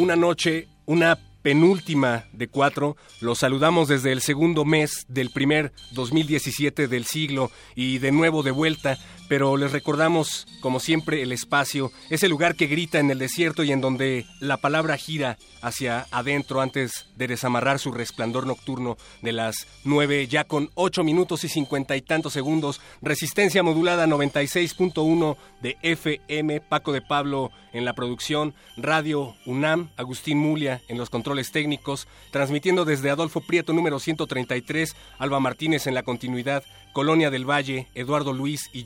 Una noche, una penúltima de cuatro. Los saludamos desde el segundo mes del primer 2017 del siglo y de nuevo de vuelta, pero les recordamos, como siempre, el espacio, ese lugar que grita en el desierto y en donde la palabra gira hacia adentro antes de desamarrar su resplandor nocturno de las nueve, ya con ocho minutos y cincuenta y tantos segundos. Resistencia modulada 96.1 de FM, Paco de Pablo en la producción, Radio UNAM, Agustín Mulia en los controles técnicos, transmitiendo desde Adolfo Prieto número 133, Alba Martínez en la continuidad, Colonia del Valle, Eduardo Luis y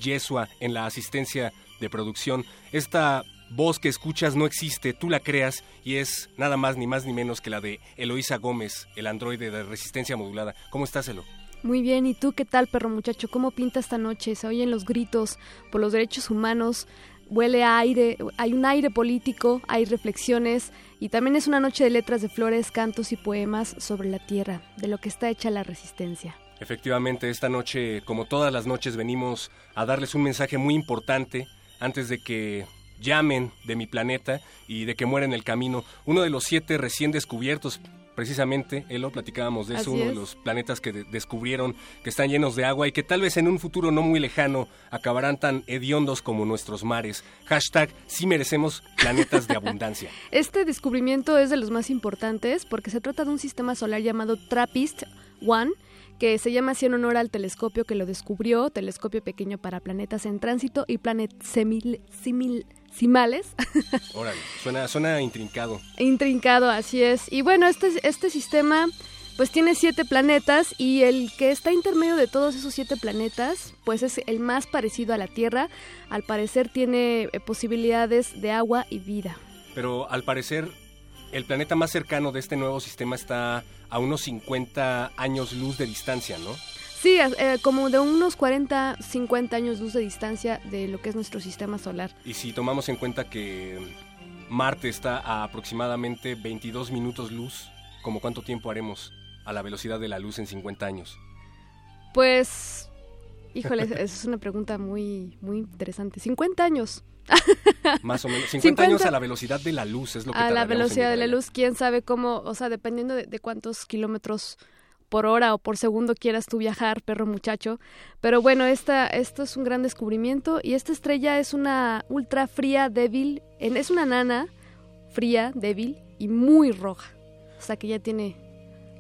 En la asistencia de producción. Esta voz que escuchas no existe, tú la creas y es nada más ni más ni menos que la de Eloísa Gómez, el androide de resistencia modulada. ¿Cómo estás, Elo? Muy bien, ¿y tú qué tal, perro muchacho? ¿Cómo pinta esta noche? Se oyen los gritos por los derechos humanos, huele a aire, hay un aire político, hay reflexiones y también es una noche de letras de flores, cantos y poemas sobre la tierra, de lo que está hecha la resistencia. Efectivamente, esta noche, como todas las noches, venimos a darles un mensaje muy importante antes de que llamen de mi planeta y de que muera en el camino. Uno de los siete recién descubiertos precisamente, lo platicábamos de eso, uno de los planetas que descubrieron que están llenos de agua y que tal vez en un futuro no muy lejano acabarán tan hediondos como nuestros mares. Hashtag sí merecemos planetas de abundancia. Este descubrimiento es de los más importantes porque se trata de un sistema solar llamado TRAPPIST 1 que se llama así en honor al telescopio que lo descubrió, telescopio pequeño para planetas en tránsito y planet simil, simil Simales. Órale, suena, suena intrincado. Intrincado, así es. Y bueno, este, este sistema pues tiene siete planetas y el que está intermedio de todos esos siete planetas pues es el más parecido a la Tierra. Al parecer tiene eh, posibilidades de agua y vida. Pero al parecer el planeta más cercano de este nuevo sistema está a unos 50 años luz de distancia, ¿no? Sí, eh, como de unos 40, 50 años luz de distancia de lo que es nuestro sistema solar. Y si tomamos en cuenta que Marte está a aproximadamente 22 minutos luz, ¿como cuánto tiempo haremos a la velocidad de la luz en 50 años? Pues, híjole, esa es una pregunta muy, muy interesante. 50 años. Más o menos. 50, años a la velocidad de la luz es lo que A la velocidad de la luz, quién sabe cómo, o sea, dependiendo de cuántos kilómetros por hora o por segundo quieras tú viajar, perro muchacho. Pero bueno, esta, esto es un gran descubrimiento y esta estrella es una ultra fría, débil, es una nana fría, débil y muy roja. O sea que ya tiene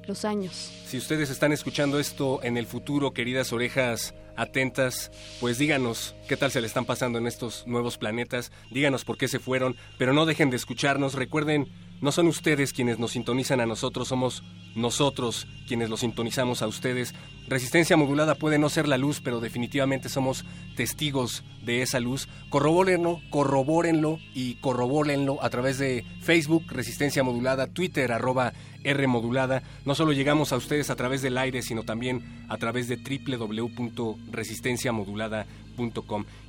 los años. Si ustedes están escuchando esto en el futuro, queridas orejas atentas, pues díganos qué tal se le están pasando en estos nuevos planetas, díganos por qué se fueron, pero no dejen de escucharnos, recuerden no son ustedes quienes nos sintonizan a nosotros, somos nosotros quienes los sintonizamos a ustedes. Resistencia modulada puede no ser la luz, pero definitivamente somos testigos de esa luz. Corrobórenlo, corrobórenlo y corrobórenlo a través de Facebook, Resistencia Modulada, Twitter, arroba R Modulada. No solo llegamos a ustedes a través del aire, sino también a través de www.resistenciamodulada.com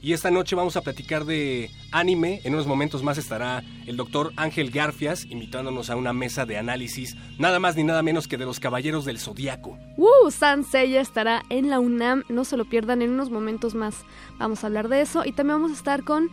y esta noche vamos a platicar de anime. En unos momentos más estará el doctor Ángel Garfias invitándonos a una mesa de análisis, nada más ni nada menos que de los Caballeros del Zodiaco. ¡Uh! Sansella estará en la UNAM, no se lo pierdan en unos momentos más. Vamos a hablar de eso y también vamos a estar con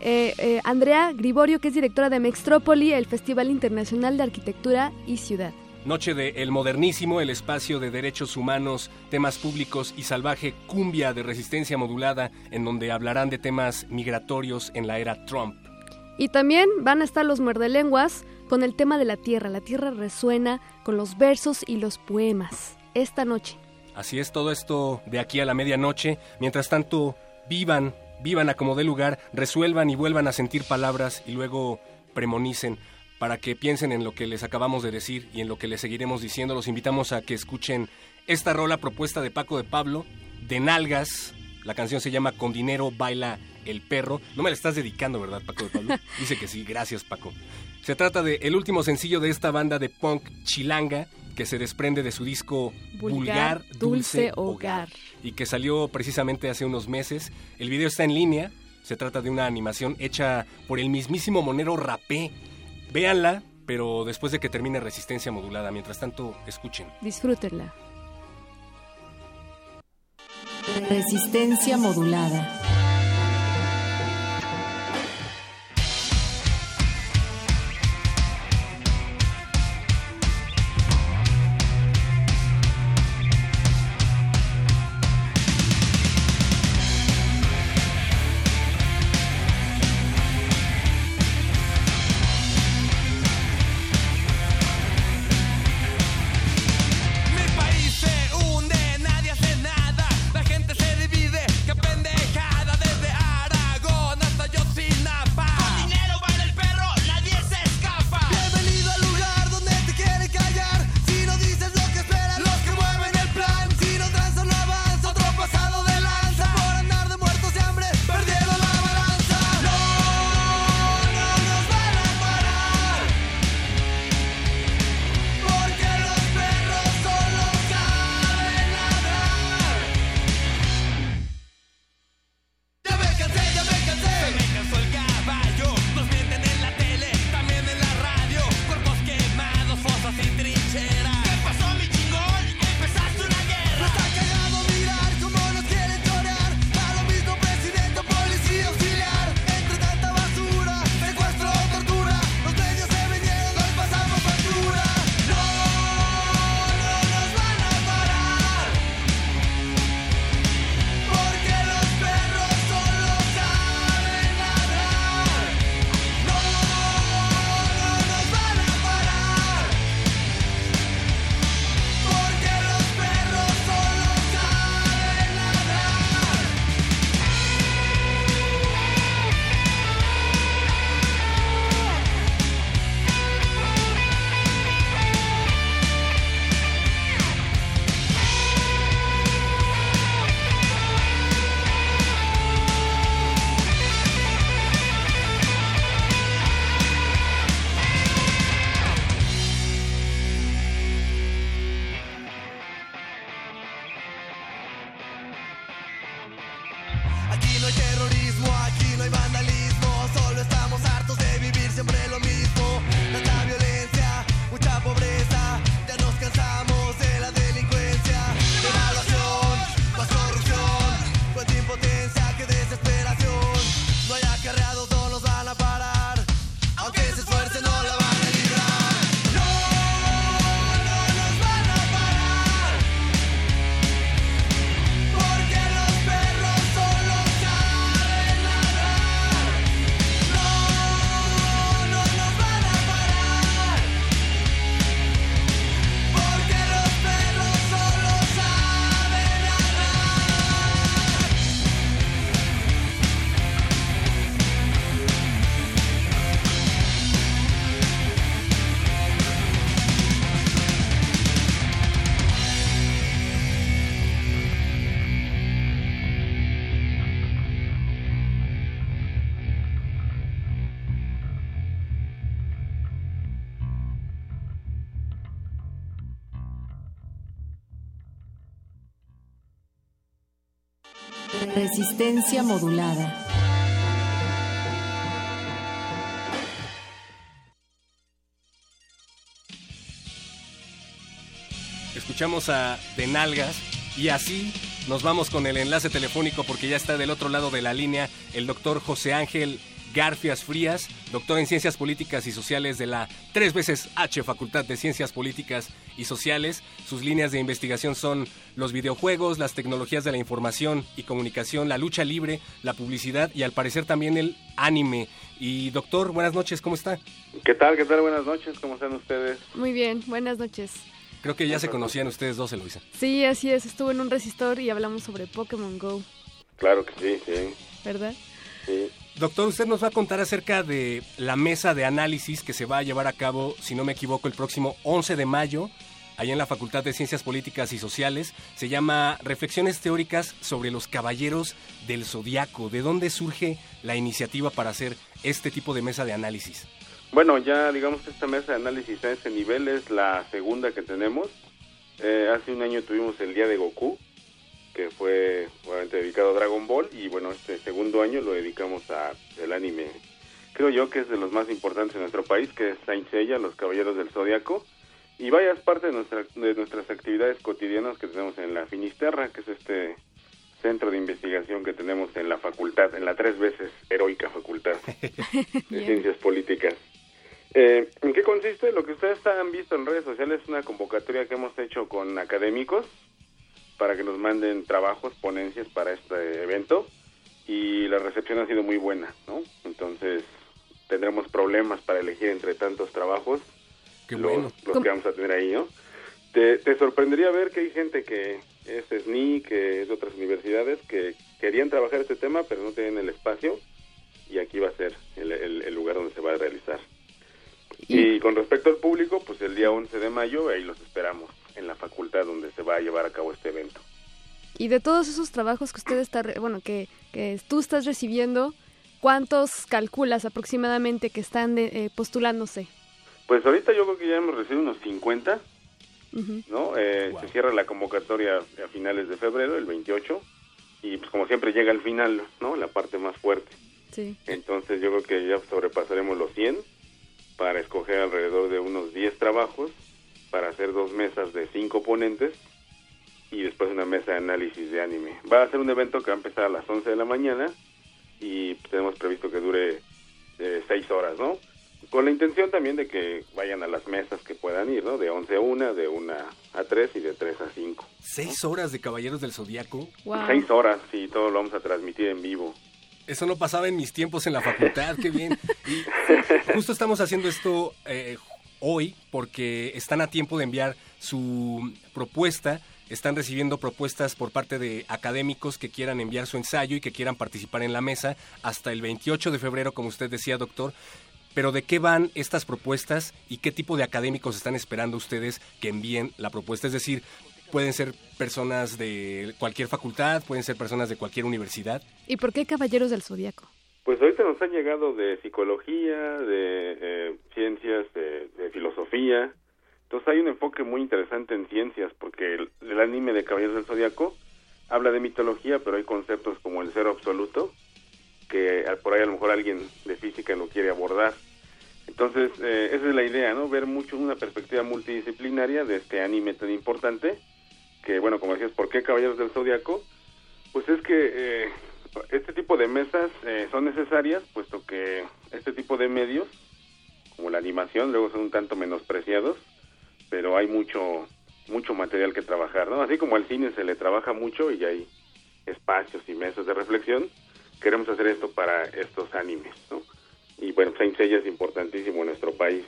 eh, eh, Andrea Griborio, que es directora de Mextrópoli, el Festival Internacional de Arquitectura y Ciudad. Noche de El Modernísimo, el espacio de derechos humanos, temas públicos y salvaje cumbia de resistencia modulada, en donde hablarán de temas migratorios en la era Trump. Y también van a estar los muerdelenguas con el tema de la tierra. La tierra resuena con los versos y los poemas. Esta noche. Así es, todo esto de aquí a la medianoche. Mientras tanto, vivan, vivan a como dé lugar, resuelvan y vuelvan a sentir palabras y luego premonicen para que piensen en lo que les acabamos de decir y en lo que les seguiremos diciendo. Los invitamos a que escuchen esta rola propuesta de Paco de Pablo, de Nalgas. La canción se llama Con dinero baila el perro. No me la estás dedicando, ¿verdad, Paco de Pablo? Dice que sí, gracias, Paco. Se trata de el último sencillo de esta banda de punk chilanga que se desprende de su disco Vulgar, Dulce, Hogar y que salió precisamente hace unos meses. El video está en línea. Se trata de una animación hecha por el mismísimo Monero Rapé. Véanla, pero después de que termine Resistencia Modulada. Mientras tanto, escuchen. Disfrútenla. Resistencia modulada. Modulada. Escuchamos a De Nalgas y así nos vamos con el enlace telefónico porque ya está del otro lado de la línea el doctor José Ángel Garfias Frías, doctor en Ciencias Políticas y Sociales de la tres veces H Facultad de Ciencias Políticas y sociales. Sus líneas de investigación son los videojuegos, las tecnologías de la información y comunicación, la lucha libre, la publicidad y al parecer también el anime. Y doctor, buenas noches, ¿cómo está? ¿Qué tal? ¿Qué tal? Buenas noches, ¿cómo están ustedes? Muy bien, buenas noches. Creo que ya se conocían ustedes dos, Eloisa. Sí, así es, estuve en un resistor y hablamos sobre Pokémon Go. Claro que sí, sí. ¿Verdad? Sí. Doctor, usted nos va a contar acerca de la mesa de análisis que se va a llevar a cabo, si no me equivoco, el próximo 11 de mayo, allá en la Facultad de Ciencias Políticas y Sociales. Se llama Reflexiones Teóricas sobre los Caballeros del Zodiaco. ¿De dónde surge la iniciativa para hacer este tipo de mesa de análisis? Bueno, ya digamos que esta mesa de análisis a ese nivel es la segunda que tenemos. Eh, hace un año tuvimos el Día de Goku, que fue obviamente dedicado a Dragon Ball y bueno, este segundo año lo dedicamos a el anime. Creo yo que es de los más importantes en nuestro país, que es Saint Seiya, los Caballeros del Zodiaco, y vaya es parte de, nuestra, de nuestras actividades cotidianas que tenemos en la Finisterra, que es este centro de investigación que tenemos en la facultad, en la tres veces heroica facultad de ciencias políticas. Eh, ¿En qué consiste? Lo que ustedes han visto en redes sociales es una convocatoria que hemos hecho con académicos para que nos manden trabajos, ponencias para este evento y la recepción ha sido muy buena, ¿no? Entonces tendremos problemas para elegir entre tantos trabajos Qué los, bueno. los que vamos a tener ahí, ¿no? Te, te sorprendería ver que hay gente que es SNI, que es de otras universidades, que querían trabajar este tema pero no tienen el espacio y aquí va a ser el, el- el lugar donde se va a realizar. Y, con respecto al público, pues el día 11 de mayo ahí los esperamos en la facultad donde se va a llevar a cabo este evento. Y de todos esos trabajos que usted está, re- bueno, que, que tú estás recibiendo, ¿cuántos calculas aproximadamente que están de- eh, postulándose? Pues ahorita yo creo que ya hemos recibido unos 50, Ujú. ¿no? Eh, Wow. Se cierra la convocatoria a finales de febrero, el 28, y pues como siempre llega al final, ¿no? La parte más fuerte. Sí. Entonces yo creo que ya sobrepasaremos los 100 para escoger alrededor de unos 10 trabajos, para hacer dos mesas de cinco ponentes y después una mesa de análisis de anime. Va a ser un evento que va a empezar a las 11 de la mañana y tenemos previsto que dure 6 horas, ¿no? Con la intención también de que vayan a las mesas que puedan ir, ¿no? De 11 a 1, de 1 a 3 y de 3 a 5. ¿Seis horas de Caballeros del Zodiaco? Wow. 6 horas, sí, todo lo vamos a transmitir en vivo. Eso no pasaba en mis tiempos en la facultad, qué bien. Y justo estamos haciendo esto eh, hoy porque están a tiempo de enviar su propuesta. Están recibiendo propuestas por parte de académicos que quieran enviar su ensayo y que quieran participar en la mesa hasta el 28 de febrero, como usted decía, doctor. Pero ¿de qué van estas propuestas y qué tipo de académicos están esperando ustedes que envíen la propuesta? Es decir, pueden ser personas de cualquier facultad, pueden ser personas de cualquier universidad. ¿Y por qué Caballeros del Zodíaco? Pues ahorita nos han llegado de psicología, de eh, ciencias, de, de filosofía. Entonces hay un enfoque muy interesante en ciencias, porque el, anime de Caballeros del Zodiaco habla de mitología, pero hay conceptos como el cero absoluto, que por ahí a lo mejor alguien de física lo quiere abordar. Entonces, eh, esa es la idea, ¿no? Ver mucho una perspectiva multidisciplinaria de este anime tan importante, que bueno, como decías, ¿por qué Caballeros del Zodiaco? Pues es que eh, este tipo de mesas eh, son necesarias, puesto que este tipo de medios, como la animación, luego son un tanto menospreciados, pero hay mucho mucho material que trabajar, ¿no? Así como al cine se le trabaja mucho y hay espacios y mesas de reflexión, queremos hacer esto para estos animes. Y bueno, Saint Seiya es importantísimo en nuestro país,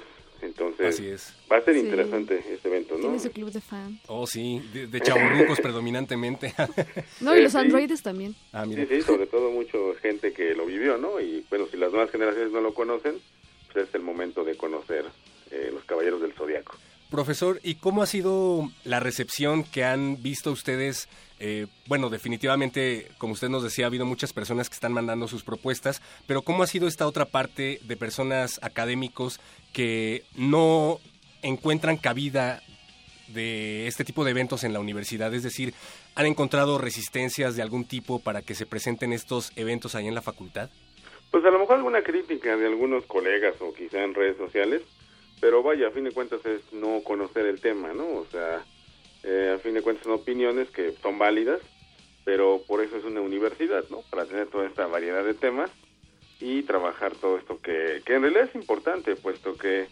entonces Así es. va a ser Sí. interesante este evento, ¿no? Tiene su club de fan. Oh, sí, de, de chavorrucos predominantemente. No, y Eh, los sí. androides también. ah, mira. Sí, sí, sobre todo mucha gente que lo vivió, ¿no? Y bueno, si las nuevas generaciones no lo conocen, pues es el momento de conocer eh, los Caballeros del Zodiaco. Profesor, ¿y cómo ha sido la recepción que han visto ustedes? Eh, bueno, definitivamente, como usted nos decía, ha habido muchas personas que están mandando sus propuestas, pero ¿cómo ha sido esta otra parte de personas académicos que no encuentran cabida de este tipo de eventos en la universidad? Es decir, ¿han encontrado resistencias de algún tipo para que se presenten estos eventos ahí en la facultad? Pues a lo mejor alguna crítica de algunos colegas o quizá en redes sociales, pero vaya, a fin de cuentas es no conocer el tema, ¿no? O sea, eh, a fin de cuentas son opiniones que son válidas, pero por eso es una universidad, ¿no? Para tener toda esta variedad de temas y trabajar todo esto que, que en realidad es importante, puesto que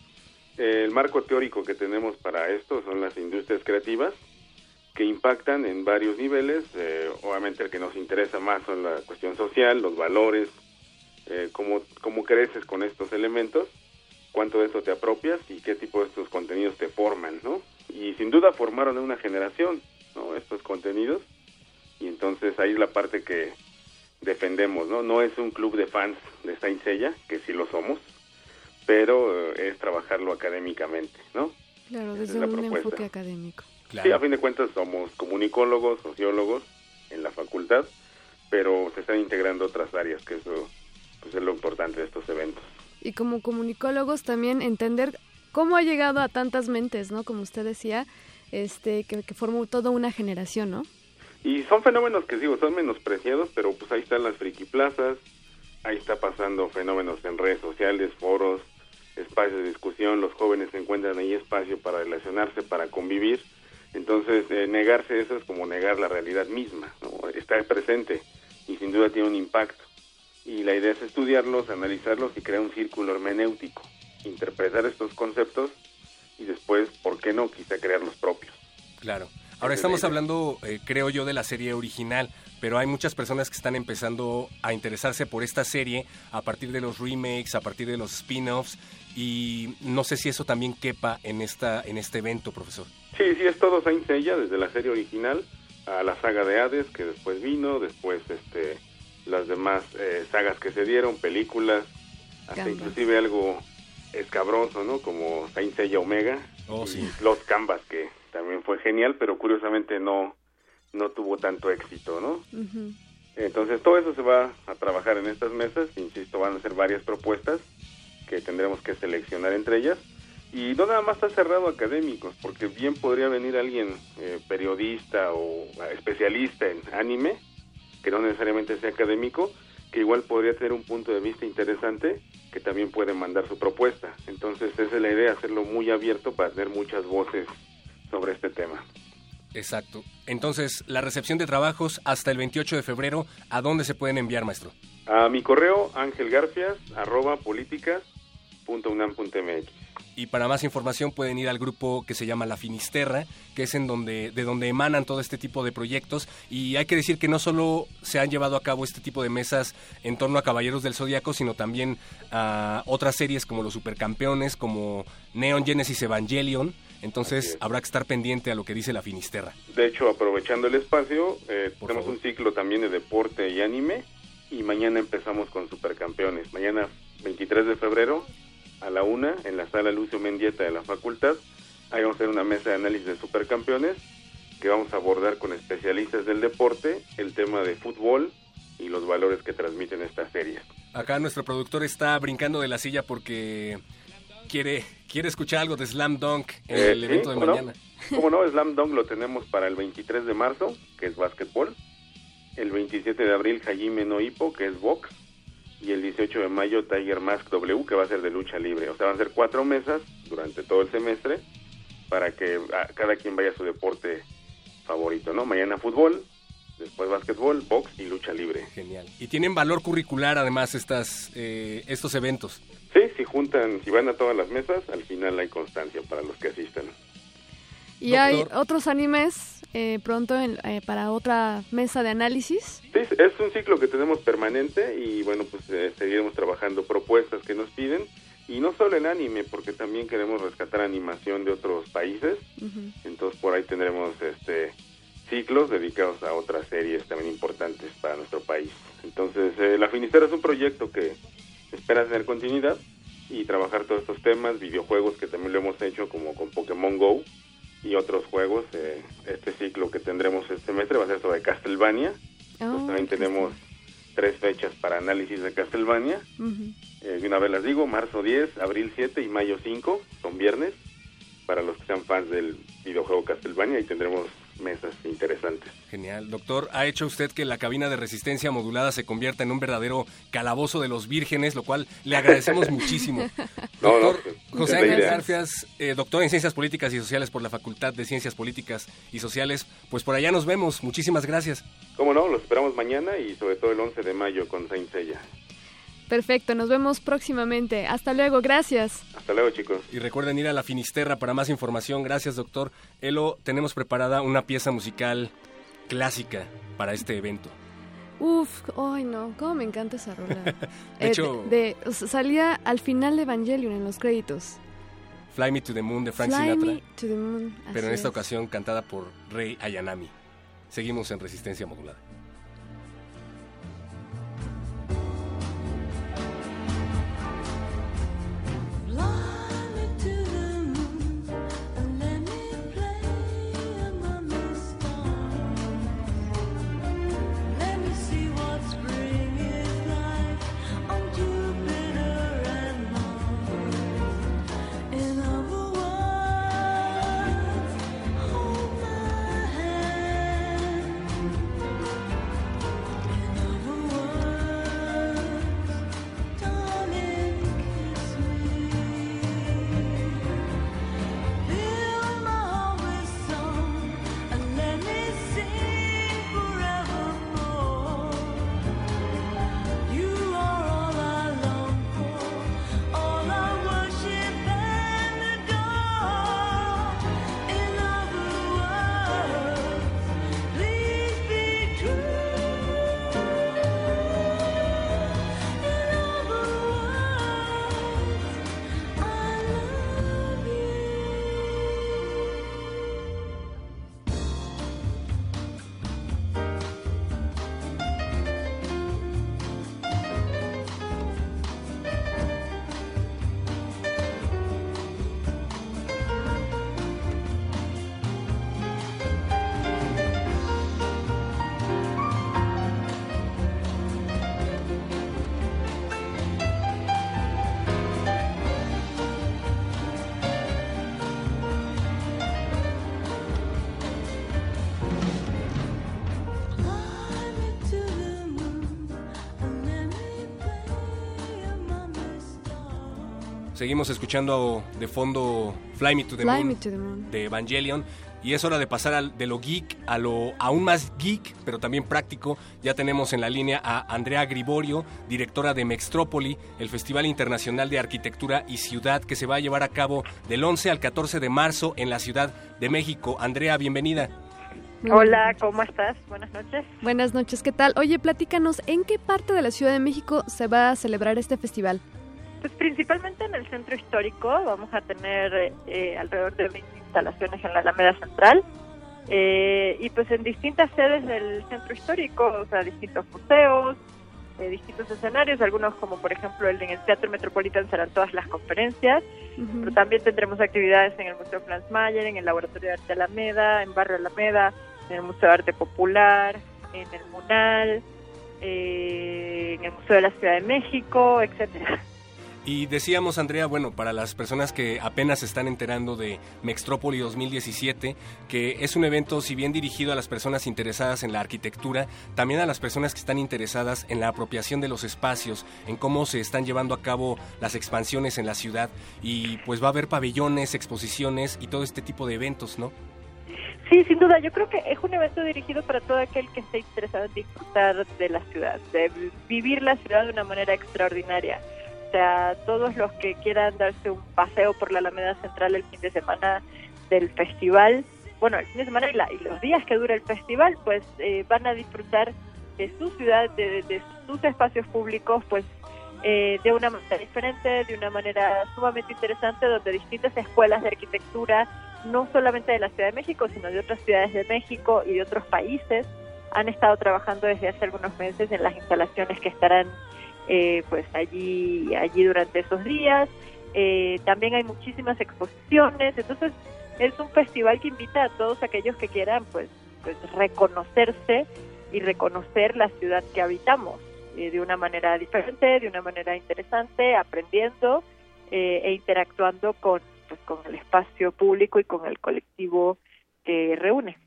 El marco teórico que tenemos para esto son las industrias creativas que impactan en varios niveles. Eh, obviamente el que nos interesa más son la cuestión social, los valores, eh, cómo, cómo creces con estos elementos, cuánto de esto te apropias y qué tipo de estos contenidos te forman, ¿no? Y sin duda formaron a una generación, ¿no? Estos contenidos. Y entonces ahí es la parte que defendemos, ¿no? No es un club de fans de Saint Seiya, que sí lo somos, pero eh, es trabajarlo académicamente, ¿no? Claro, es desde un propuesta. enfoque académico. Claro. Sí, a fin de cuentas somos comunicólogos, sociólogos en la facultad, pero se están integrando otras áreas, que eso pues, es lo importante de estos eventos. Y como comunicólogos también entender cómo ha llegado a tantas mentes, ¿no? Como usted decía, este, que, formó toda una generación, ¿no? Y son fenómenos que digo, son menospreciados, pero pues ahí están las friki plazas, ahí está pasando fenómenos en redes sociales, foros, espacios de discusión, los jóvenes encuentran ahí espacio para relacionarse, para convivir. Entonces, eh, negarse eso es como negar la realidad misma, ¿no? está presente y sin duda tiene un impacto. Y la idea es estudiarlos, analizarlos y crear un círculo hermenéutico, interpretar estos conceptos y después, ¿por qué no? Quizá crear los propios. Claro. Ahora estamos hablando, eh, creo yo, de la serie original, pero hay muchas personas que están empezando a interesarse por esta serie a partir de los remakes, a partir de los spin-offs, y no sé si eso también quepa en esta en este evento, profesor. Sí, sí, es todo Saint Seiya, desde la serie original a la saga de Hades, que después vino, después este las demás eh, sagas que se dieron, películas, hasta Canvas. inclusive algo escabroso, ¿no? Como Saint Seiya Omega Oh, y sí. Los Canvas, que también fue genial, pero curiosamente no, no tuvo tanto éxito, ¿no? Entonces todo eso se va a trabajar en estas mesas, insisto, van a ser varias propuestas que tendremos que seleccionar entre ellas. Y no nada más está cerrado a académicos, porque bien podría venir alguien eh, periodista o especialista en anime, que no necesariamente sea académico, que igual podría tener un punto de vista interesante, que también puede mandar su propuesta. Entonces esa es la idea, hacerlo muy abierto para tener muchas voces sobre este tema. Exacto. Entonces, la recepción de trabajos hasta el 28 de febrero, ¿a dónde se pueden enviar, maestro? A mi correo angelgarfias Y para más información pueden ir al grupo que se llama La Finisterra, que es en donde, de donde emanan todo este tipo de proyectos. Y hay que decir que no solo se han llevado a cabo este tipo de mesas en torno a Caballeros del Zodíaco, sino también a otras series como los Supercampeones, como Neon Genesis Evangelion. Entonces es. habrá que estar pendiente a lo que dice La Finisterra. De hecho, aprovechando el espacio, eh, tenemos favor. un ciclo también de deporte y anime y mañana empezamos con Supercampeones. Mañana 23 de febrero a la una en la sala Lucio Mendieta de la facultad. Ahí vamos a hacer una mesa de análisis de Supercampeones que vamos a abordar con especialistas del deporte el tema de fútbol y los valores que transmiten estas series. Acá nuestro productor está brincando de la silla porque quiere, quiere escuchar algo de Slam Dunk en Eh, el sí, evento de ¿cómo no? mañana. Como no, Slam Dunk lo tenemos para el 23 de marzo, que es básquetbol. El 27 de abril, Hajime no Hippo, que es box. Y el 18 de mayo, Tiger Mask W, que va a ser de lucha libre. O sea, van a ser cuatro mesas durante todo el semestre para que ah, cada quien vaya a su deporte favorito, ¿no? Mañana fútbol, después básquetbol, box y lucha libre. Genial. Y tienen valor curricular además estas, eh, estos eventos. Sí, si juntan, si van a todas las mesas, al final hay constancia para los que asistan. Y hay otros animes eh, pronto en- eh, para otra mesa de análisis. Sí, es un ciclo que tenemos permanente y bueno, pues eh, seguiremos trabajando propuestas que nos piden y no solo en anime, porque también queremos rescatar animación de otros países, entonces por ahí tendremos este ciclos dedicados a otras series también importantes para nuestro país. Entonces, eh, La Finistera es un proyecto que espera tener continuidad y trabajar todos estos temas, videojuegos que también lo hemos hecho como con Pokémon Go y otros juegos. eh, este ciclo que tendremos este semestre va a ser sobre Castlevania. Ah, Pues también tenemos tres fechas para análisis de Castlevania. Ujú. Eh, de una vez las digo, marzo 10, abril 7 y mayo 5, son viernes. Para los que sean fans del videojuego Castlevania, y tendremos mesas interesantes. Genial. Doctor, ha hecho usted que la cabina de resistencia modulada se convierta en un verdadero calabozo de los vírgenes, lo cual le agradecemos muchísimo. No, no, Doctor pues, José Ángel. Garfias, eh, doctor en Ciencias Políticas y Sociales por la Facultad de Ciencias Políticas y Sociales, pues por allá nos vemos. Muchísimas gracias. Cómo no, los esperamos mañana y sobre todo el 11 de mayo con Saint Seiya. Perfecto, nos vemos próximamente. Hasta luego, gracias. Hasta luego, chicos. Y recuerden ir a la Finisterra para más información. Gracias, doctor. Elo, tenemos preparada una pieza musical clásica para este evento. Uf, ay no, cómo me encanta esa rola. De Eh, hecho- de- o sea, salía al final de Evangelion en los créditos. Fly Me to the Moon de Frank Fly Sinatra, me to the moon. pero en esta es. ocasión cantada por Rey Ayanami. Seguimos en Resistencia Modulada. Seguimos escuchando de fondo Fly Me to the, Fly Moon, Me to the Moon. de Evangelion. Y es hora de pasar al- de lo geek a lo aún más geek, pero también práctico. Ya tenemos en la línea a Andrea Griborio, directora de Mextrópoli, el Festival Internacional de Arquitectura y Ciudad que se va a llevar a cabo del 11 al 14 de marzo en la Ciudad de México. Andrea, bienvenida. Hola. ¿cómo estás? Buenas noches. Buenas noches, ¿qué tal? Oye, platícanos, ¿en qué parte de la Ciudad de México se va a celebrar este festival? Pues principalmente en el centro histórico vamos a tener eh, alrededor de 20 instalaciones en la Alameda Central eh, y pues en distintas sedes del centro histórico, o sea, distintos museos, eh, distintos escenarios, algunos como por ejemplo el en el Teatro Metropolitan serán todas las conferencias, pero también tendremos actividades en el Museo Franz Mayer, en el Laboratorio de Arte Alameda, en Barrio Alameda, en el Museo de Arte Popular, en el MUNAL, eh, en el Museo de la Ciudad de México, etcétera. Y decíamos, Andrea, bueno, para las personas que apenas se están enterando de Mextrópoli 2017, que es un evento, si bien dirigido a las personas interesadas en la arquitectura, también a las personas que están interesadas en la apropiación de los espacios, en cómo se están llevando a cabo las expansiones en la ciudad. Y pues va a haber pabellones, exposiciones y todo este tipo de eventos, ¿no? Sí, sin duda, yo creo que es un evento dirigido para todo aquel que esté interesado en disfrutar de la ciudad, de vi- vivir la ciudad de una manera extraordinaria. O sea, todos los que quieran darse un paseo por la Alameda Central el fin de semana del festival, bueno, el fin de semana y, la- y los días que dura el festival, pues eh, van a disfrutar de su ciudad, de, de sus espacios públicos, pues eh, de una manera diferente, de una manera sumamente interesante, donde distintas escuelas de arquitectura, no solamente de la Ciudad de México, sino de otras ciudades de México y de otros países, han estado trabajando desde hace algunos meses en las instalaciones que estarán eh, pues allí allí durante esos días. Eh, también hay muchísimas exposiciones, entonces es un festival que invita a todos aquellos que quieran pues pues reconocerse y reconocer la ciudad que habitamos eh, de una manera diferente, de una manera interesante, aprendiendo eh, e interactuando con pues con el espacio público y con el colectivo que reúne.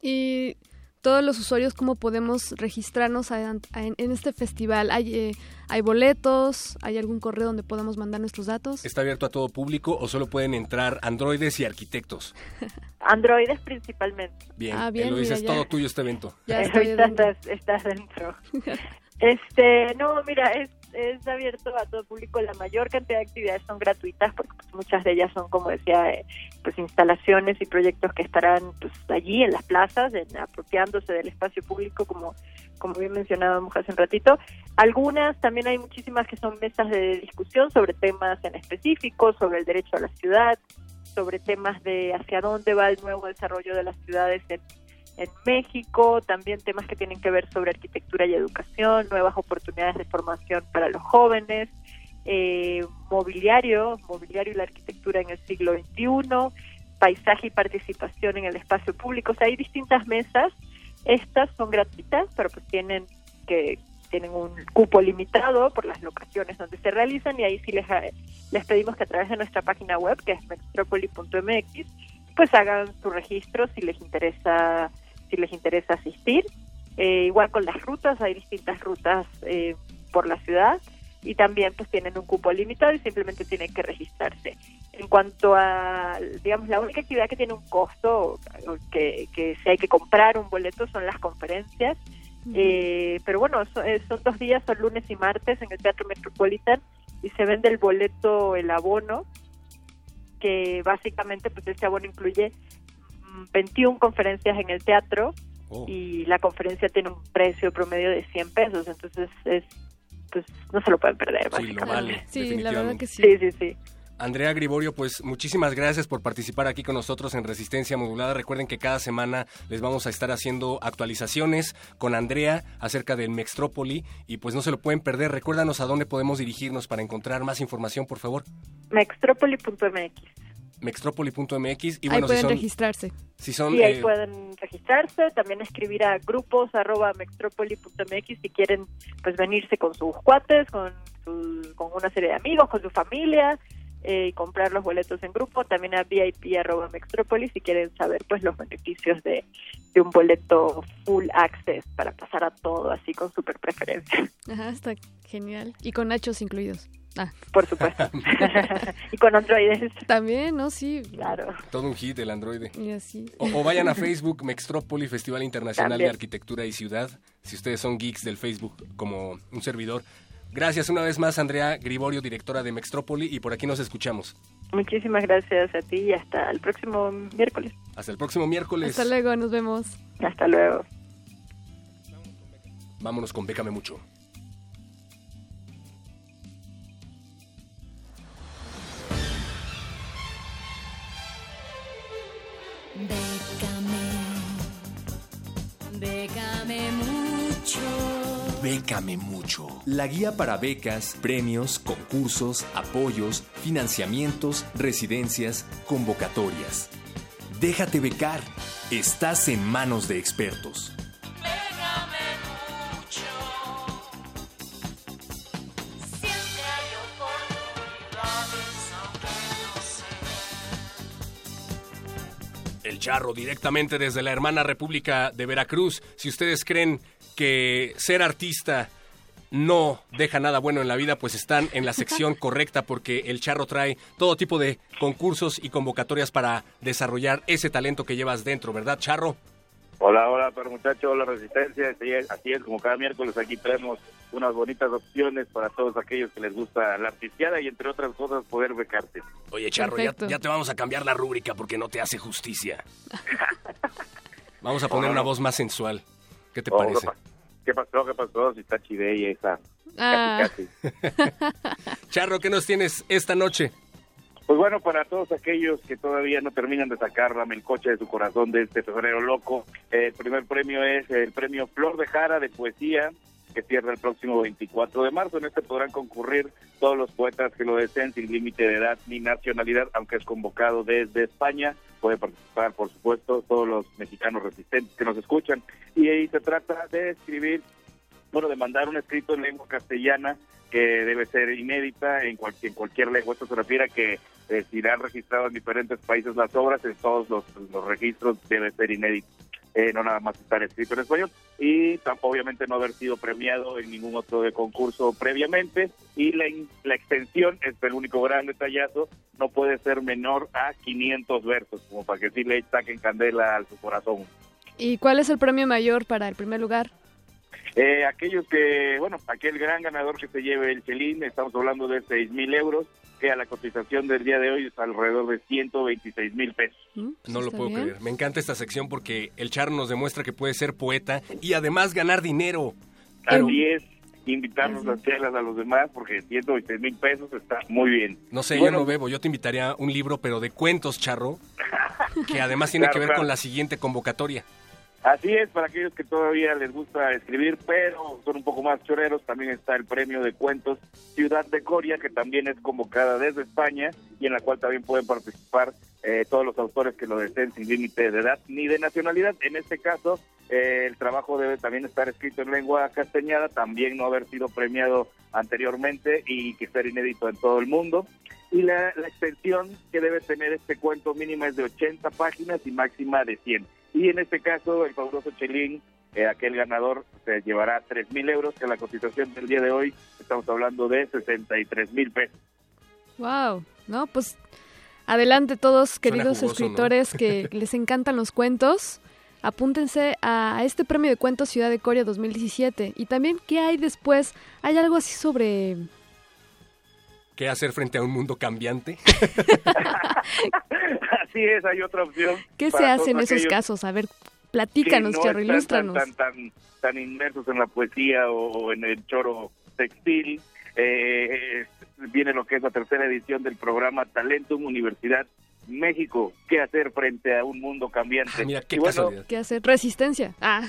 Y todos los usuarios, ¿cómo podemos registrarnos a- a- en, en este festival? ¿Hay, eh, ¿Hay boletos? ¿Hay algún correo donde podamos mandar nuestros datos? ¿Está abierto a todo público o solo pueden entrar androides y arquitectos? Androides principalmente. Bien, Ah, bien, Eloisa, es mira, ya. todo tuyo este evento. Ya estoy dentro. estás, estás dentro. Este, no, mira, es es abierto a todo público. La mayor cantidad de actividades son gratuitas porque pues, muchas de ellas son, como decía, eh, pues instalaciones y proyectos que estarán pues allí en las plazas, en, apropiándose del espacio público, como como bien mencionábamos hace un ratito. Algunas también hay muchísimas que son mesas de discusión sobre temas en específico, sobre el derecho a la ciudad, sobre temas de hacia dónde va el nuevo desarrollo de las ciudades en México, también temas que tienen que ver sobre arquitectura y educación, nuevas oportunidades de formación para los jóvenes, eh, mobiliario, mobiliario y la arquitectura en el siglo XXI, paisaje y participación en el espacio público. O sea, hay distintas mesas. Estas son gratuitas, pero pues tienen que tienen un cupo limitado por las locaciones donde se realizan y ahí sí les, les pedimos que a través de nuestra página web, que es metropoli.mx, pues hagan su registro si les interesa si les interesa asistir. Eh, igual con las rutas, hay distintas rutas eh, por la ciudad y también pues tienen un cupo limitado y simplemente tienen que registrarse. En cuanto a, digamos, la única actividad que tiene un costo, que, que si hay que comprar un boleto son las conferencias, eh, pero bueno, son, son dos días, son lunes y martes en el Teatro Metropolitan y se vende el boleto, el abono, que básicamente pues este abono incluye 21 conferencias en el teatro oh. y la conferencia tiene un precio promedio de 100 pesos, entonces es pues no se lo pueden perder. Sí, la verdad que sí. Sí, sí, sí. Andrea Griborio, pues muchísimas gracias por participar aquí con nosotros en Resistencia Modulada. Recuerden que cada semana les vamos a estar haciendo actualizaciones con Andrea acerca del Mextrópoli y pues no se lo pueden perder. Recuérdanos a dónde podemos dirigirnos para encontrar más información, por favor. Mextrópoli.mx mextropoli.mx y bueno, ahí pueden registrarse. Si son, sí, ahí eh, pueden registrarse, también escribir a grupos arroba mextropoli.mx si quieren pues venirse con sus cuates, con, con una serie de amigos, con su familia eh, y comprar los boletos en grupo, también a VIP arroba mextropoli si quieren saber pues los beneficios de, de un boleto full access para pasar a todo así con super preferencia. Ajá, está genial. Y con nachos incluidos. Ah. Por supuesto. y con androides. También, ¿no? Sí. Claro. Todo un hit el androide. Y así. O, vayan a Facebook, Mextrópoli, Festival Internacional de Arquitectura y Ciudad. Si ustedes son geeks del Facebook como un servidor. Gracias una vez más, Andrea Griborio, directora de Mextrópoli, y por aquí nos escuchamos. Muchísimas gracias a ti y hasta el próximo miércoles. Hasta el próximo miércoles. Hasta luego, nos vemos. Hasta luego. Vámonos con Bécame Mucho. Bécame, bécame mucho. Bécame mucho. La guía para becas, premios, concursos, apoyos, financiamientos, residencias, convocatorias. Déjate becar. Estás en manos de expertos. Charro, directamente desde la hermana República de Veracruz. Si ustedes creen que ser artista no deja nada bueno en la vida, pues están en la sección correcta porque el Charro trae todo tipo de concursos y convocatorias para desarrollar ese talento que llevas dentro, ¿verdad, Charro? Hola, hola, pero muchachos, hola Resistencia, así es, como cada miércoles aquí traemos unas bonitas opciones para todos aquellos que les gusta la artistiada y entre otras cosas poder becarte. Oye, Charro, ya, te vamos a cambiar la rúbrica porque no te hace justicia. vamos a poner una voz más sensual. ¿Qué te oh, parece? ¿Qué pasó? ¿Qué pasó? Si está y esa. Ah. Charro, ¿qué nos tienes esta noche? Pues bueno, para todos aquellos que todavía no terminan de sacar la melcocha de su corazón de este febrero loco, el primer premio es el premio Flor de Jara de Poesía, que cierra el próximo 24 de marzo. En este podrán concurrir todos los poetas que lo deseen sin límite de edad ni nacionalidad, aunque es convocado desde España. Puede participar, por supuesto, todos los mexicanos resistentes que nos escuchan. Y ahí se trata de escribir, bueno, de mandar un escrito en lengua castellana que debe ser inédita en, cualquier, en cualquier lengua. Esto se refiere a que eh, si han registrado en diferentes países las obras, en todos los, registros debe ser inédito. Eh, no nada más estar escrito en español y tampoco obviamente no haber sido premiado en ningún otro de concurso previamente y la, la extensión es el único gran detallazo no puede ser menor a 500 versos como para que sí le saquen candela a su corazón ¿Y cuál es el premio mayor para el primer lugar? Eh, aquellos que, bueno, aquel gran ganador que se lleve el Chelín, estamos hablando de 6 mil euros, que a la cotización del día de hoy es alrededor de 126 mil pesos. Mm, pues no lo puedo creer. Me encanta esta sección porque el Charro nos demuestra que puede ser poeta y además ganar dinero. Así es invitarnos las chelas a los demás porque 126 mil pesos está muy bien. No sé, yo no bebo, yo te invitaría a un libro, pero de cuentos, Charro, que además tiene que ver con la siguiente convocatoria. Así es, para aquellos que todavía les gusta escribir, pero son un poco más choreros, también está el premio de cuentos Ciudad de Coria, que también es convocada desde España y en la cual también pueden participar eh, todos los autores que lo deseen sin límite de edad ni de nacionalidad. En este caso, eh, el trabajo debe también estar escrito en lengua castellana, también no haber sido premiado anteriormente y que ser inédito en todo el mundo. Y la, la extensión que debe tener este cuento mínima es de 80 páginas y máxima de 100 y en este caso, el fabuloso Chelín, eh, aquel ganador, se llevará 3 mil euros, que la cotización del día de hoy estamos hablando de 63 mil pesos. ¡Wow! No, pues adelante todos, queridos escritores que les encantan los cuentos. Apúntense a, este premio de cuentos Ciudad de Corea 2017. Y también, ¿qué hay después? ¿Hay algo así sobre qué hacer frente a un mundo cambiante. Así es, hay otra opción. ¿Qué se hace en esos casos? A ver, platícanos, no Charro, ilústranos. Tan, tan, tan, inmersos en la poesía o, en el choro textil. Eh, viene lo que es la tercera edición del programa Talentum Universidad México, ¿qué hacer frente a un mundo cambiante? Ah, mira, qué, ¿Qué hacer? Resistencia. Ah.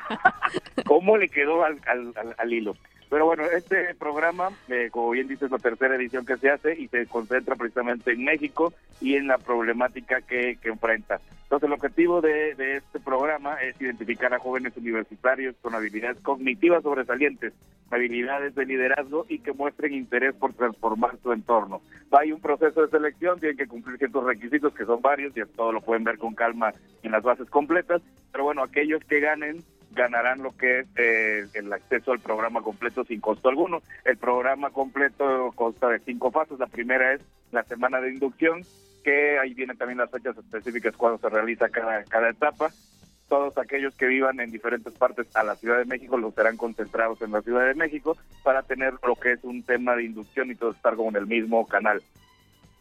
¿Cómo le quedó al, al, al hilo? Pero bueno, este programa, eh, como bien dices, es la tercera edición que se hace y se concentra precisamente en México y en la problemática que, enfrenta. Entonces, el objetivo de, este programa es identificar a jóvenes universitarios con habilidades cognitivas sobresalientes, habilidades de liderazgo y que muestren interés por transformar su entorno. Hay un proceso de selección, tienen que cumplir ciertos requisitos que son varios y todo lo pueden ver con calma en las bases completas, pero bueno, aquellos que ganen ganarán lo que es eh, el acceso al programa completo sin costo alguno. El programa completo consta de cinco fases. La primera es la semana de inducción, que ahí vienen también las fechas específicas cuando se realiza cada, cada etapa. Todos aquellos que vivan en diferentes partes a la Ciudad de México los serán concentrados en la Ciudad de México para tener lo que es un tema de inducción y todo estar como en el mismo canal.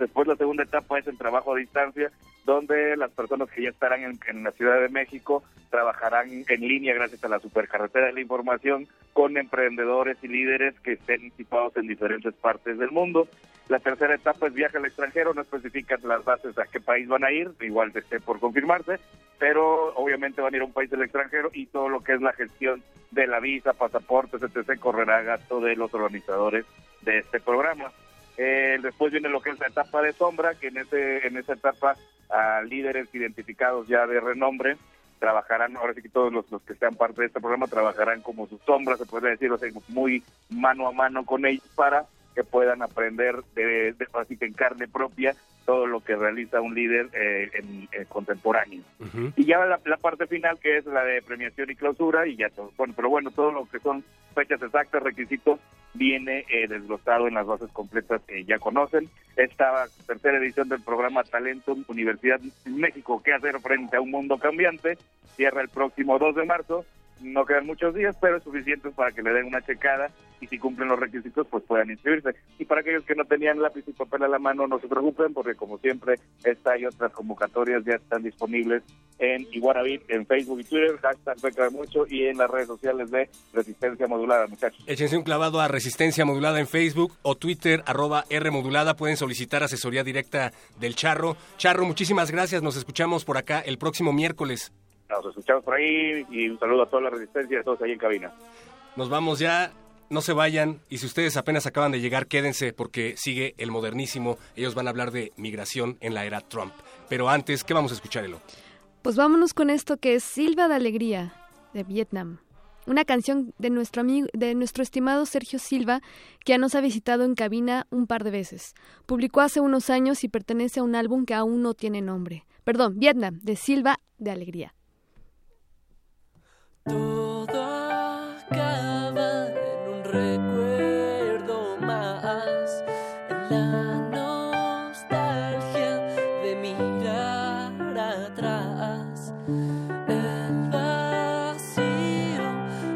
Después la segunda etapa es el trabajo a distancia, donde las personas que ya estarán en, la Ciudad de México trabajarán en línea gracias a la supercarretera de la información con emprendedores y líderes que estén situados en diferentes partes del mundo. La tercera etapa es viaje al extranjero, no especifican las bases a qué país van a ir, igual esté por confirmarse, pero obviamente van a ir a un país del extranjero y todo lo que es la gestión de la visa, pasaportes, etc. correrá a gasto de los organizadores de este programa. Eh, después viene lo que es la etapa de sombra, que en, ese, en esa etapa a líderes identificados ya de renombre trabajarán, ahora sí que todos los, los que sean parte de este programa trabajarán como sus sombras, se puede decir, o sea, muy mano a mano con ellos para que puedan aprender de, de así que en carne propia todo lo que realiza un líder eh, en, contemporáneo. Y ya la, parte final que es la de premiación y clausura y ya todo, bueno, pero bueno, todo lo que son fechas exactas, requisitos, viene eh, desglosado en las bases completas que ya conocen. Esta tercera edición del programa Talento Universidad México, ¿qué hacer frente a un mundo cambiante? Cierra el próximo 2 de marzo no quedan muchos días, pero es suficiente para que le den una checada y si cumplen los requisitos, pues puedan inscribirse. Y para aquellos que no tenían lápiz y papel a la mano, no se preocupen, porque como siempre, esta y otras convocatorias ya están disponibles en Iguanavit, en Facebook y Twitter, hashtag Beca de Mucho y en las redes sociales de Resistencia Modulada, muchachos. Échense un clavado a Resistencia Modulada en Facebook o Twitter, arroba R Modulada. Pueden solicitar asesoría directa del Charro. Charro, muchísimas gracias. Nos escuchamos por acá el próximo miércoles. Nos escuchamos por ahí y un saludo a toda la resistencia y a todos ahí en cabina. Nos vamos ya, no se vayan y si ustedes apenas acaban de llegar, quédense porque sigue el modernísimo. Ellos van a hablar de migración en la era Trump. Pero antes, ¿qué vamos a escuchar, Elo? Pues vámonos con esto que es Silva de Alegría de Vietnam. Una canción de nuestro amigo, de nuestro estimado Sergio Silva, que ya nos ha visitado en cabina un par de veces. Publicó hace unos años y pertenece a un álbum que aún no tiene nombre. Perdón, Vietnam, de Silva de Alegría. Todo acaba en un recuerdo más, en la nostalgia de mirar atrás. El vacío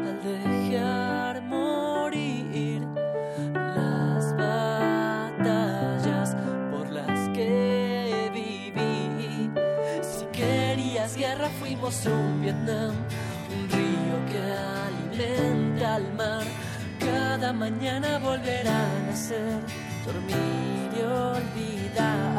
al dejar morir, las batallas por las que viví. Si querías guerra, fuimos un Vietnam. Mañana volverá a nacer, dormir y olvidar.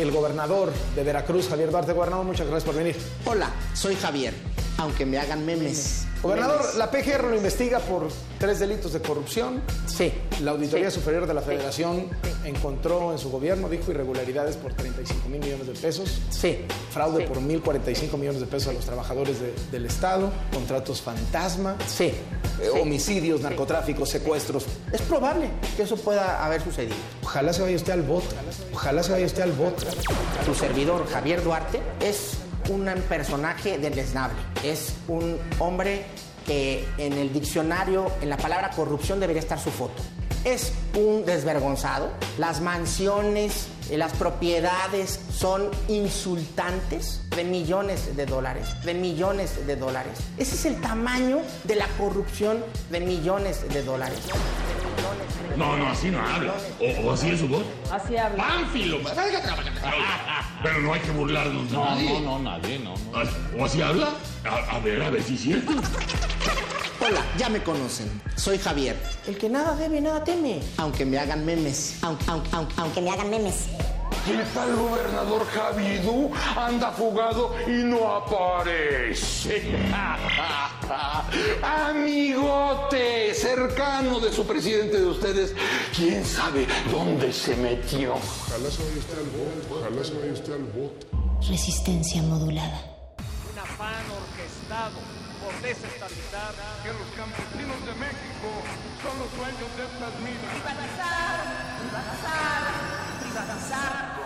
El gobernador de Veracruz, Javier Duarte. Gobernador, muchas gracias por venir. Hola, soy Javier, aunque me hagan memes. Gobernador, Memes. la PGR lo investiga por tres delitos de corrupción. Sí. La Auditoría Sí. Superior de la Federación encontró en su gobierno, dijo, irregularidades por 35 mil millones de pesos. Sí. Fraude Sí. por 1.045 millones de pesos a los trabajadores de- del Estado. Contratos fantasma. Sí. eh, Sí. homicidios, narcotráfico, secuestros. Es probable que eso pueda haber sucedido. Ojalá se vaya usted al voto. Ojalá se vaya usted al voto. Su servidor, Javier Duarte, es un personaje deleznable. Es un hombre que en el diccionario, en la palabra corrupción, debería estar su foto. Es un desvergonzado. Las mansiones, eh, las propiedades son insultantes de millones de dólares, de millones de dólares. Ese es el tamaño de la corrupción de millones de dólares. No, no, así no habla. O, o así es su voz. Así habla. ¡Pánfilo! Pero no hay que burlarnos de No, nadie. no, no, nadie, no. no. ¿O así habla? A, a ver, a ver si es cierto. Hola, ya me conocen. Soy Javier. El que nada debe, nada teme. Aunque me hagan memes. Aunque, aunque, aunque, aunque me hagan memes. ¿Qué tal, gobernador Javidú? Anda fugado y no aparece. Amigote, cercano de su presidente de ustedes, quién sabe dónde se metió. Ojalá se vaya usted al voto, ojalá se vaya usted al voto. Resistencia modulada. Un afán orquestado desestabilizar que los campesinos de México son los dueños de estas minas. Privatizar, privatizar, privatizar.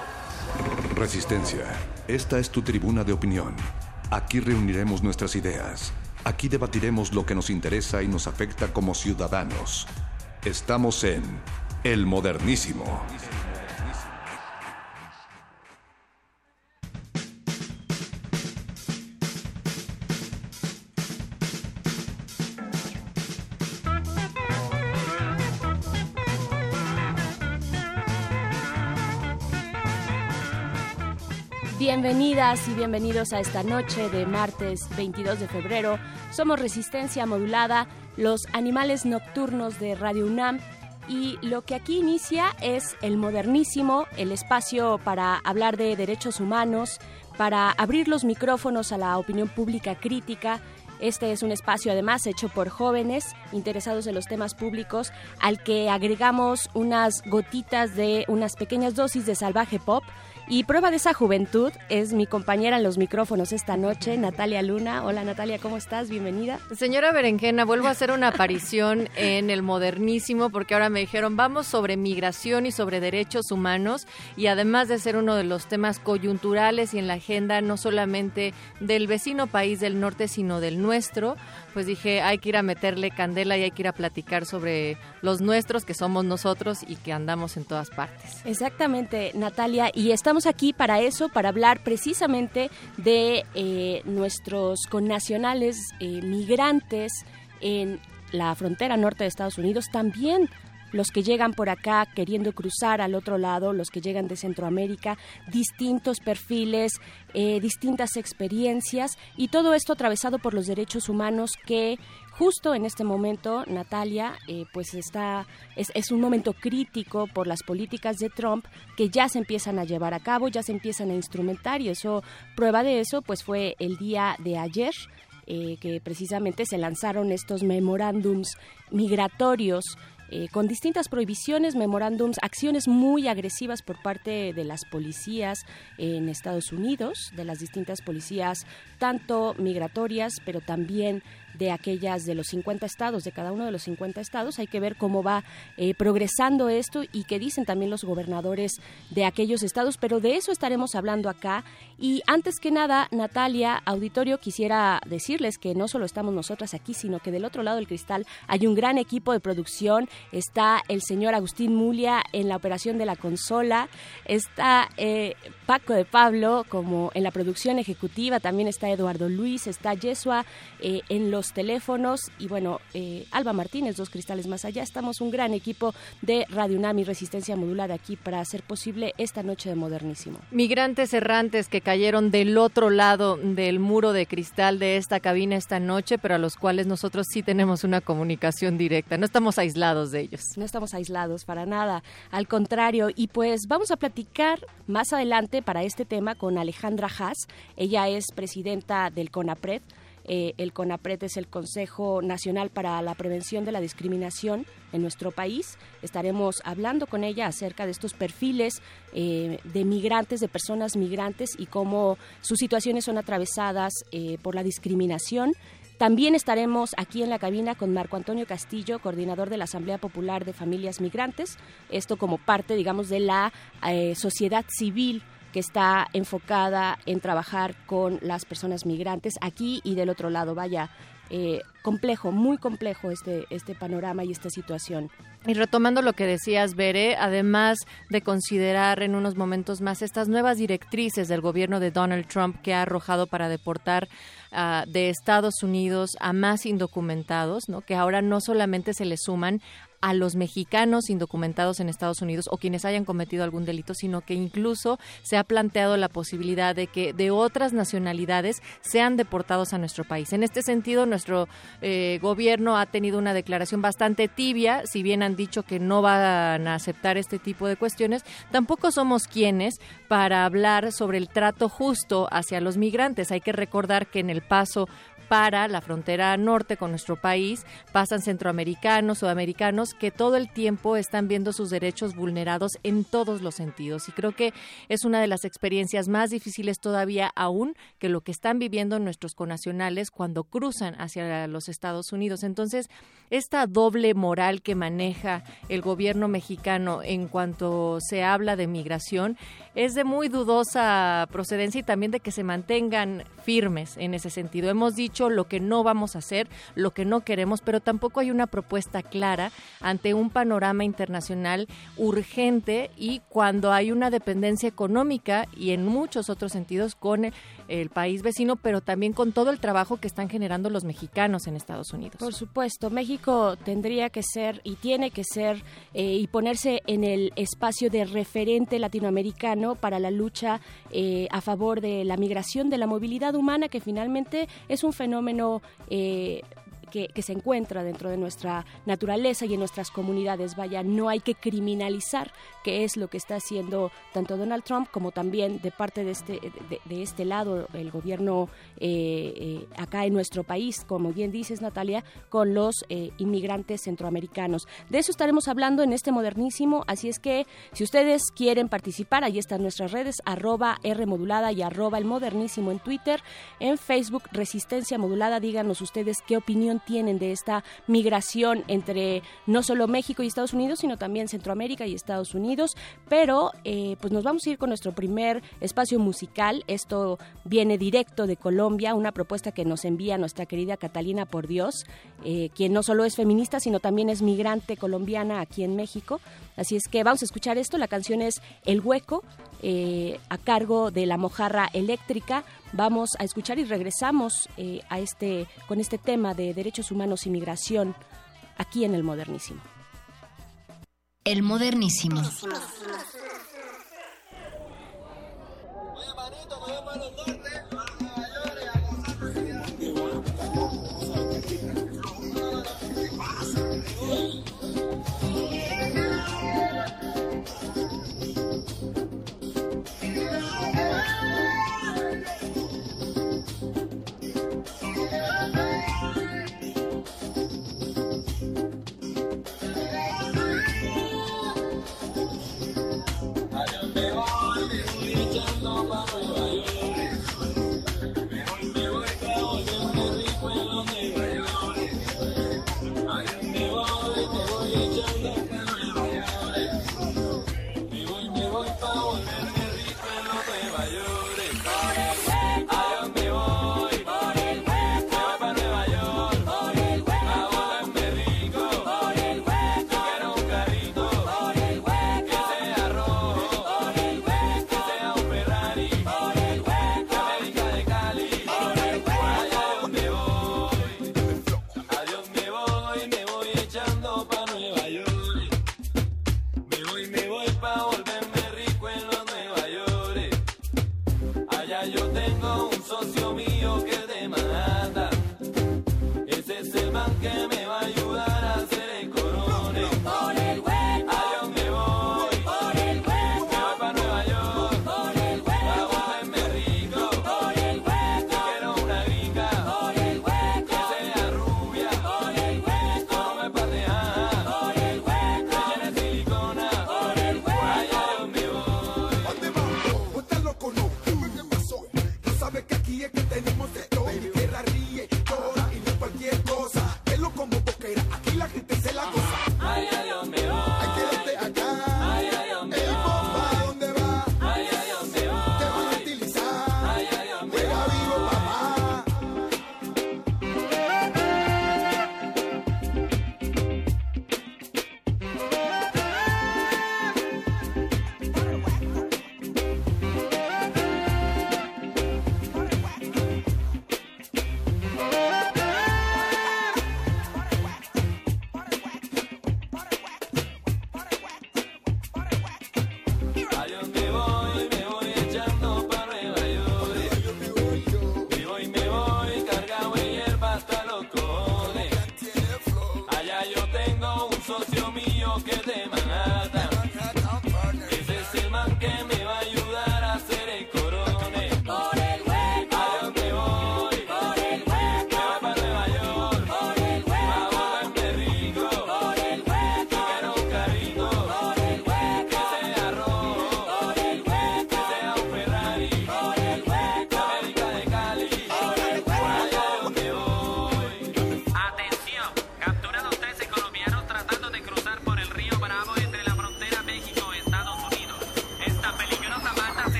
Resistencia. Esta es tu tribuna de opinión. Aquí reuniremos nuestras ideas. Aquí debatiremos lo que nos interesa y nos afecta como ciudadanos. Estamos en El Modernísimo. Bienvenidas y bienvenidos a esta noche de martes 22 de febrero. Somos Resistencia Modulada, los animales nocturnos de Radio UNAM. Y lo que aquí inicia es el modernísimo, el espacio para hablar de derechos humanos, para abrir los micrófonos a la opinión pública crítica. Este es un espacio además hecho por jóvenes interesados en los temas públicos al que agregamos unas gotitas de unas pequeñas dosis de salvaje pop y prueba de esa juventud es mi compañera en los micrófonos esta noche, Natalia Luna. Hola Natalia, ¿cómo estás? Bienvenida. Señora Berenjena, vuelvo a hacer una aparición en el modernísimo porque ahora me dijeron vamos sobre migración y sobre derechos humanos y además de ser uno de los temas coyunturales y en la agenda no solamente del vecino país del norte sino del nuestro, pues dije hay que ir a meterle candela y hay que ir a platicar sobre los nuestros que somos nosotros y que andamos en todas partes. Exactamente, Natalia, y estamos aquí para eso, para hablar precisamente de eh, nuestros connacionales eh, migrantes en la frontera norte de Estados Unidos, también los que llegan por acá queriendo cruzar al otro lado, los que llegan de Centroamérica, distintos perfiles, eh, distintas experiencias y todo esto atravesado por los derechos humanos que justo en este momento, Natalia, eh, pues está, es, un momento crítico por las políticas de Trump que ya se empiezan a llevar a cabo, ya se empiezan a instrumentar y eso, prueba de eso, pues fue el día de ayer. Eh, que precisamente se lanzaron estos memorándums migratorios eh, con distintas prohibiciones, memorándums, acciones muy agresivas por parte de las policías en Estados Unidos, de las distintas policías, tanto migratorias, pero también de aquellas de los 50 estados, de cada uno de los 50 estados. Hay que ver cómo va eh, progresando esto y qué dicen también los gobernadores de aquellos estados, pero de eso estaremos hablando acá. Y antes que nada, Natalia, auditorio, quisiera decirles que no solo estamos nosotras aquí, sino que del otro lado del cristal hay un gran equipo de producción. Está el señor Agustín Mulia en la operación de la consola, está eh, Paco de Pablo como en la producción ejecutiva, también está Eduardo Luis, está Yesua eh, en los teléfonos y bueno, eh, Alba Martínez, dos cristales más allá. Estamos un gran equipo de Radio UNAM y Resistencia Modulada aquí para hacer posible esta noche de modernísimo. Migrantes errantes que cayeron del otro lado del muro de cristal de esta cabina esta noche, pero a los cuales nosotros sí tenemos una comunicación directa. No estamos aislados de ellos. No estamos aislados para nada. Al contrario, y pues vamos a platicar más adelante para este tema con Alejandra Haas. Ella es presidenta del CONAPRED eh, el CONAPRET es el Consejo Nacional para la Prevención de la Discriminación en nuestro país. Estaremos hablando con ella acerca de estos perfiles eh, de migrantes, de personas migrantes y cómo sus situaciones son atravesadas eh, por la discriminación. También estaremos aquí en la cabina con Marco Antonio Castillo, coordinador de la Asamblea Popular de Familias Migrantes, esto como parte, digamos, de la sociedad civil que está enfocada en trabajar con las personas migrantes aquí y del otro lado. Vaya, eh, complejo, muy complejo este, este panorama y esta situación. Y retomando lo que decías, Bere, además de considerar en unos momentos más estas nuevas directrices del gobierno de Donald Trump que ha arrojado para deportar uh, de Estados Unidos a más indocumentados, ¿no? que ahora no solamente se le suman a los mexicanos indocumentados en Estados Unidos o quienes hayan cometido algún delito, sino que incluso se ha planteado la posibilidad de que de otras nacionalidades sean deportados a nuestro país. En este sentido, nuestro eh, gobierno ha tenido una declaración bastante tibia, si bien han dicho que no van a aceptar este tipo de cuestiones, tampoco somos quienes para hablar sobre el trato justo hacia los migrantes. Hay que recordar que en el paso para la frontera norte con nuestro país, pasan centroamericanos, sudamericanos, que todo el tiempo están viendo sus derechos vulnerados en todos los sentidos. Y creo que es una de las experiencias más difíciles todavía aún que lo que están viviendo nuestros conacionales cuando cruzan hacia los Estados Unidos. Entonces, esta doble moral que maneja el gobierno mexicano en cuanto se habla de migración es de muy dudosa procedencia y también de que se mantengan firmes en ese sentido. Hemos dicho lo que no vamos a hacer, lo que no queremos, pero tampoco hay una propuesta clara ante un panorama internacional urgente y cuando hay una dependencia económica y en muchos otros sentidos con el país vecino, pero también con todo el trabajo que están generando los mexicanos en Estados Unidos. Por supuesto, México tendría que ser y tiene que ser eh, y ponerse en el espacio de referente latinoamericano para la lucha eh, a favor de la migración, de la movilidad humana, que finalmente es un fenómeno eh, que, se encuentra dentro de nuestra naturaleza y en nuestras comunidades. Vaya, no hay que criminalizar, que es lo que está haciendo tanto Donald Trump como también de parte de este, de, este lado el gobierno eh, eh, acá en nuestro país, como bien dices Natalia, con los eh, inmigrantes centroamericanos. De eso estaremos hablando en este modernísimo, así es que si ustedes quieren participar, ahí están nuestras redes, arroba R modulada y arroba el modernísimo en Twitter, en Facebook Resistencia Modulada, díganos ustedes qué opinión tienen de esta migración entre no solo México y Estados Unidos, sino también Centroamérica y Estados Unidos. Pero eh, pues nos vamos a ir con nuestro primer espacio musical. Esto viene directo de Colombia, una propuesta que nos envía nuestra querida Catalina Por Dios, eh, quien no solo es feminista, sino también es migrante colombiana aquí en México. Así es que vamos a escuchar esto. La canción es El Hueco, eh, a cargo de la mojarra eléctrica. Vamos a escuchar y regresamos eh, a este, con este tema de derechos humanos y migración aquí en el modernísimo. El modernísimo.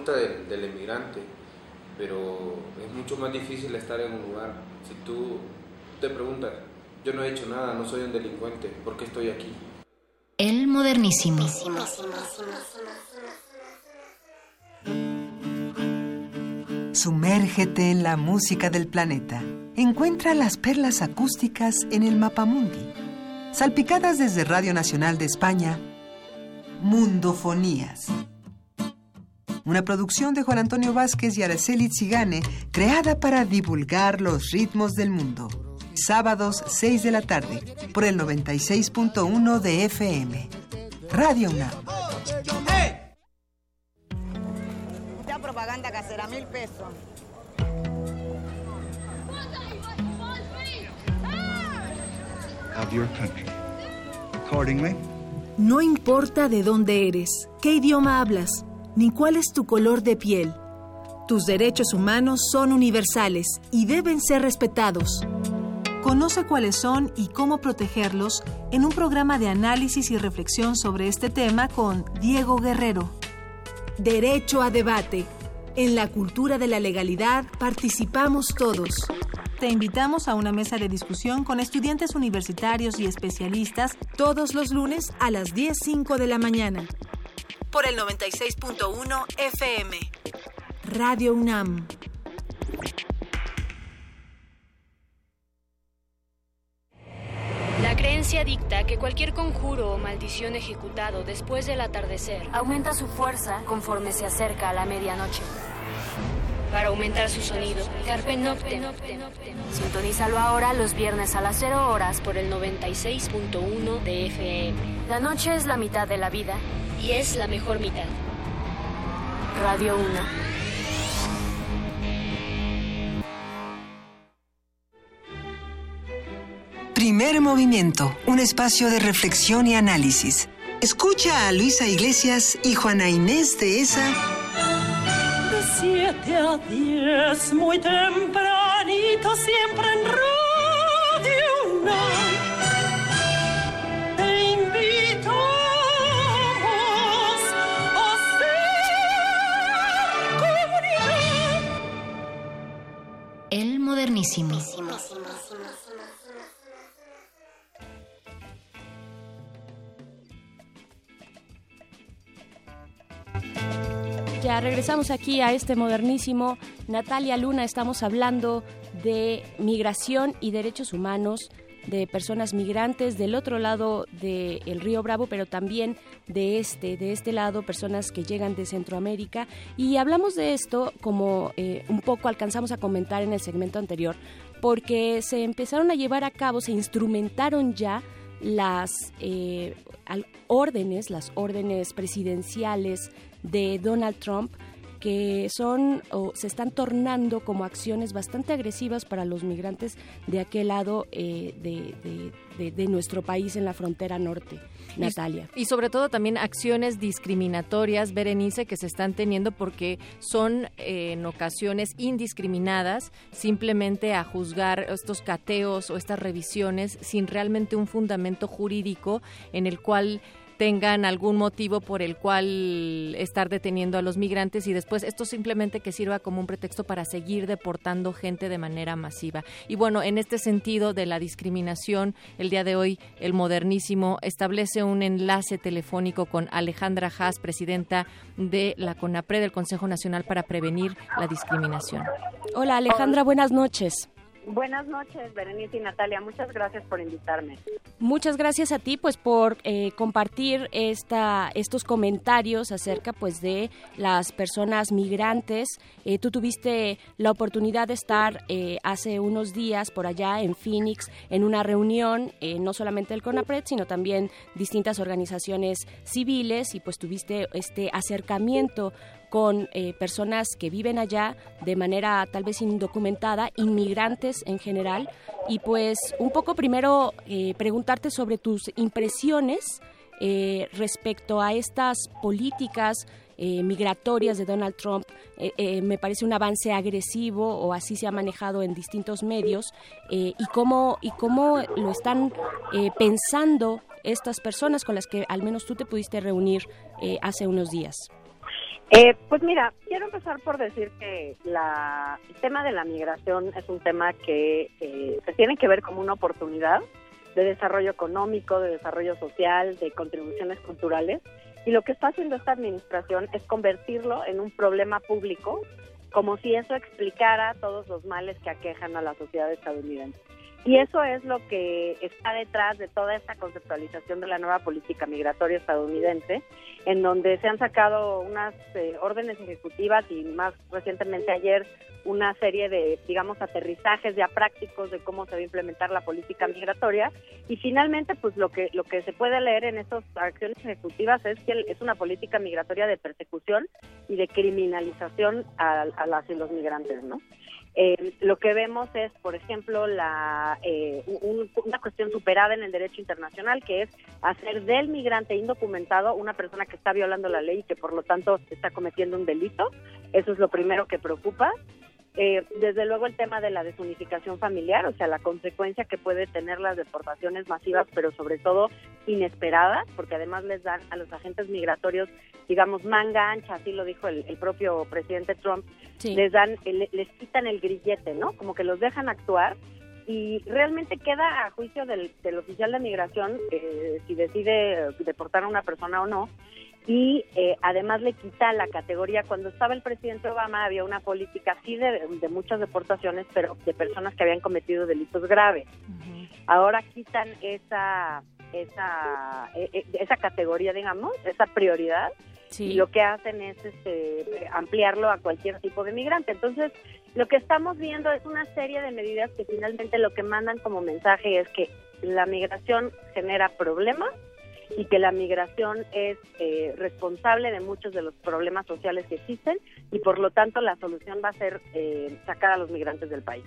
Ruta del, del emigrante, pero es mucho más difícil estar en un lugar. Si tú te preguntas, yo no he hecho nada, no soy un delincuente, ¿por qué estoy aquí? El modernísimo. Sumérgete en la música del planeta. Encuentra las perlas acústicas en el Mapamundi. Salpicadas desde Radio Nacional de España, Mundofonías. Una producción de Juan Antonio Vázquez y Araceli Zigane, creada para divulgar los ritmos del mundo. Sábados 6 de la tarde, por el 96.1 de FM. Radio UNAM. Mucha propaganda casera, mil pesos. of your country. Accordingly, No importa de dónde eres, qué idioma hablas, ni cuál es tu color de piel. Tus derechos humanos son universales y deben ser respetados. Conoce cuáles son y cómo protegerlos en un programa de análisis y reflexión sobre este tema con Diego Guerrero. Derecho a debate. En la cultura de la legalidad participamos todos. Te invitamos a una mesa de discusión con estudiantes universitarios y especialistas todos los lunes a las 10.05 de la mañana. Por el 96.1 FM. Radio UNAM. La creencia dicta que cualquier conjuro o maldición ejecutado después del atardecer aumenta su fuerza conforme se acerca a la medianoche. Para aumentar su sonido, Carpe Noctem. Sintonízalo ahora los viernes a las 0 horas por el 96.1 de FM. La noche es la mitad de la vida y es la mejor mitad. Radio 1. Primer movimiento, un espacio de reflexión y análisis. Escucha a Luisa Iglesias y Juana Inés de esa. 7 a 10, muy tempranito, siempre en Radio. Te invitamos a ser comunidad. El modernísimo. Ya regresamos aquí a este modernísimo. Natalia Luna, estamos hablando de migración y derechos humanos de personas migrantes del otro lado del río Bravo, pero también de este, de este lado, personas que llegan de Centroamérica. Y hablamos de esto como eh, un poco alcanzamos a comentar en el segmento anterior, porque se empezaron a llevar a cabo, se instrumentaron ya las eh, órdenes, las órdenes presidenciales de Donald Trump que son o se están tornando como acciones bastante agresivas para los migrantes de aquel lado eh, de, de- de- de nuestro país en la frontera norte. Natalia. Y, y sobre todo también acciones discriminatorias, Berenice, que se están teniendo porque son eh, en ocasiones indiscriminadas, simplemente a juzgar estos cateos o estas revisiones sin realmente un fundamento jurídico en el cual tengan algún motivo por el cual estar deteniendo a los migrantes y después esto simplemente que sirva como un pretexto para seguir deportando gente de manera masiva. Y bueno, en este sentido de la discriminación, el día de hoy el modernísimo establece un enlace telefónico con Alejandra Haas, presidenta de la CONAPRE del Consejo Nacional para Prevenir la Discriminación. Hola Alejandra, buenas noches. Buenas noches, Berenice y Natalia. Muchas gracias por invitarme. Muchas gracias a ti pues por eh, compartir esta, estos comentarios acerca pues de las personas migrantes. Eh, tú tuviste la oportunidad de estar eh, hace unos días por allá en Phoenix en una reunión, eh, no solamente del CONAPRED, sino también distintas organizaciones civiles y pues tuviste este acercamiento con eh, personas que viven allá de manera tal vez indocumentada, inmigrantes en general, y pues un poco primero eh, preguntarte sobre tus impresiones eh, respecto a estas políticas eh, migratorias de Donald Trump. Eh, eh, me parece un avance agresivo o así se ha manejado en distintos medios eh, y cómo y cómo lo están eh, pensando estas personas con las que al menos tú te pudiste reunir eh, hace unos días. Eh, pues mira, quiero empezar por decir que la, el tema de la migración es un tema que eh, se tiene que ver como una oportunidad de desarrollo económico, de desarrollo social, de contribuciones culturales. Y lo que está haciendo esta administración es convertirlo en un problema público, como si eso explicara todos los males que aquejan a la sociedad estadounidense. Y eso es lo que está detrás de toda esta conceptualización de la nueva política migratoria estadounidense, en donde se han sacado unas eh, órdenes ejecutivas y más recientemente ayer una serie de, digamos, aterrizajes ya prácticos de cómo se va a implementar la política migratoria. Y finalmente, pues lo que lo que se puede leer en estas acciones ejecutivas es que es una política migratoria de persecución y de criminalización a, a las y los migrantes, ¿no? Eh, lo que vemos es, por ejemplo, la, eh, un- una cuestión superada en el derecho internacional, que es hacer del migrante indocumentado una persona que está violando la ley y que por lo tanto está cometiendo un delito. Eso es lo primero que preocupa. Eh, desde luego el tema de la desunificación familiar, o sea, la consecuencia que puede tener las deportaciones masivas, pero sobre todo inesperadas, porque además les dan a los agentes migratorios, digamos, manga ancha, así lo dijo el, el propio presidente Trump, Sí. les dan, el- les quitan el grillete, ¿no? Como que los dejan actuar y realmente queda a juicio del, del oficial de migración eh, si decide deportar a una persona o no. Y eh, además le quita la categoría. Cuando estaba el presidente Obama había una política sí de, de muchas deportaciones, pero de personas que habían cometido delitos graves. Ahora quitan esa esa eh, eh, esa categoría, digamos, esa prioridad y lo que hacen es este, ampliarlo a cualquier tipo de migrante. Entonces, lo que estamos viendo es una serie de medidas que finalmente lo que mandan como mensaje es que la migración genera problemas y que la migración es eh, responsable de muchos de los problemas sociales que existen y por lo tanto la solución va a ser eh, sacar a los migrantes del país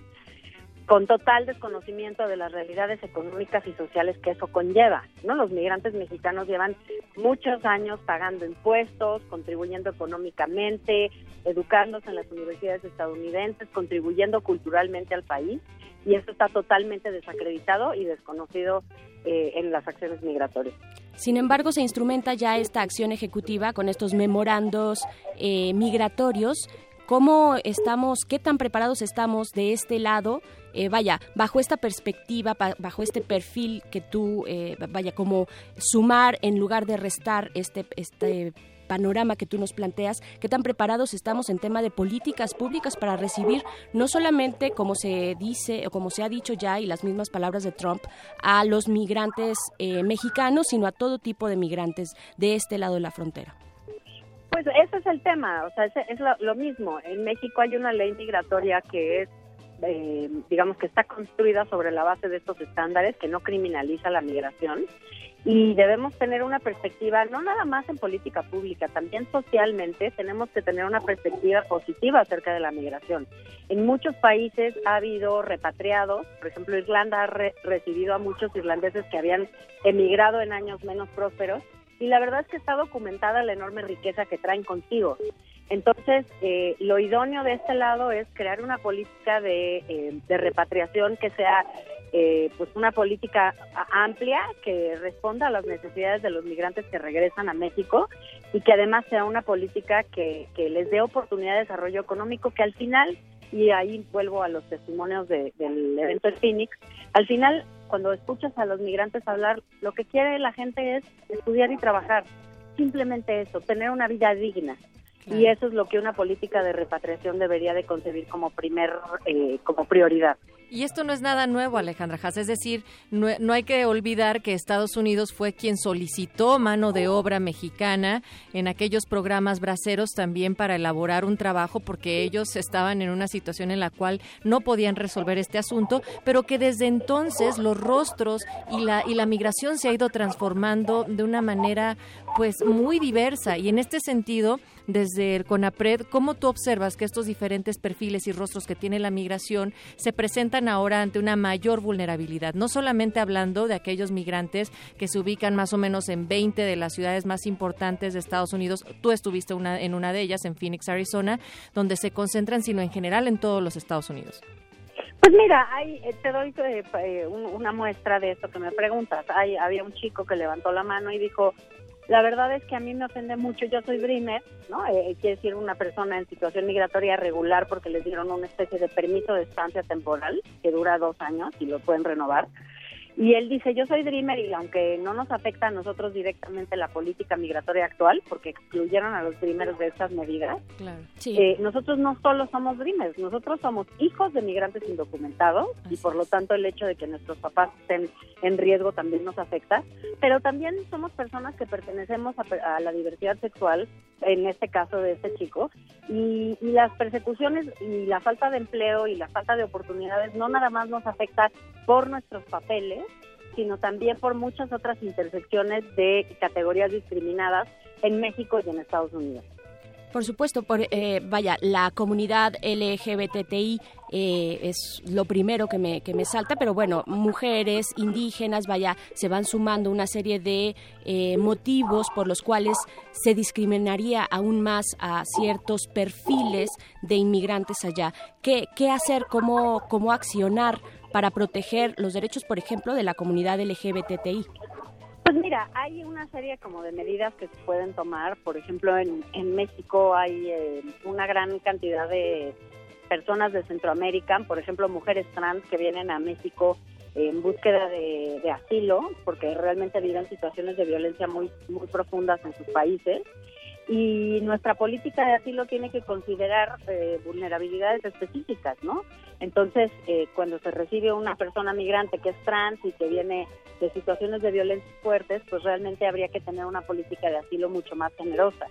con total desconocimiento de las realidades económicas y sociales que eso conlleva. ¿no? Los migrantes mexicanos llevan muchos años pagando impuestos, contribuyendo económicamente, educándose en las universidades estadounidenses, contribuyendo culturalmente al país, y eso está totalmente desacreditado y desconocido eh, en las acciones migratorias. Sin embargo, se instrumenta ya esta acción ejecutiva con estos memorandos eh, migratorios. ¿Cómo estamos, qué tan preparados estamos de este lado? Eh, vaya, bajo esta perspectiva, bajo este perfil que tú, eh, vaya, como sumar en lugar de restar este, este panorama que tú nos planteas, qué tan preparados estamos en tema de políticas públicas para recibir no solamente como se dice o como se ha dicho ya y las mismas palabras de Trump a los migrantes eh, mexicanos, sino a todo tipo de migrantes de este lado de la frontera. Pues ese es el tema, o sea, es lo, lo mismo. En México hay una ley migratoria que es, eh, digamos, que está construida sobre la base de estos estándares, que no criminaliza la migración. Y debemos tener una perspectiva, no nada más en política pública, también socialmente tenemos que tener una perspectiva positiva acerca de la migración. En muchos países ha habido repatriados, por ejemplo, Irlanda ha re- recibido a muchos irlandeses que habían emigrado en años menos prósperos y la verdad es que está documentada la enorme riqueza que traen consigo. Entonces, eh, lo idóneo de este lado es crear una política de, eh, de repatriación que sea eh, pues una política amplia que responda a las necesidades de los migrantes que regresan a México y que además sea una política que, que les dé oportunidad de desarrollo económico que al final, y ahí vuelvo a los testimonios de- del evento de Phoenix, al final cuando escuchas a los migrantes hablar, lo que quiere la gente es estudiar y trabajar, simplemente eso, tener una vida digna. Y eso es lo que una política de repatriación debería de concebir como primer, eh, como prioridad. Y esto no es nada nuevo, Alejandra Haas. Es decir, no, hay que olvidar que Estados Unidos fue quien solicitó mano de obra mexicana en aquellos programas braceros también para elaborar un trabajo porque ellos estaban en una situación en la cual no podían resolver este asunto, pero que desde entonces los rostros y la, y la migración se ha ido transformando de una manera pues muy diversa. Y en este sentido, desde el CONAPRED, ¿cómo tú observas que estos diferentes perfiles y rostros que tiene la migración se presentan ahora ante una mayor vulnerabilidad? No solamente hablando de aquellos migrantes que se ubican más o menos en 20 de las ciudades más importantes de Estados Unidos, tú estuviste una, en una de ellas, en Phoenix, Arizona, donde se concentran, sino en general en todos los Estados Unidos. Pues mira, hay, eh, te doy eh, eh, un- una muestra de esto que me preguntas. Hay, había un chico que levantó la mano y dijo, La verdad es que a mí me ofende mucho, yo soy dreamer, ¿no? Eh, quiere decir una persona en situación migratoria regular porque les dieron una especie de permiso de estancia temporal que dura dos años y lo pueden renovar. Y él dice, yo soy Dreamer y aunque no nos afecta a nosotros directamente la política migratoria actual, porque excluyeron a los Dreamers de estas medidas, eh, nosotros no solo somos Dreamers, nosotros somos hijos de migrantes indocumentados y por lo tanto el hecho de que nuestros papás estén en riesgo también nos afecta, pero también somos personas que pertenecemos a, la diversidad sexual, en este caso de este chico, y, y las persecuciones y la falta de empleo y la falta de oportunidades no nada más nos afecta por nuestros papeles, sino también por muchas otras intersecciones de categorías discriminadas en México y en Estados Unidos. Por supuesto, por, eh, vaya, la comunidad LGBTI eh, es lo primero que me, que me salta, pero bueno, mujeres, indígenas, vaya, se van sumando una serie de eh, motivos por los cuales se discriminaría aún más a ciertos perfiles de inmigrantes allá. ¿Qué, qué hacer, cómo, cómo accionar para proteger los derechos, por ejemplo, de la comunidad LGBTI? Pues mira, hay una serie como de medidas que se pueden tomar. Por ejemplo, en, en México hay eh, una gran cantidad de personas de Centroamérica, por ejemplo, mujeres trans que vienen a México en búsqueda de, de asilo, porque realmente viven situaciones de violencia muy, muy profundas en sus países y nuestra política de asilo tiene que considerar eh, vulnerabilidades específicas, ¿no? Entonces, eh, cuando se recibe una persona migrante que es trans y que viene de situaciones de violencia fuertes, pues realmente habría que tener una política de asilo mucho más generosa.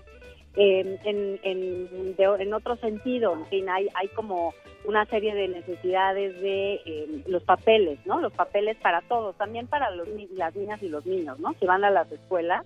en, en, en, otro sentido, en fin, hay, hay como una serie de necesidades de eh, los papeles, ¿no? Los papeles para todos, también para los, las niñas y los niños, ¿no? Que van a las escuelas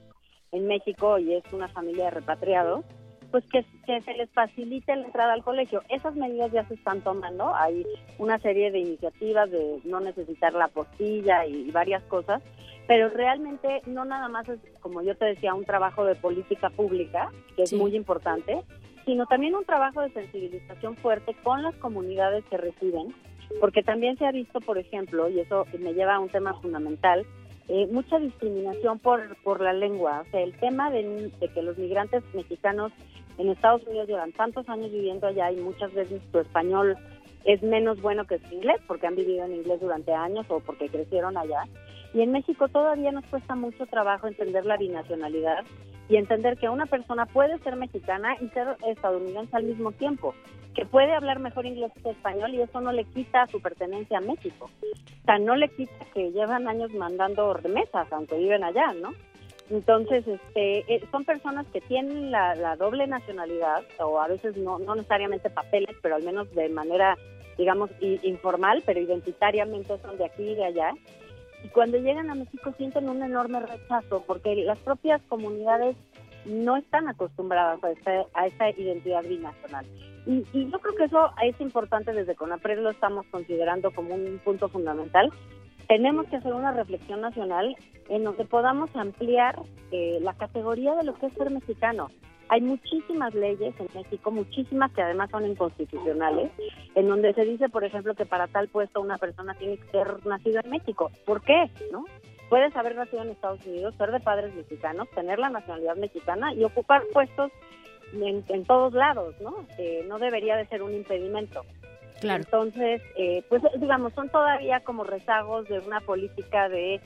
en México y es una familia de repatriados, pues que, se les facilite la entrada al colegio. Esas medidas ya se están tomando, hay una serie de iniciativas de no necesitar la postilla y, varias cosas, pero realmente no nada más es, como yo te decía, un trabajo de política pública, que es muy importante, sino también un trabajo de sensibilización fuerte con las comunidades que reciben, porque también se ha visto, por ejemplo, y eso me lleva a un tema fundamental, eh, mucha discriminación por, por la lengua. O sea, el tema de, que los migrantes mexicanos en Estados Unidos llevan tantos años viviendo allá y muchas veces su español es menos bueno que su inglés porque han vivido en inglés durante años o porque crecieron allá. Y en México todavía nos cuesta mucho trabajo entender la binacionalidad y entender que una persona puede ser mexicana y ser estadounidense al mismo tiempo, que puede hablar mejor inglés que español y eso no le quita su pertenencia a México. O sea, no le quita que llevan años mandando remesas, aunque viven allá, ¿no? Entonces, este, eh, son personas que tienen la, doble nacionalidad, o a veces no, no necesariamente papeles, pero al menos de manera, digamos, informal, pero identitariamente son de aquí y de allá y cuando llegan a México sienten un enorme rechazo porque las propias comunidades no están acostumbradas a esta, a esta identidad binacional. Y, y, yo creo que eso es importante desde CONAPRED, lo estamos considerando como un punto fundamental. Tenemos que hacer una reflexión nacional en donde podamos ampliar eh, la categoría de lo que es ser mexicano. Hay muchísimas leyes en México, muchísimas que además son inconstitucionales, en donde se dice, por ejemplo, que para tal puesto una persona tiene que ser nacida en México. ¿Por qué? ¿No? Puedes haber nacido en Estados Unidos, ser de padres mexicanos, tener la nacionalidad mexicana y ocupar puestos en, todos lados, ¿no? no debería de ser un impedimento. Claro. Entonces, eh, pues digamos, son todavía como rezagos de una política de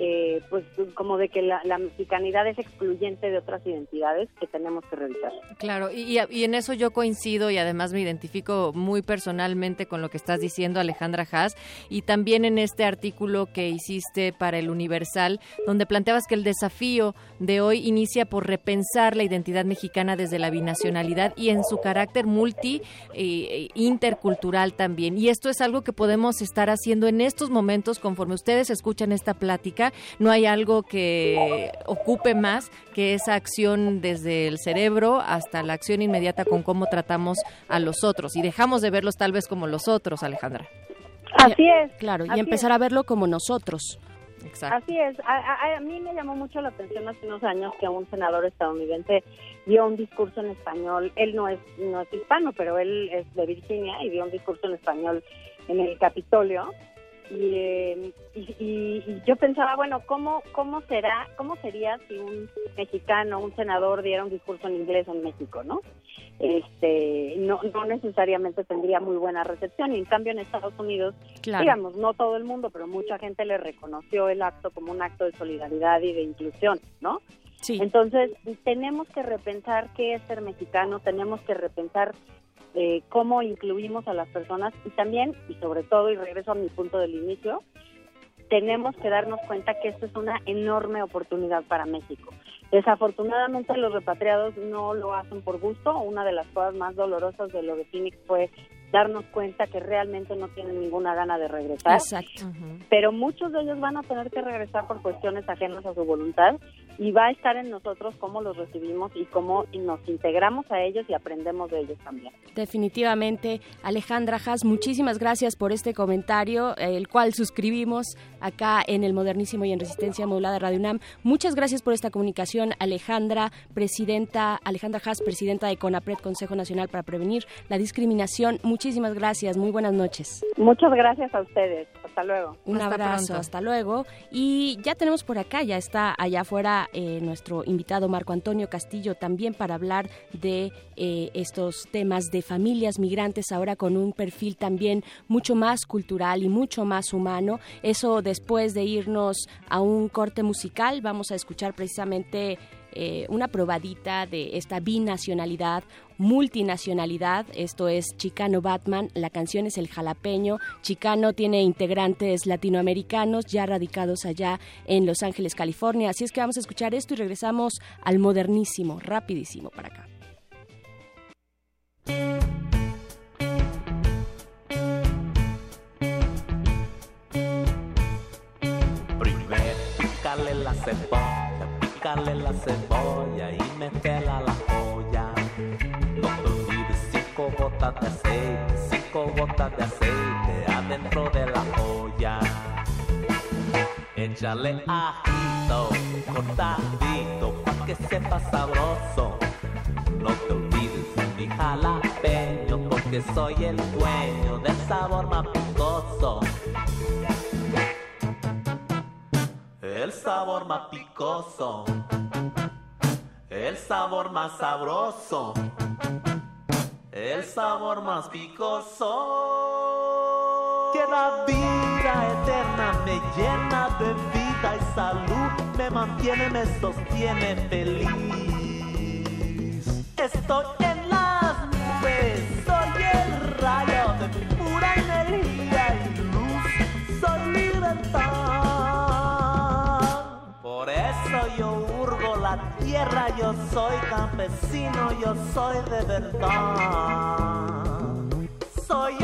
eh, pues como de que la, mexicanidad es excluyente de otras identidades que tenemos que revisar. Claro, y, en eso yo coincido y además me identifico muy personalmente con lo que estás diciendo Alejandra Haas y también en este artículo que hiciste para el Universal donde planteabas que el desafío de hoy inicia por repensar la identidad mexicana desde la binacionalidad y en su carácter multi e intercultural también y esto es algo que podemos estar haciendo en estos momentos conforme ustedes escuchan esta plática no hay algo que ocupe más que esa acción desde el cerebro hasta la acción inmediata con cómo tratamos a los otros y dejamos de verlos tal vez como los otros, Alejandra. Así es. Claro, y empezar a verlo como nosotros. Exacto. Así es. A, mí me llamó mucho la atención hace unos años que un senador estadounidense dio un discurso en español. Él no es, no es hispano, pero él es de Virginia y dio un discurso en español en el Capitolio y, eh, y, y- y yo pensaba, bueno, ¿cómo, ¿cómo será, cómo sería si un mexicano, un senador diera un discurso en inglés en México, ¿no? Este, no, no necesariamente tendría muy buena recepción y en cambio en Estados Unidos, Claro. digamos, no todo el mundo, pero mucha gente le reconoció el acto como un acto de solidaridad y de inclusión, ¿no? Sí. Entonces, tenemos que repensar qué es ser mexicano, tenemos que repensar eh, cómo incluimos a las personas y también, y sobre todo, y regreso a mi punto del inicio, tenemos que darnos cuenta que esto es una enorme oportunidad para México. Desafortunadamente los repatriados no lo hacen por gusto. Una de las cosas más dolorosas de lo de Phoenix fue darnos cuenta que realmente no tienen ninguna gana de regresar. Exacto. Pero muchos de ellos van a tener que regresar por cuestiones ajenas a su voluntad y va a estar en nosotros cómo los recibimos y cómo nos integramos a ellos y aprendemos de ellos también. Definitivamente, Alejandra Haas, muchísimas gracias por este comentario, eh, el cual suscribimos acá en el Modernísimo y en Resistencia Modulada Radio UNAM. Muchas gracias por esta comunicación, Alejandra, presidenta, Alejandra Haas, presidenta de CONAPRED, Consejo Nacional para Prevenir la Discriminación. Muchísimas gracias, muy buenas noches. Muchas gracias a ustedes. Hasta luego. Un Hasta abrazo, pronto. hasta luego. Y ya tenemos por acá, ya está allá afuera eh, nuestro invitado Marco Antonio Castillo también para hablar de eh, estos temas de familias migrantes, ahora con un perfil también mucho más cultural y mucho más humano. Eso después de irnos a un corte musical, vamos a escuchar precisamente eh, una probadita de esta binacionalidad, multinacionalidad. Esto es Chicano Batman. La canción es El Jalapeño. Chicano tiene integrantes latinoamericanos ya radicados allá en Los Ángeles, California. Así es que vamos a escuchar esto y regresamos al modernísimo, rapidísimo para acá. Primero pícale la cebolla, pícale la cebolla y métela a la olla. No te olvides cinco gotas de aceite, cinco gotas de aceite adentro de la olla. Échale ajito, cortadito, pa' que sepa sabroso. No te olvides de mi jalapeño, porque soy el dueño del sabor más picoso. El sabor más picoso. El sabor más sabroso. El sabor más picoso. Que la vida eterna me llena de vida y salud. Me mantiene, me sostiene feliz. Estoy tierra, yo soy campesino, yo soy de verdad. Soy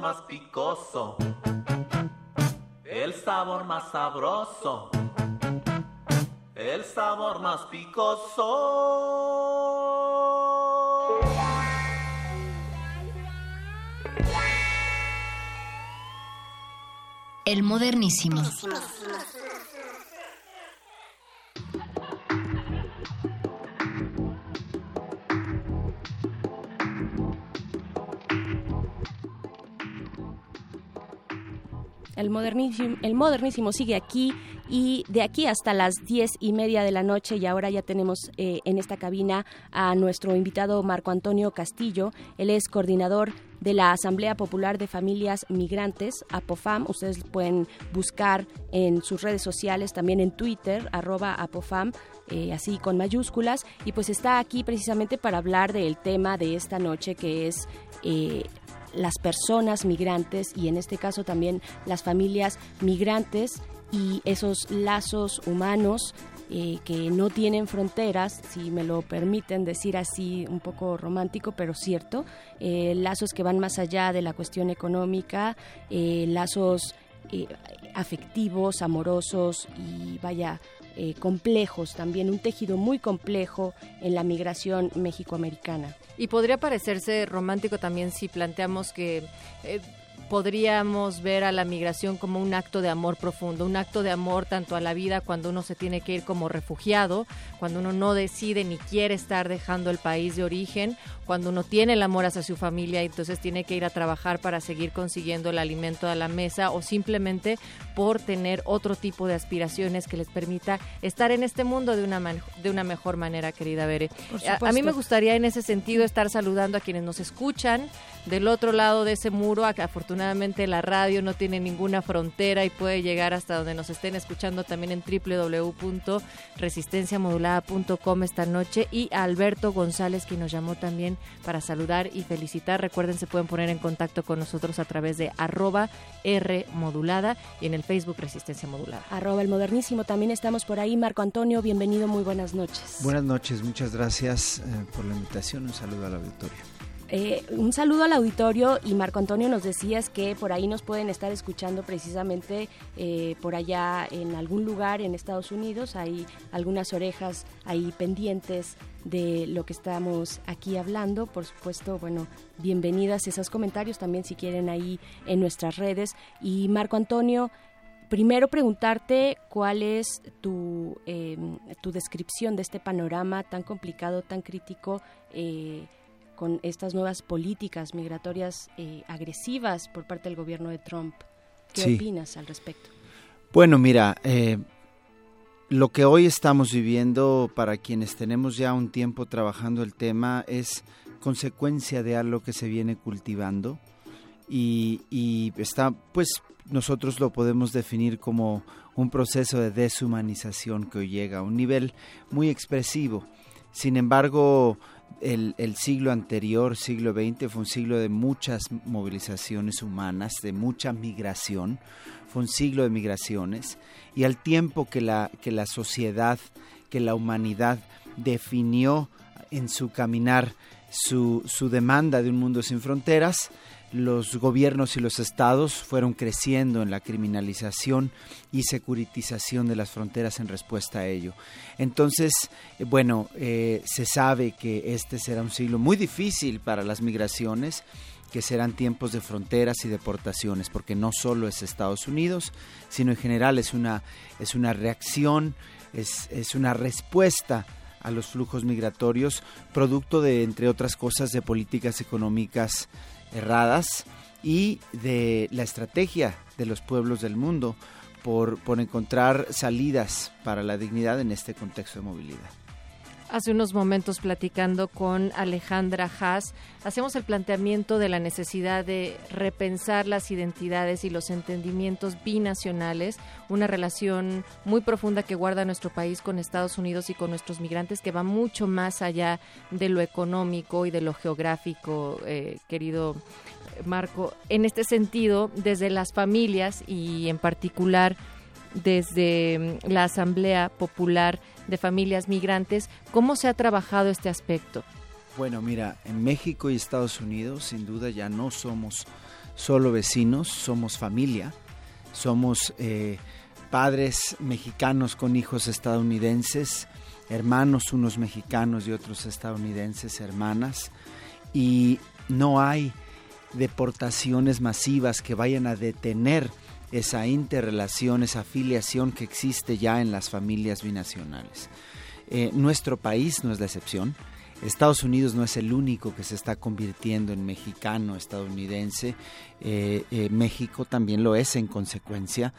más picoso, el sabor más sabroso, el sabor más picoso. El modernísimo. El modernísimo, el modernísimo sigue aquí y de aquí hasta las diez y media de la noche y ahora ya tenemos eh, en esta cabina a nuestro invitado Marco Antonio Castillo. Él es coordinador de la Asamblea Popular de Familias Migrantes, APOFAM. Ustedes pueden buscar en sus redes sociales, también en Twitter, arroba APOFAM, eh, así con mayúsculas. Y pues está aquí precisamente para hablar del tema de esta noche que es... eh, las personas migrantes y en este caso también las familias migrantes y esos lazos humanos eh, que no tienen fronteras, si me lo permiten decir así, un poco romántico, pero cierto, eh, lazos que van más allá de la cuestión económica, eh, lazos afectivos, amorosos y vaya, complejos también, un tejido muy complejo en la migración mexicoamericana. Y podría parecerse romántico también si planteamos que podríamos ver a la migración como un acto de amor profundo, un acto de amor tanto a la vida cuando uno se tiene que ir como refugiado, cuando uno no decide ni quiere estar dejando el país de origen, cuando uno tiene el amor hacia su familia y entonces tiene que ir a trabajar para seguir consiguiendo el alimento a la mesa o simplemente por tener otro tipo de aspiraciones que les permita estar en este mundo de una, de una mejor manera, querida Bere. A, a, mí me gustaría en ese sentido estar saludando a quienes nos escuchan del otro lado de ese muro, afortunadamente la radio no tiene ninguna frontera y puede llegar hasta donde nos estén escuchando también en www.resistenciamodulada.com esta noche y a Alberto González que nos llamó también para saludar y felicitar. Recuerden, se pueden poner en contacto con nosotros a través de arroba R modulada y en el Facebook Resistencia Modulada. Arroba el modernísimo, también estamos por ahí. Marco Antonio, bienvenido, muy buenas noches. Buenas noches, muchas gracias eh, por la invitación. Un saludo al auditorio. Eh, un saludo al auditorio y Marco Antonio nos decías que por ahí nos pueden estar escuchando precisamente eh, por allá en algún lugar en Estados Unidos. Hay algunas orejas ahí pendientes de lo que estamos aquí hablando. Por supuesto, bueno, bienvenidas esos comentarios también si quieren ahí en nuestras redes. Y Marco Antonio, primero preguntarte cuál es tu, em, tu descripción de este panorama tan complicado, tan crítico. Eh, con estas nuevas políticas migratorias eh, agresivas por parte del gobierno de Trump. ¿Qué opinas al respecto? Bueno, mira, eh, lo que hoy estamos viviendo para quienes tenemos ya un tiempo trabajando el tema es consecuencia de algo que se viene cultivando y, y está, pues nosotros lo podemos definir como un proceso de deshumanización que hoy llega a un nivel muy expresivo. Sin embargo, el, siglo anterior, siglo XX, fue un siglo de muchas movilizaciones humanas, de mucha migración, fue un siglo de migraciones, y al tiempo que la, que la sociedad, que la humanidad definió en su caminar su, su demanda de un mundo sin fronteras, los gobiernos y los estados fueron creciendo en la criminalización y securitización de las fronteras en respuesta a ello. Entonces, eh, bueno, eh, se sabe que este será un siglo muy difícil para las migraciones, que serán tiempos de fronteras y deportaciones, porque no solo es Estados Unidos, sino en general es una, es una reacción, es, es una respuesta a los flujos migratorios, producto de, entre otras cosas, de políticas económicas erradas y de la estrategia de los pueblos del mundo por, por encontrar salidas para la dignidad en este contexto de movilidad. Hace unos momentos platicando con Alejandra Haas, hacemos el planteamiento de la necesidad de repensar las identidades y los entendimientos binacionales, una relación muy profunda que guarda nuestro país con Estados Unidos y con nuestros migrantes que va mucho más allá de lo económico y de lo geográfico, eh, querido Marco. En este sentido, desde las familias y en particular desde mm, la Asamblea Popular de Familias Migrantes, ¿cómo se ha trabajado este aspecto? Bueno, mira, en México y Estados Unidos sin duda ya no somos solo vecinos, somos familia, somos eh, padres mexicanos con hijos estadounidenses, hermanos unos mexicanos y otros estadounidenses, hermanas, y no hay deportaciones masivas que vayan a detener esa interrelación, esa afiliación que existe ya en las familias binacionales. Eh, nuestro país no es la excepción. Estados Unidos no es el único que se está convirtiendo en mexicano estadounidense, eh, eh, México también lo es en consecuencia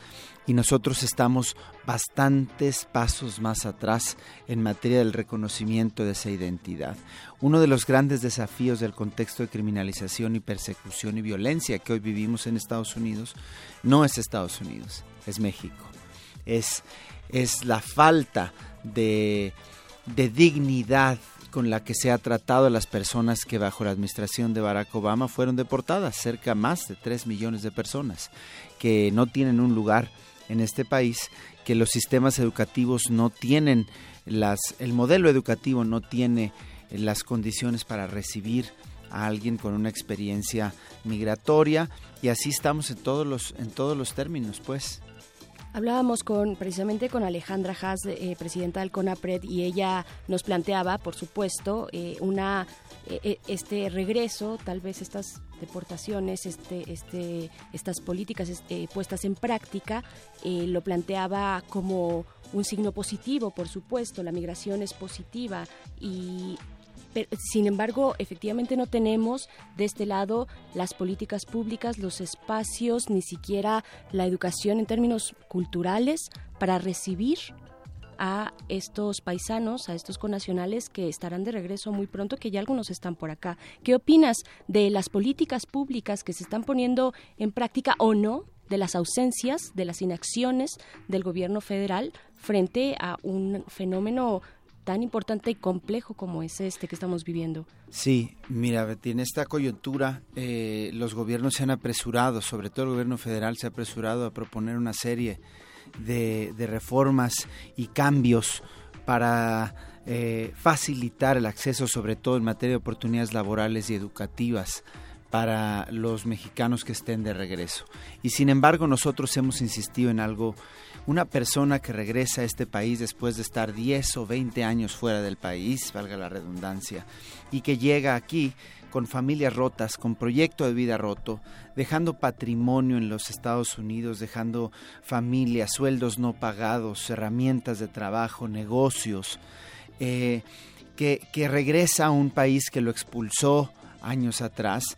y nosotros estamos bastantes pasos más atrás en materia del reconocimiento de esa identidad. Uno de los grandes desafíos del contexto de criminalización y persecución y violencia que hoy vivimos en Estados Unidos no es Estados Unidos, es México. Es, es la falta de, de dignidad con la que se ha tratado a las personas que bajo la administración de Barack Obama fueron deportadas, cerca más de 3 millones de personas que no tienen un lugar en este país que los sistemas educativos no tienen las, el modelo educativo no tiene las condiciones para recibir a alguien con una experiencia migratoria y así estamos en todos los en todos los términos, pues. Hablábamos con precisamente con Alejandra Haas, eh, presidenta del CONAPRED, y ella nos planteaba, por supuesto, eh, una eh, este regreso, tal vez estas deportaciones, este, este, estas políticas puestas en práctica, lo planteaba como un signo positivo, por supuesto, la migración es positiva y sin embargo, efectivamente no tenemos de este lado las políticas públicas, los espacios, ni siquiera la educación en términos culturales para recibir a estos paisanos, a estos conacionales que estarán de regreso muy pronto, que ya algunos están por acá. ¿Qué opinas de las políticas públicas que se están poniendo en práctica o no, de las ausencias, de las inacciones del gobierno federal frente a un fenómeno tan importante y complejo como es este que estamos viviendo. Sí, mira, en esta coyuntura eh, los gobiernos se han apresurado, sobre todo el gobierno federal se ha apresurado a proponer una serie de, reformas y cambios para eh, facilitar el acceso, sobre todo en materia de oportunidades laborales y educativas para los mexicanos que estén de regreso. Y sin embargo, nosotros hemos insistido en algo una persona que regresa a este país después de estar 10 o 20 años fuera del país, valga la redundancia, y que llega aquí con familias rotas, con proyecto de vida roto, dejando patrimonio en los Estados Unidos, dejando familias, sueldos no pagados, herramientas de trabajo, negocios, eh, que, que regresa a un país que lo expulsó años atrás,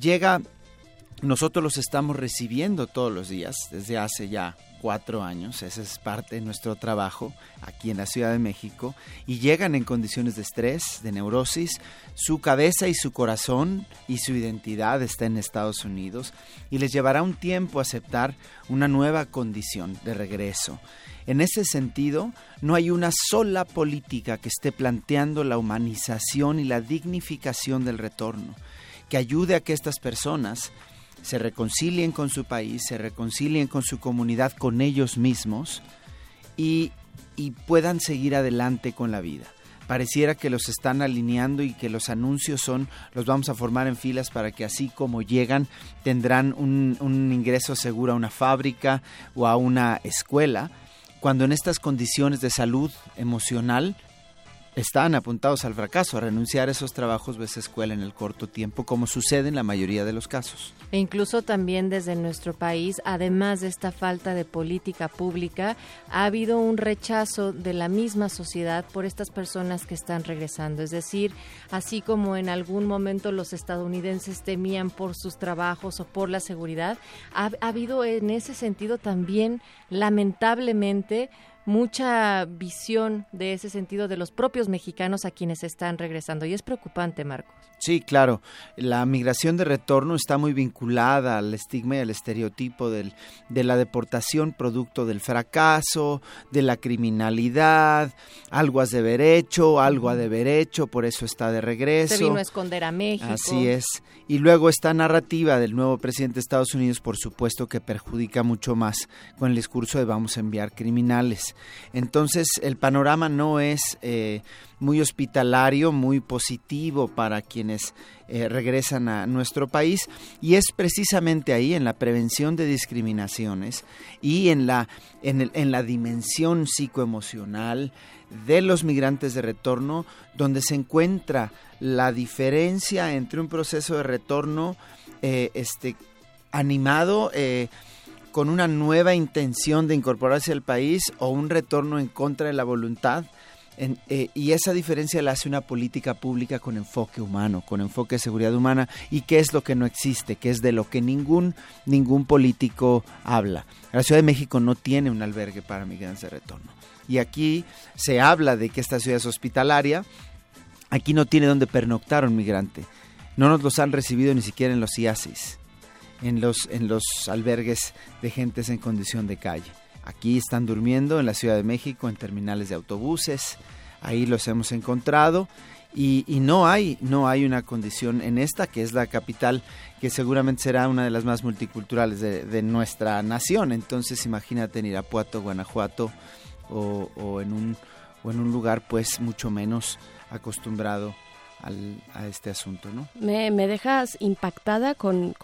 llega, nosotros los estamos recibiendo todos los días, desde hace ya cuatro años, esa es parte de nuestro trabajo aquí en la Ciudad de México, y llegan en condiciones de estrés, de neurosis, su cabeza y su corazón y su identidad está en Estados Unidos, y les llevará un tiempo aceptar una nueva condición de regreso. En ese sentido, no hay una sola política que esté planteando la humanización y la dignificación del retorno, que ayude a que estas personas se reconcilien con su país, se reconcilien con su comunidad, con ellos mismos y, puedan seguir adelante con la vida. Pareciera que los están alineando y que los anuncios son, los vamos a formar en filas para que así como llegan tendrán un, un ingreso seguro a una fábrica o a una escuela, cuando en estas condiciones de salud emocional están apuntados al fracaso, a renunciar a esos trabajos o esa escuela en el corto tiempo, como sucede en la mayoría de los casos. E incluso también desde nuestro país, además de esta falta de política pública, ha habido un rechazo de la misma sociedad por estas personas que están regresando. Es decir, así como en algún momento los estadounidenses temían por sus trabajos o por la seguridad, ha habido en ese sentido también, lamentablemente, mucha visión de ese sentido de los propios mexicanos a quienes están regresando. Y es preocupante, Marcos. Sí, claro. La migración de retorno está muy vinculada al estigma y al estereotipo del, de la deportación producto del fracaso, de la criminalidad, algo has de haber hecho, algo ha de haber hecho, por eso está de regreso. Se vino a esconder a México. Así es. Y luego esta narrativa del nuevo presidente de Estados Unidos, por supuesto que perjudica mucho más con el discurso de vamos a enviar criminales. Entonces el panorama no es eh, muy hospitalario, muy positivo para quienes eh, regresan a nuestro país. Y es precisamente ahí en la prevención de discriminaciones y en la, en, en la dimensión psicoemocional de los migrantes de retorno donde se encuentra la diferencia entre un proceso de retorno eh, este, animado con una nueva intención de incorporarse al país o un retorno en contra de la voluntad. Eh, y esa diferencia la hace una política pública con enfoque humano, con enfoque de seguridad humana, y qué es lo que no existe, que es de lo que ningún, ningún político habla. La Ciudad de México no tiene un albergue para migrantes de retorno. Y aquí se habla de que esta ciudad es hospitalaria, aquí no tiene donde pernoctar un migrante. No nos los han recibido ni siquiera en los IASIS en los, en los albergues de gentes en condición de calle. Aquí están durmiendo en la Ciudad de México en terminales de autobuses, ahí los hemos encontrado. Y, no hay no hay una condición en esta que es la capital que seguramente será una de las más multiculturales de, nuestra nación. Entonces imagínate en Irapuato Guanajuato o, o en un o en un lugar pues mucho menos acostumbrado a este asunto, ¿no? Me, dejas impactada con,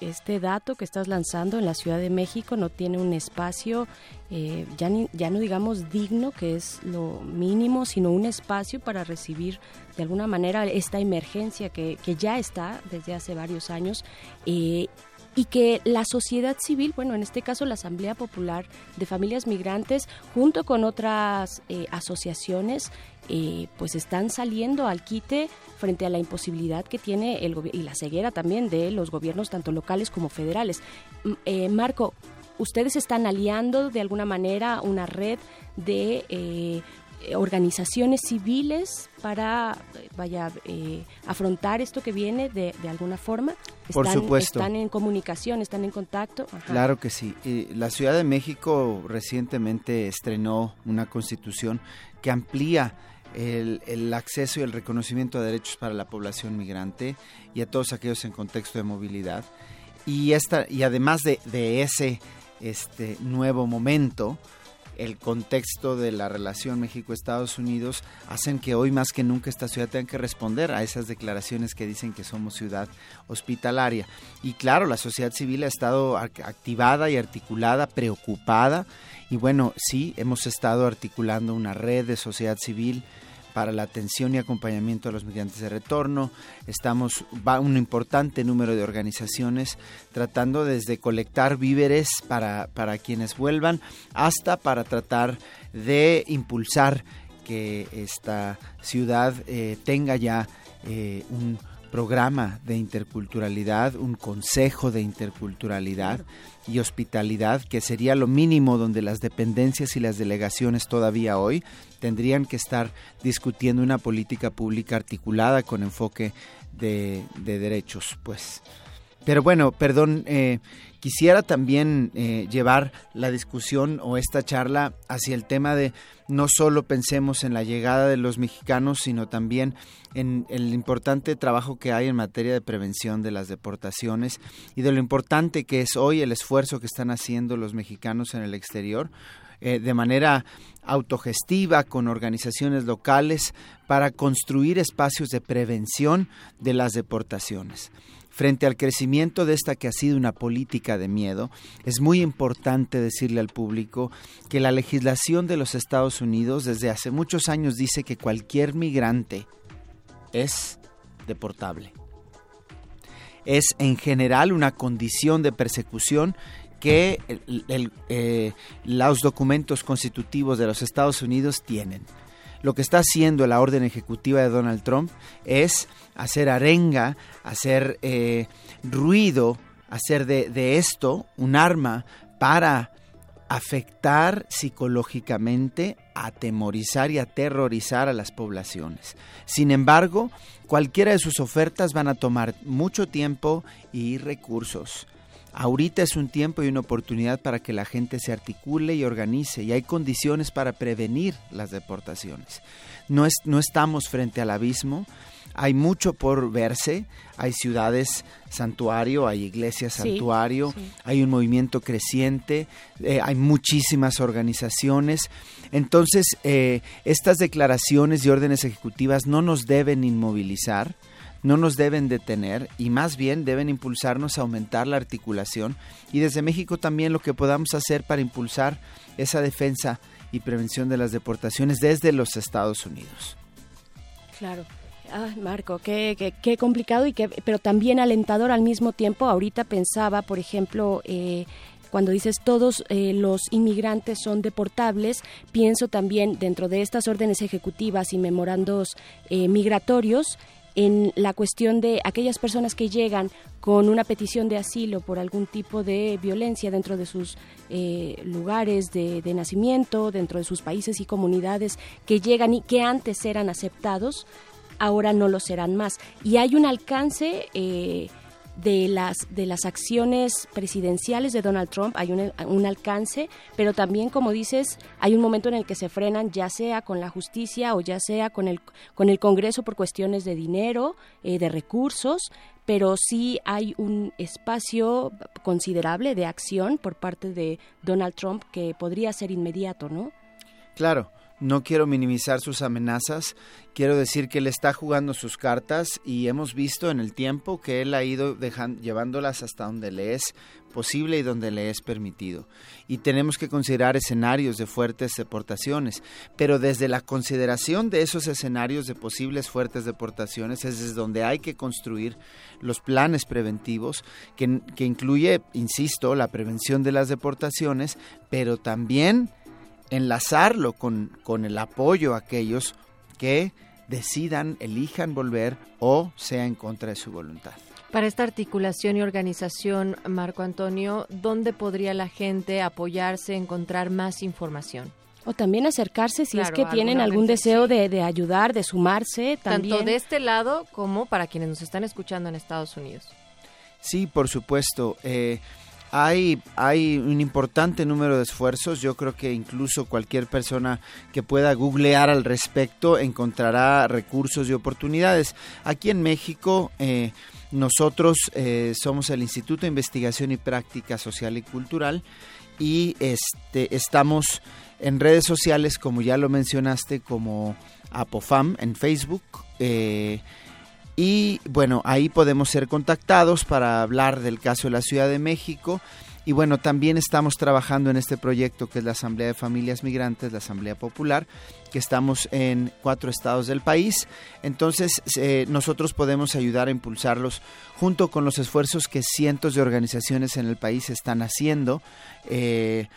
este dato que estás lanzando en la Ciudad de México, no tiene un espacio, eh, ya, ya no digamos digno, que es lo mínimo, sino un espacio para recibir de alguna manera esta emergencia que, que ya está desde hace varios años. Eh, y que la sociedad civil, bueno, en este caso la Asamblea Popular de Familias Migrantes, junto con otras eh, asociaciones, eh, pues están saliendo al quite frente a la imposibilidad que tiene el y la ceguera también de los gobiernos tanto locales como federales. Eh, Marco, ustedes están aliando de alguna manera una red de eh, organizaciones civiles para vaya afrontar esto que viene de, alguna forma están, por supuesto. están en comunicación están en contacto claro que sí. La Ciudad de México recientemente estrenó una constitución que amplía el, acceso y el reconocimiento de derechos para la población migrante y a todos aquellos en contexto de movilidad. Y, esta, y además de, de ese este, nuevo momento, el contexto de la relación México-Estados Unidos hacen que hoy más que nunca esta ciudad tenga que responder a esas declaraciones que dicen que somos ciudad hospitalaria. Y claro, la sociedad civil ha estado activada y articulada, preocupada. Y bueno, sí, hemos estado articulando una red de sociedad civil para la atención y acompañamiento a los migrantes de retorno. Estamos, va un importante número de organizaciones tratando desde colectar víveres para, para quienes vuelvan hasta para tratar de impulsar que esta ciudad eh, tenga ya eh, un programa de interculturalidad, un consejo de interculturalidad y hospitalidad, que sería lo mínimo donde las dependencias y las delegaciones todavía hoy tendrían que estar discutiendo una política pública articulada con enfoque de, derechos, pues. Pero bueno, perdón, eh, quisiera también eh, llevar la discusión o esta charla hacia el tema de no solo pensemos en la llegada de los mexicanos, sino también en el importante trabajo que hay en materia de prevención de las deportaciones y de lo importante que es hoy el esfuerzo que están haciendo los mexicanos en el exterior eh, de manera autogestiva con organizaciones locales para construir espacios de prevención de las deportaciones. Frente al crecimiento de esta que ha sido una política de miedo, es muy importante decirle al público que la legislación de los Estados Unidos desde hace muchos años dice que cualquier migrante es deportable. Es en general una condición de persecución que eh, los documentos constitutivos de los Estados Unidos tienen. Lo que está haciendo la orden ejecutiva de Donald Trump es hacer arenga, hacer eh, ruido, hacer de, esto un arma para afectar psicológicamente, atemorizar y aterrorizar a las poblaciones. Sin embargo, cualquiera de sus ofertas van a tomar mucho tiempo y recursos. Ahorita es un tiempo y una oportunidad para que la gente se articule y organice y hay condiciones para prevenir las deportaciones. No, es, no estamos frente al abismo, hay mucho por verse, hay ciudades santuario, hay iglesias santuario, hay un movimiento creciente, eh, hay muchísimas organizaciones. Entonces, eh, estas declaraciones y órdenes ejecutivas no nos deben inmovilizar, no nos deben detener y más bien deben impulsarnos a aumentar la articulación y desde México también lo que podamos hacer para impulsar esa defensa y prevención de las deportaciones desde los Estados Unidos. Claro. Ah, Marco, qué, qué, complicado y que, pero también alentador al mismo tiempo. Ahorita pensaba, por ejemplo, eh, cuando dices todos eh, los inmigrantes son deportables, pienso también dentro de estas órdenes ejecutivas y memorandos eh, migratorios en la cuestión de aquellas personas que llegan con una petición de asilo por algún tipo de violencia dentro de sus lugares de, nacimiento, dentro de sus países y comunidades que llegan y que antes eran aceptados, ahora no lo serán más. Y hay un alcance eh, de las de las acciones presidenciales de Donald Trump hay un, un, alcance, pero también como dices hay un momento en el que se frenan ya sea con la justicia o ya sea con el con el Congreso por cuestiones de dinero, eh, de recursos, pero sí hay un espacio considerable de acción por parte de Donald Trump que podría ser inmediato, ¿no? Claro. No quiero minimizar sus amenazas, quiero decir que él está jugando sus cartas y hemos visto en el tiempo que él ha ido llevándolas hasta donde le es posible y donde le es permitido. Y tenemos que considerar escenarios de fuertes deportaciones, pero desde la consideración de esos escenarios de posibles fuertes deportaciones es desde donde hay que construir los planes preventivos, que, que incluye, insisto, la prevención de las deportaciones, pero también enlazarlo con, con el apoyo a aquellos que decidan, elijan volver o sea en contra de su voluntad. Para esta articulación y organización, Marco Antonio, ¿dónde podría la gente apoyarse, encontrar más información? O también acercarse si es que tienen algún deseo de, de, ayudar, de sumarse. También. Tanto de este lado como para quienes nos están escuchando en Estados Unidos. Sí, por supuesto. Eh, hay, un importante número de esfuerzos. Yo creo que incluso cualquier persona que pueda googlear al respecto encontrará recursos y oportunidades. Aquí en México, eh, nosotros eh, somos el Instituto de Investigación y Práctica Social y Cultural y este, estamos en redes sociales, como ya lo mencionaste, como Apofam en Facebook. Eh, y bueno, ahí podemos ser contactados para hablar del caso de la Ciudad de México. Y bueno, también estamos trabajando en este proyecto que es la Asamblea de Familias Migrantes, la Asamblea Popular, que estamos en cuatro estados del país. Entonces, eh, nosotros podemos ayudar a impulsarlos junto con los esfuerzos que cientos de organizaciones en el país están haciendo. Eh,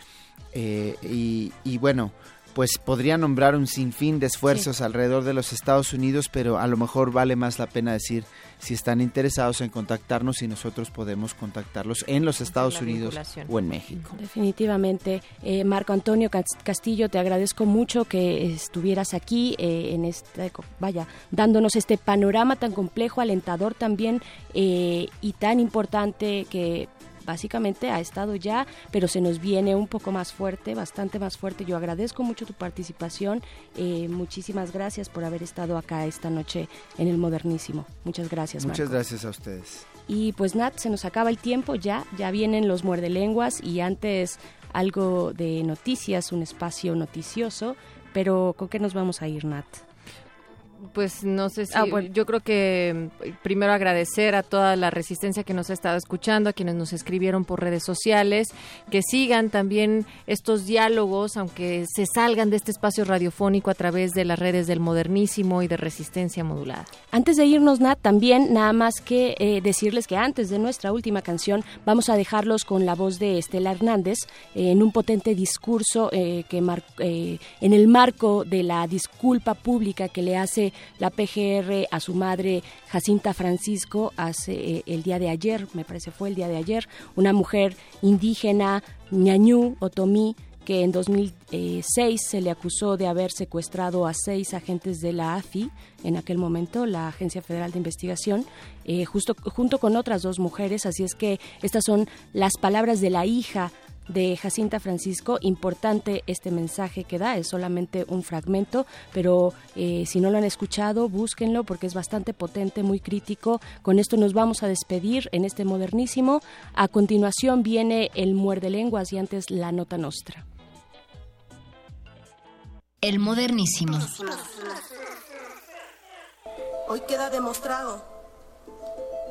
eh, y, y bueno, pues podría nombrar un sinfín de esfuerzos sí. alrededor de los Estados Unidos, pero a lo mejor vale más la pena decir si están interesados en contactarnos y nosotros podemos contactarlos en los Estados Unidos o en México. Definitivamente. Eh, Marco Antonio Castillo, te agradezco mucho que estuvieras aquí eh, en este, vaya, dándonos este panorama tan complejo, alentador también eh, y tan importante que básicamente ha estado ya, pero se nos viene un poco más fuerte, bastante más fuerte. Yo agradezco mucho tu participación. Eh, muchísimas gracias por haber estado acá esta noche en el Modernísimo. Muchas gracias. Muchas gracias a ustedes. Y pues Nat, se nos acaba el tiempo ya, ya vienen los muerdelenguas y antes algo de noticias, un espacio noticioso, pero ¿con qué nos vamos a ir, Nat? Pues no sé si. Ah, bueno. Yo creo que mm, primero agradecer a toda la resistencia que nos ha estado escuchando, a quienes nos escribieron por redes sociales, que sigan también estos diálogos, aunque se salgan de este espacio radiofónico a través de las redes del modernísimo y de resistencia modulada. Antes de irnos, Nat, también nada más que eh, decirles que antes de nuestra última canción vamos a dejarlos con la voz de Estela Hernández eh, en un potente discurso eh, que mar en el marco de la disculpa pública que le hace la PGR a su madre Jacinta Francisco hace eh, el día de ayer, me parece fue el día de ayer, una mujer indígena, ñañú, otomí, que en 2006 se le acusó de haber secuestrado a seis agentes de la AFI, en aquel momento, la Agencia Federal de Investigación, eh, justo, junto con otras dos mujeres. Así es que estas son las palabras de la hija de Jacinta Francisco. Importante este mensaje que da, es solamente un fragmento, pero eh, si no lo han escuchado, búsquenlo porque es bastante potente, muy crítico. Con esto nos vamos a despedir en este modernísimo. A continuación viene el muerde lenguas y antes la nota nostra. El modernísimo. Hoy queda demostrado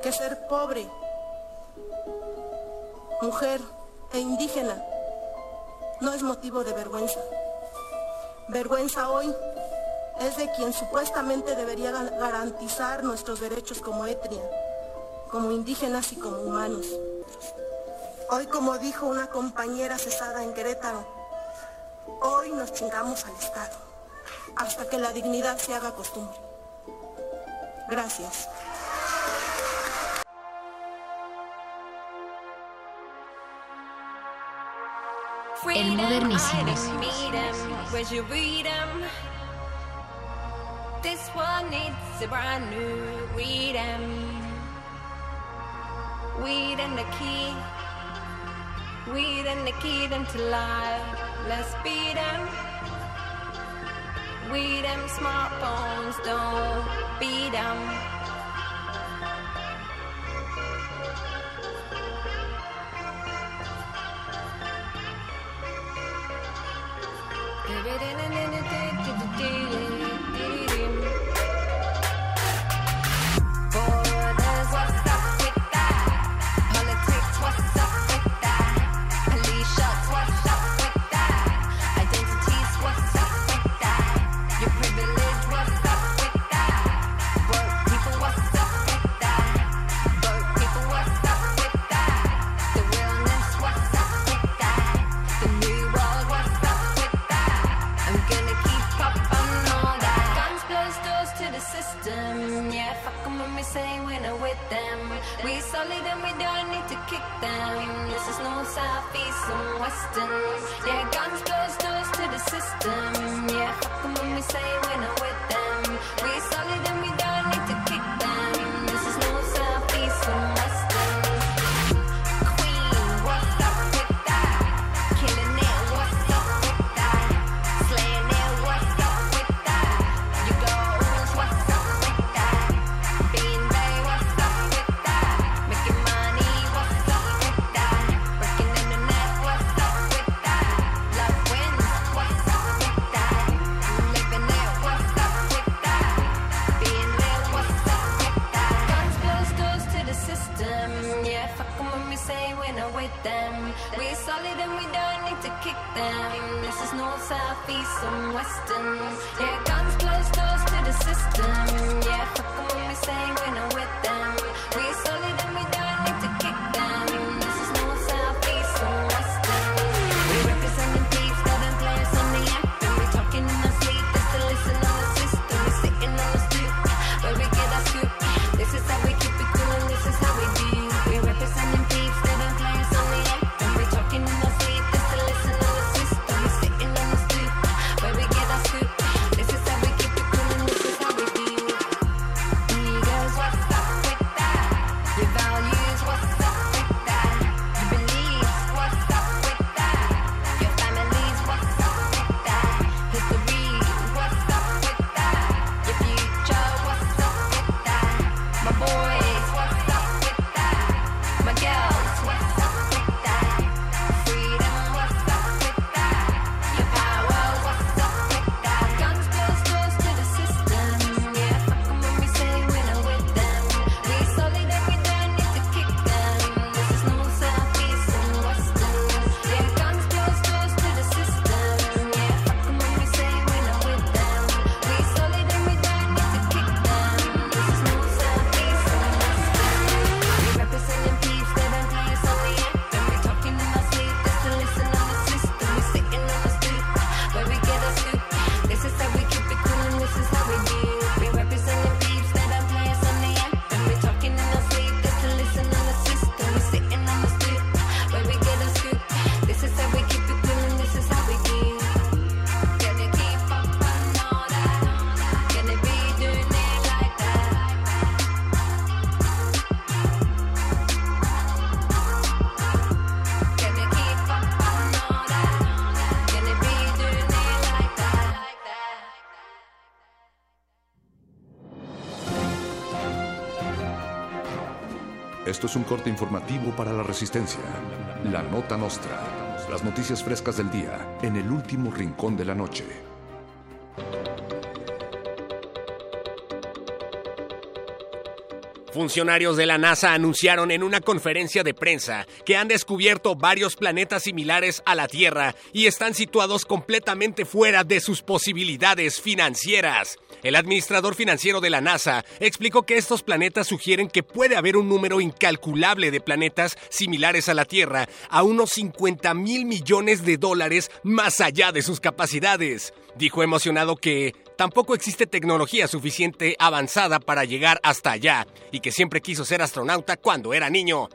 que ser pobre, mujer, e indígena no es motivo de vergüenza. Vergüenza hoy es de quien supuestamente debería garantizar nuestros derechos como etnia, como indígenas y como humanos. Hoy, como dijo una compañera cesada en Querétaro, hoy nos chingamos al Estado, hasta que la dignidad se haga costumbre. Gracias. El modernísimo. This one needs a brand new rhythm. Weed and the key. Weed and the key them to life. Let's beat them. We them smartphones don't beat them. Da-da-da-da-da-da. them. We solid and we don't need to kick them. This is no southeast and western. Yeah, guns close doors to the system. Yeah, fuck them when we say we're not with them. We solid and we don't. south, east, and western. Yeah, guns close doors to the system. Yeah, fuck them when we say we're not with them. We solid. Es un corte informativo para la resistencia. La nota nostra. Las noticias frescas del día en el último rincón de la noche. Funcionarios de la NASA anunciaron en una conferencia de prensa que han descubierto varios planetas similares a la Tierra y están situados completamente fuera de sus posibilidades financieras. El administrador financiero de la NASA explicó que estos planetas sugieren que puede haber un número incalculable de planetas similares a la Tierra, a unos 50 mil millones de dólares más allá de sus capacidades. Dijo emocionado que tampoco existe tecnología suficiente avanzada para llegar hasta allá y que siempre quiso ser astronauta cuando era niño.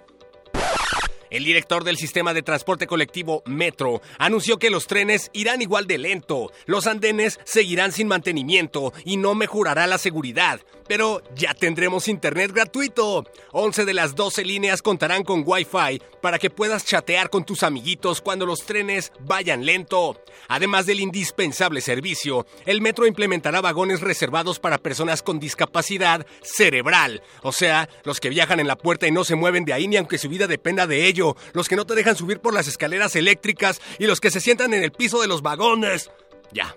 El director del sistema de transporte colectivo Metro anunció que los trenes irán igual de lento, los andenes seguirán sin mantenimiento y no mejorará la seguridad. Pero ya tendremos internet gratuito. 11 de las 12 líneas contarán con Wi-Fi para que puedas chatear con tus amiguitos cuando los trenes vayan lento. Además del indispensable servicio, el metro implementará vagones reservados para personas con discapacidad cerebral, o sea, los que viajan en la puerta y no se mueven de ahí ni aunque su vida dependa de ello los que no te dejan subir por las escaleras eléctricas y los que se sientan en el piso de los vagones. Ya.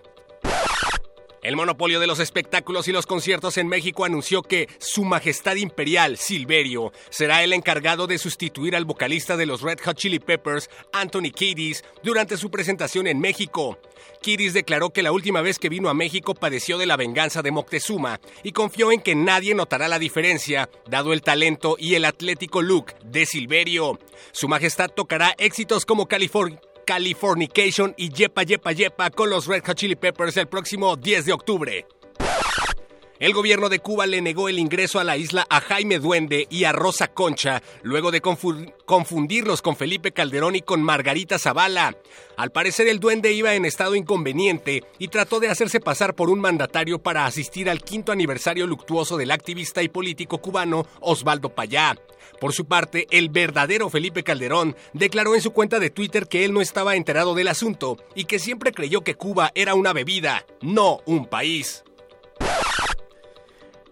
El monopolio de los espectáculos y los conciertos en México anunció que Su Majestad Imperial, Silverio, será el encargado de sustituir al vocalista de los Red Hot Chili Peppers, Anthony Kiedis, durante su presentación en México. Kiedis declaró que la última vez que vino a México padeció de la venganza de Moctezuma y confió en que nadie notará la diferencia, dado el talento y el atlético look de Silverio. Su Majestad tocará éxitos como California. Californication y Yepa Yepa Yepa con los Red Hot Chili Peppers el próximo 10 de octubre. El gobierno de Cuba le negó el ingreso a la isla a Jaime Duende y a Rosa Concha, luego de confu- confundirlos con Felipe Calderón y con Margarita Zavala. Al parecer el Duende iba en estado inconveniente y trató de hacerse pasar por un mandatario para asistir al quinto aniversario luctuoso del activista y político cubano Osvaldo Payá. Por su parte, el verdadero Felipe Calderón declaró en su cuenta de Twitter que él no estaba enterado del asunto y que siempre creyó que Cuba era una bebida, no un país.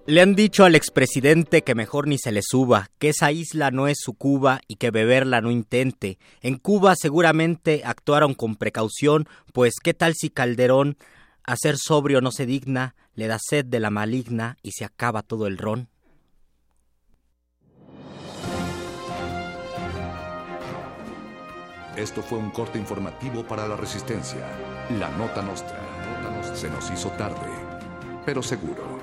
Le han dicho al expresidente que mejor ni se le suba, que esa isla no es su Cuba y que beberla no intente. En Cuba seguramente actuaron con precaución, pues qué tal si Calderón, a ser sobrio no se digna, le da sed de la maligna y se acaba todo el ron. Esto fue un corte informativo para la Resistencia. La Nota Nostra. Se nos hizo tarde, pero seguro.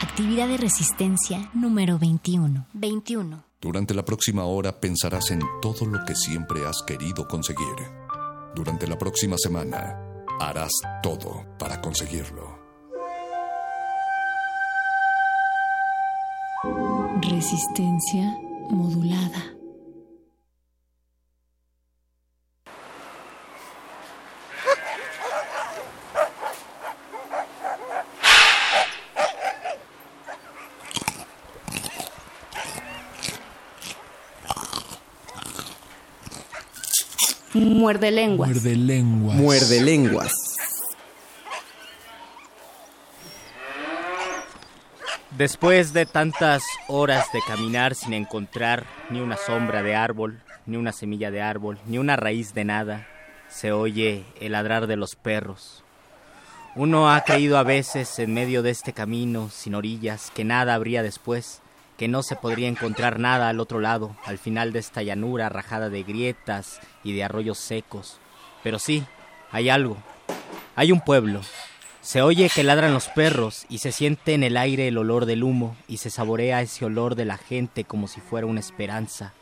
Actividad de resistencia número 21. 21. Durante la próxima hora pensarás en todo lo que siempre has querido conseguir. Durante la próxima semana harás todo para conseguirlo. Resistencia modulada. Muerde lenguas. Muerde lenguas. Muerde lenguas. Después de tantas horas de caminar sin encontrar ni una sombra de árbol, ni una semilla de árbol, ni una raíz de nada, se oye el ladrar de los perros. Uno ha creído a veces en medio de este camino sin orillas que nada habría después, que no se podría encontrar nada al otro lado, al final de esta llanura rajada de grietas y de arroyos secos. Pero sí, hay algo. Hay un pueblo. Se oye que ladran los perros y se siente en el aire el olor del humo y se saborea ese olor de la gente como si fuera una esperanza.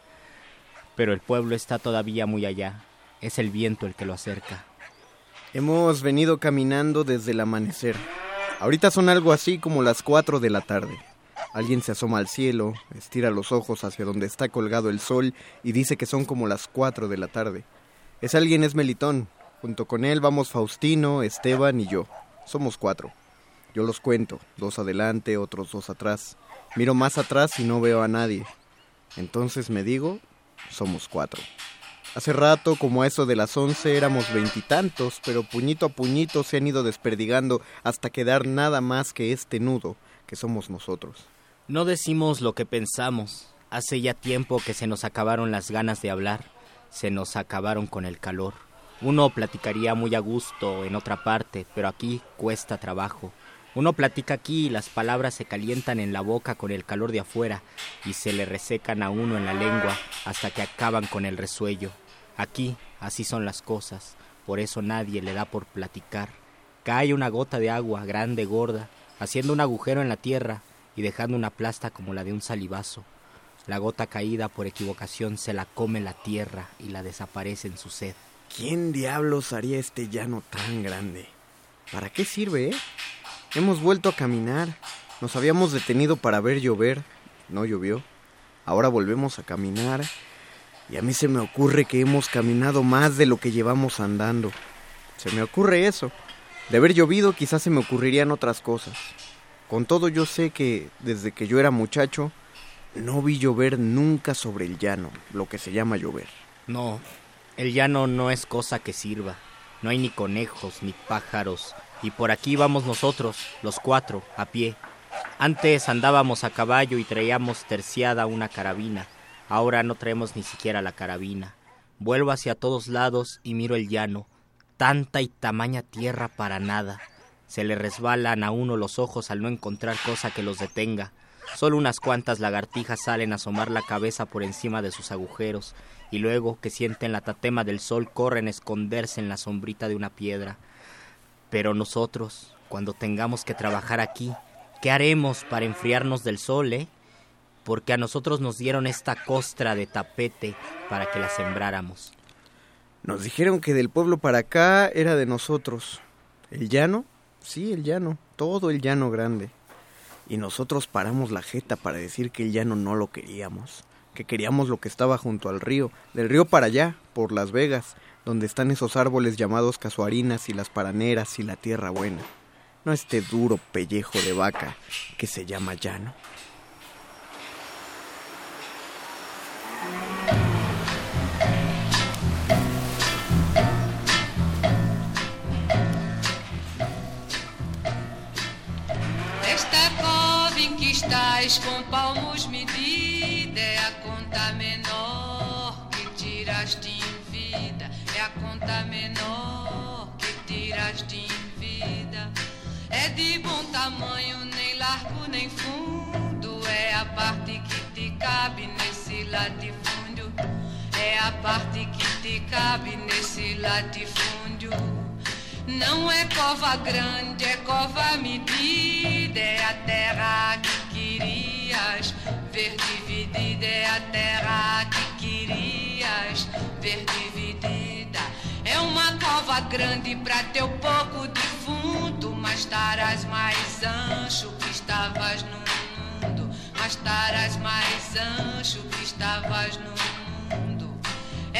Pero el pueblo está todavía muy allá. Es el viento el que lo acerca. Hemos venido caminando desde el amanecer. Ahorita son algo así como las 4 de la tarde. Alguien se asoma al cielo, estira los ojos hacia donde está colgado el sol y dice que son como las 4 de la tarde. Ese alguien es Melitón. Junto con él vamos Faustino, Esteban y yo. Somos cuatro. Yo los cuento, dos adelante, otros dos atrás. Miro más atrás y no veo a nadie. Entonces me digo, somos cuatro. Hace rato, como a eso de las once, éramos veintitantos, pero puñito a puñito se han ido desperdigando hasta quedar nada más que este nudo, que somos nosotros. No decimos lo que pensamos. Hace ya tiempo que se nos acabaron las ganas de hablar. Se nos acabaron con el calor. Uno platicaría muy a gusto en otra parte, pero aquí cuesta trabajo. Uno platica aquí y las palabras se calientan en la boca con el calor de afuera y se le resecan a uno en la lengua hasta que acaban con el resuello. Aquí así son las cosas, por eso nadie le da por platicar. Cae una gota de agua, grande, gorda, haciendo un agujero en la tierra y dejando una plasta como la de un salivazo. La gota caída por equivocación se la come la tierra y la desaparece en su sed. ¿Quién diablos haría este llano tan grande? ¿Para qué sirve, eh? Hemos vuelto a caminar. Nos habíamos detenido para ver llover, no llovió. Ahora volvemos a caminar y a mí se me ocurre que hemos caminado más de lo que llevamos andando. Se me ocurre eso. De haber llovido quizás se me ocurrirían otras cosas. Con todo yo sé que desde que yo era muchacho no vi llover nunca sobre el llano, lo que se llama llover. No, el llano no es cosa que sirva. No hay ni conejos, ni pájaros. Y por aquí vamos nosotros, los cuatro, a pie. Antes andábamos a caballo y traíamos terciada una carabina. Ahora no traemos ni siquiera la carabina. Vuelvo hacia todos lados y miro el llano. Tanta y tamaña tierra para nada. Se le resbalan a uno los ojos al no encontrar cosa que los detenga. Solo unas cuantas lagartijas salen a asomar la cabeza por encima de sus agujeros y luego que sienten la tatema del sol corren a esconderse en la sombrita de una piedra. Pero nosotros, cuando tengamos que trabajar aquí, ¿qué haremos para enfriarnos del sol, eh? Porque a nosotros nos dieron esta costra de tapete para que la sembráramos. Nos dijeron que del pueblo para acá era de nosotros. ¿El llano? Sí, el llano, todo el llano grande. Y nosotros paramos la jeta para decir que el llano no lo queríamos, que queríamos lo que estaba junto al río, del río para allá, por Las Vegas, donde están esos árboles llamados casuarinas y las paraneras y la tierra buena. No este duro pellejo de vaca que se llama llano. Estás com palmos medida é a conta menor que tiraste em vida. É a conta menor que tiraste em vida. É de bom tamanho, nem largo nem fundo. É a parte que te cabe nesse latifúndio. É a parte que te cabe nesse latifúndio. Não é cova grande, é cova medida. É a terra que querias ver dividida. É a terra que querias ver dividida. É uma cova grande pra teu pouco defunto. Mas estarás mais ancho que estavas no mundo. Mas estarás mais ancho que estavas no mundo.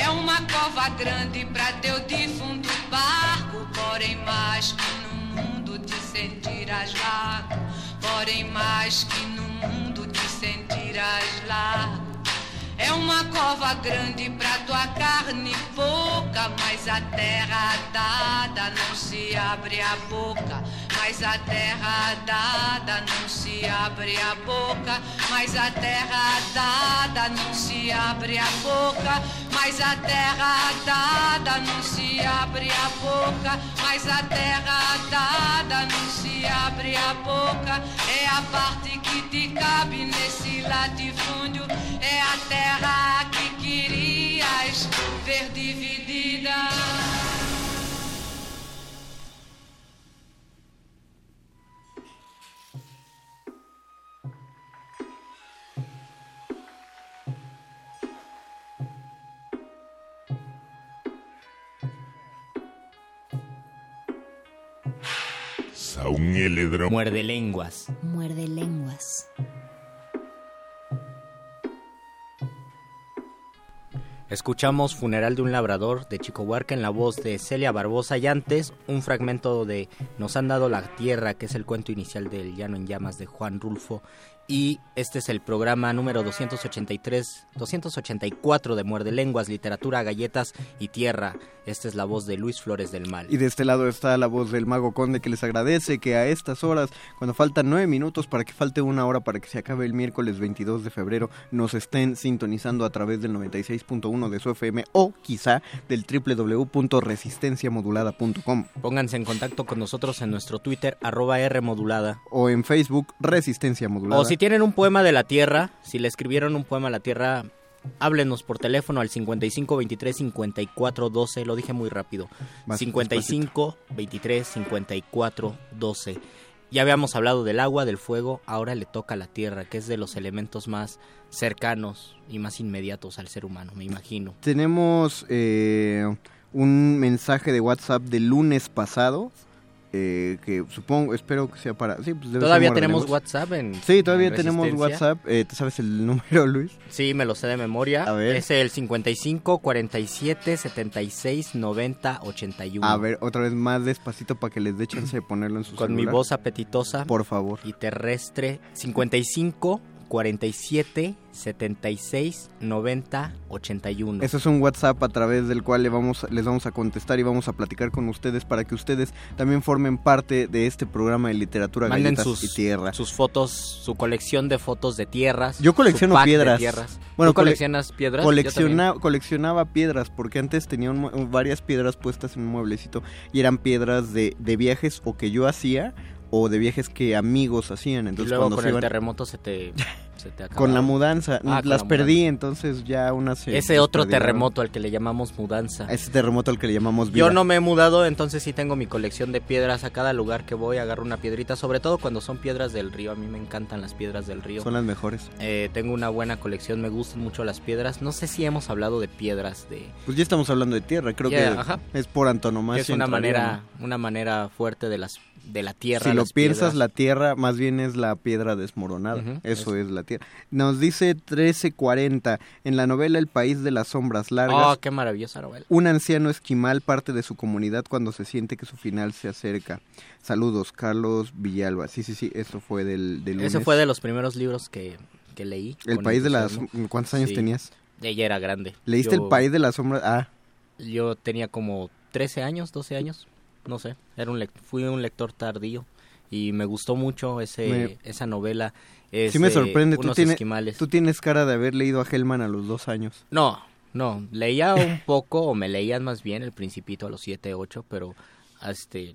É uma cova grande pra teu defunto barco, porém mais que no mundo te sentirás largo, porém mais que no mundo te sentirás largo. É uma cova grande pra tua carne pouca, mas a terra dada não se abre a boca. Mas a terra dada não se abre a boca. Mas a terra dada não se abre a boca. Mas a terra dada não se abre a boca. Mas a terra dada não se abre a boca. É a parte que te cabe nesse latifúndio. É a terra que querias ver dividida. Muerde lenguas. Muerde lenguas. Escuchamos Funeral de un Labrador de Chico Huarca en la voz de Celia Barbosa y antes un fragmento de Nos han dado la tierra, que es el cuento inicial del Llano en Llamas de Juan Rulfo. Y este es el programa número 283, 284 de Muerde Lenguas, Literatura, Galletas y Tierra. Esta es la voz de Luis Flores del Mal. Y de este lado está la voz del Mago Conde que les agradece que a estas horas, cuando faltan nueve minutos para que falte una hora para que se acabe el miércoles 22 de febrero, nos estén sintonizando a través del 96.1 de su FM o quizá del www.resistenciamodulada.com. Pónganse en contacto con nosotros en nuestro Twitter, arroba R modulada. O en Facebook, Resistencia Modulada. O si tienen un poema de la Tierra, si le escribieron un poema a la Tierra, háblenos por teléfono al 55 23 54 12. Lo dije muy rápido. Más 55 23 54 12. Ya habíamos hablado del agua, del fuego, ahora le toca a la tierra, que es de los elementos más cercanos y más inmediatos al ser humano, me imagino. Tenemos eh, un mensaje de WhatsApp del lunes pasado eh, que supongo, espero que sea para... Sí, pues Todavía tenemos. WhatsApp en Sí, todavía en tenemos. WhatsApp. Eh, ¿Te sabes el número, Luis? Sí, me lo sé de memoria. A ver. Es el 55 47 76 90 81. A ver, otra vez más despacito para que les dé chance de ponerlo en su Con mi voz apetitosa. Por favor. Y terrestre. 55 47 76 90 81. Eso es un WhatsApp a través del cual le vamos, les vamos a contestar y vamos a platicar con ustedes para que ustedes también formen parte de este programa de literatura, Manden galletas sus, y tierra. sus fotos, su colección de fotos de tierras. Yo colecciono piedras. Bueno, ¿Tú cole- coleccionas piedras? Colecciona- coleccionaba piedras porque antes tenía un varias piedras puestas en un mueblecito y eran piedras de, de viajes o que yo hacía o de viajes que amigos hacían. Y Entonces luego cuando con se el iban- terremoto se te, se te con la mudanza Ah, las la perdí, mudanza. entonces ya unas se- Ese se otro perdieron. terremoto al que le llamamos mudanza. Ese terremoto al que le llamamos vida. Yo no me he mudado, entonces sí tengo mi colección de piedras. A cada lugar que voy agarro una piedrita, sobre todo cuando son piedras del río. A mí me encantan las piedras del río. Son las mejores. Eh, tengo una buena colección, me gustan mucho las piedras. No sé si hemos hablado de piedras, de Pues ya estamos hablando de tierra, creo Yeah, que ajá. es por antonomasia. es una manera, una manera fuerte de las de la tierra. Si lo piensas, piedras. la tierra más bien es la piedra desmoronada. Eso es la tierra. Nos dice 1340, en la novela El País de las Sombras Oh, Largas, qué maravillosa novela. un anciano esquimal parte de su comunidad cuando se siente que su final se acerca. Saludos, Carlos Villalba. Sí, sí, sí, esto fue del, del Ese lunes. fue de los primeros libros que, que leí. El País de las... ¿Cuántos años Sí. tenías? Ella era grande. ¿Leíste Yo- El País de las Sombras? Ah, Yo tenía como 13 años, 12 años, no sé. Era un fui un lector tardío y me gustó mucho ese Me- esa novela. Es sí me de sorprende. Tú tienes, tú tienes cara de haber leído a Hellman a los dos años. No, no, leía un poco o me leían más bien el Principito a los 7, 8, pero este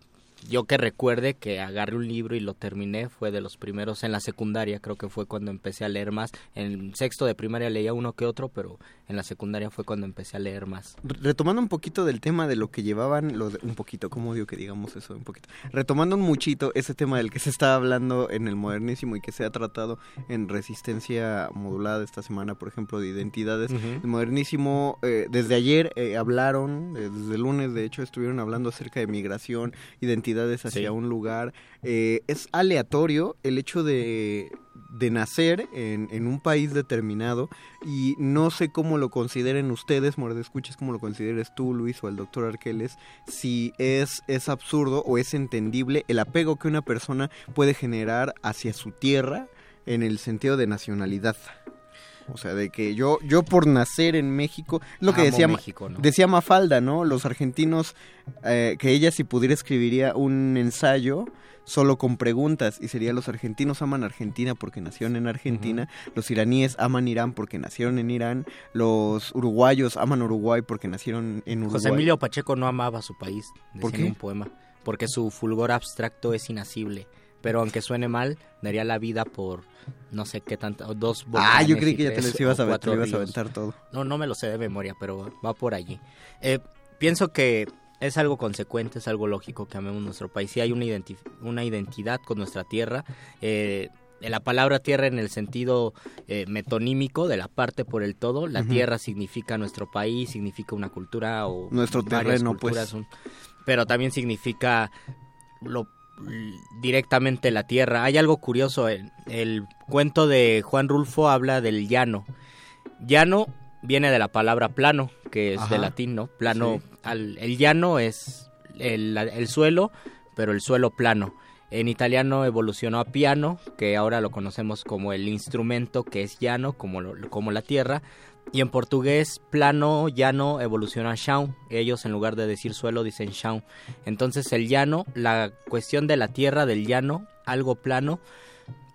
yo que recuerde que agarré un libro y lo terminé fue de los primeros en la secundaria, creo que fue cuando empecé a leer más. En sexto de primaria leía uno que otro, pero en la secundaria fue cuando empecé a leer más. Re- Retomando un poquito del tema de lo que llevaban, los de- un poquito, ¿cómo digo que digamos eso? Un poquito. Retomando un muchito ese tema del que se está hablando en el modernísimo y que se ha tratado en resistencia modulada esta semana, por ejemplo, de identidades. El modernísimo, eh, desde ayer eh, hablaron, eh, desde el lunes de hecho estuvieron hablando acerca de migración, hacia Sí. un lugar. Eh, es aleatorio el hecho de, de nacer en, en un país determinado y no sé cómo lo consideren ustedes, Mordescuches, cómo lo consideres tú, Luis, o el doctor Arqueles, si es, es absurdo o es entendible el apego que una persona puede generar hacia su tierra en el sentido de nacionalidad. O sea, de que yo, yo por nacer en México, lo que Amo decía, México, ¿no? decía Mafalda, ¿no? Los argentinos, eh, que ella si pudiera escribiría un ensayo solo con preguntas y sería los argentinos aman Argentina porque nacieron en Argentina, los iraníes aman Irán porque nacieron en Irán, los uruguayos aman Uruguay porque nacieron en Uruguay. José Emilio Pacheco no amaba su país, decía ¿Por en qué? un poema, porque su fulgor abstracto es inasible, pero aunque suene mal, daría la vida por no sé qué tanto, dos Ah, yo creí que ya te los ibas a, te ibas a aventar todo. No, no me lo sé de memoria, pero va por allí. Eh, pienso que es algo consecuente, es algo lógico que amemos nuestro país. Si hay una, identi- una identidad con nuestra tierra, eh, la palabra tierra en el sentido eh, metonímico de la parte por el todo, la tierra significa nuestro país, significa una cultura o Nuestro terreno, pues. un- pero también significa lo directamente la tierra. Hay algo curioso, el, el cuento de Juan Rulfo habla del llano. Llano viene de la palabra plano, que es Ajá. de latín, ¿no? Plano, Sí. al- el llano es el, el suelo, pero el suelo plano. En italiano evolucionó a piano, que ahora lo conocemos como el instrumento que es llano, como, lo- como la tierra. Y en portugués, plano, llano, evolucionó a chão. Ellos en lugar de decir suelo dicen chão. Entonces el llano, la cuestión de la tierra, del llano, algo plano,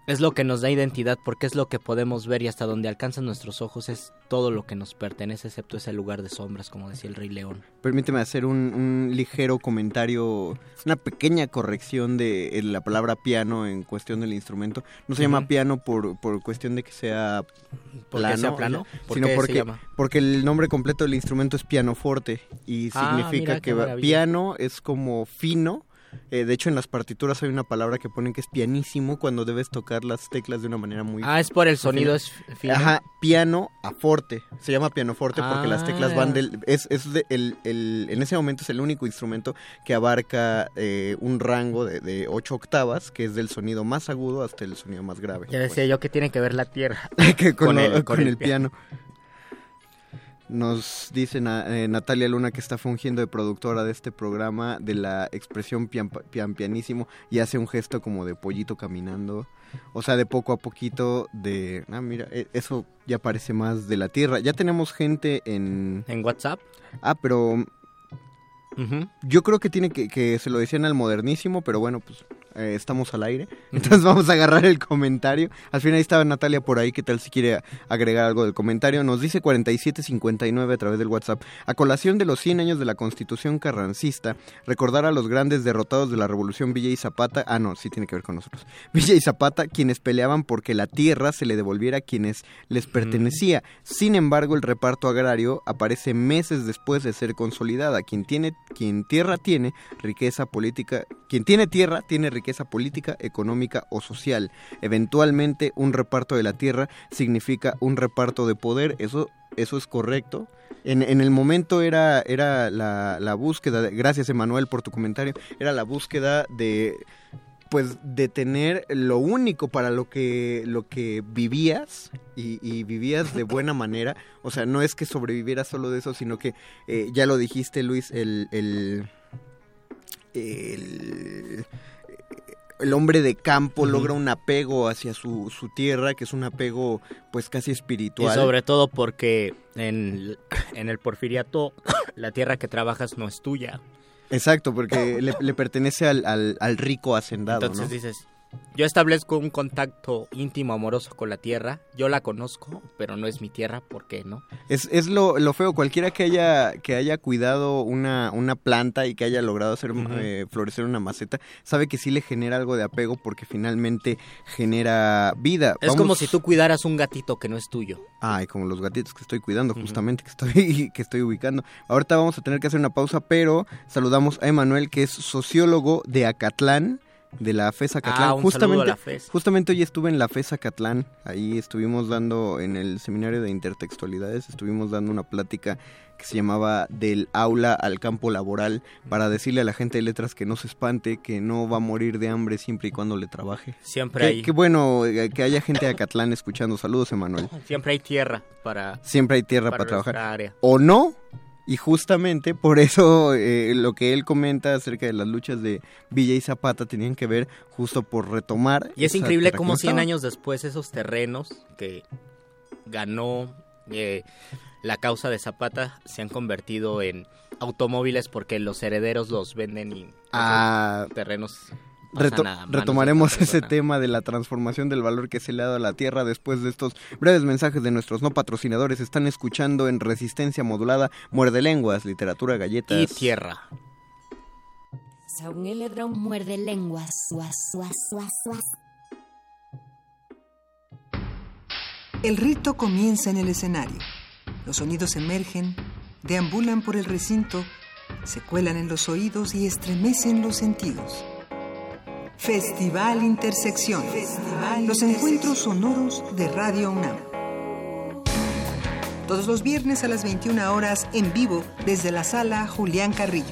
es lo que nos da identidad porque es lo que podemos ver y hasta donde alcanzan nuestros ojos es todo lo que nos pertenece, excepto ese lugar de sombras, como decía el Rey León. Permíteme hacer un, un ligero comentario, una pequeña corrección de eh, la palabra piano en cuestión del instrumento. No se llama piano por, por cuestión de que sea ¿Por qué sea plano? ¿Por sino qué se porque, llama? porque el nombre completo del instrumento es pianoforte y Ah, significa que va- piano es como fino Eh, de hecho, en las partituras hay una palabra que ponen que es pianísimo cuando debes tocar las teclas de una manera muy... Ah, es por el sonido, es fino. Ajá, piano a forte. Se llama pianoforte porque las teclas van Ah. del... Es, es de- el, el- en ese momento es el único instrumento que abarca eh, un rango de, de ocho octavas, que es del sonido más agudo hasta el sonido más grave. Ya decía yo que tiene que ver la tierra que con, lo- con el, piano. Nos dice Na- eh, Natalia Luna que está fungiendo de productora de este programa de la expresión pian, pian pianísimo y hace un gesto como de pollito caminando. O sea, de poco a poquito de... Ah, mira, e- eso ya parece más de la tierra. Ya tenemos gente en... ¿En WhatsApp? Ah, pero... Yo creo que tiene que, que se lo decían al modernísimo, pero bueno, pues eh, estamos al aire. Entonces vamos a agarrar el comentario. Al final estaba Natalia por ahí, ¿qué tal si quiere agregar algo del comentario? Nos dice 4759 a través del WhatsApp. A colación de los 100 años de la Constitución carrancista, recordar a los grandes derrotados de la Revolución Villa y Zapata. Ah, no, sí tiene que ver con nosotros. Villa y Zapata, quienes peleaban porque la tierra se le devolviera a quienes les pertenecía. Sin embargo, el reparto agrario aparece meses después de ser consolidada. Quien tiene, quien tierra tiene, riqueza política, quien tiene tierra tiene riqueza política, económica o social. Eventualmente, un reparto de la tierra significa un reparto de poder. Eso, eso es correcto. En, en el momento era, era la, búsqueda, gracias Emanuel por tu comentario, era la búsqueda de pues de tener lo único para lo que lo que vivías y, vivías de buena manera o sea no es que sobrevivieras solo de eso sino que eh, ya lo dijiste Luis el, el el hombre de campo logra un apego hacia su, su tierra, que es un apego pues casi Y espiritual. sobre todo porque en, en el porfiriato la tierra que trabajas no es tuya. Exacto, porque le, le pertenece al, al- al rico hacendado, Entonces ¿no? dices, yo establezco un contacto íntimo, amoroso con la tierra, yo la conozco, pero no es mi tierra, ¿por qué no? Es, es lo, lo feo, cualquiera que haya, que haya cuidado una, una planta y que haya logrado hacer eh, florecer una maceta, sabe que sí le genera algo de apego porque finalmente genera vida. Es Vamos- como si tú cuidaras un gatito que no es tuyo. Ay, como los gatitos que estoy cuidando, justamente, que estoy, que estoy ubicando. Ahorita vamos a tener que hacer una pausa, pero saludamos a Emanuel, que es sociólogo de Acatlán, de la FES Acatlán. Ah, un justamente, saludo a la FES. justamente hoy estuve en la FES Acatlán, ahí estuvimos dando, en el seminario de intertextualidades, estuvimos dando una plática que se llamaba Del aula al campo laboral, para decirle a la gente de letras que no se espante, que no va a morir de hambre siempre y cuando le trabaje. Siempre Qué- hay- Qué bueno eh, que haya gente de Acatlán escuchando. Saludos, Emanuel. Siempre hay tierra para... Siempre hay tierra para, para trabajar. área. O no. Y justamente por eso eh, lo que él comenta acerca de las luchas de Villa y Zapata tenían que ver justo por retomar. Y es increíble cómo no 100 estaba. años después esos terrenos que ganó eh, la causa de Zapata se han convertido en automóviles porque los herederos los venden y Ah, terrenos Reto- retomaremos ese tema de la transformación del valor que se le ha dado a la tierra después de estos breves mensajes de nuestros no patrocinadores. Están escuchando en Resistencia Modulada Muerde Lenguas, Literatura Galletas. Y tierra. Saúl muerde lenguas. Guas, guas, guas, guas. El rito comienza en el escenario. Los sonidos emergen, deambulan por el recinto, se cuelan en los oídos y estremecen los sentidos. Festival Intersección. los encuentros sonoros de Radio UNAM. Todos los viernes a las 21 horas en vivo desde la sala Julián Carrillo.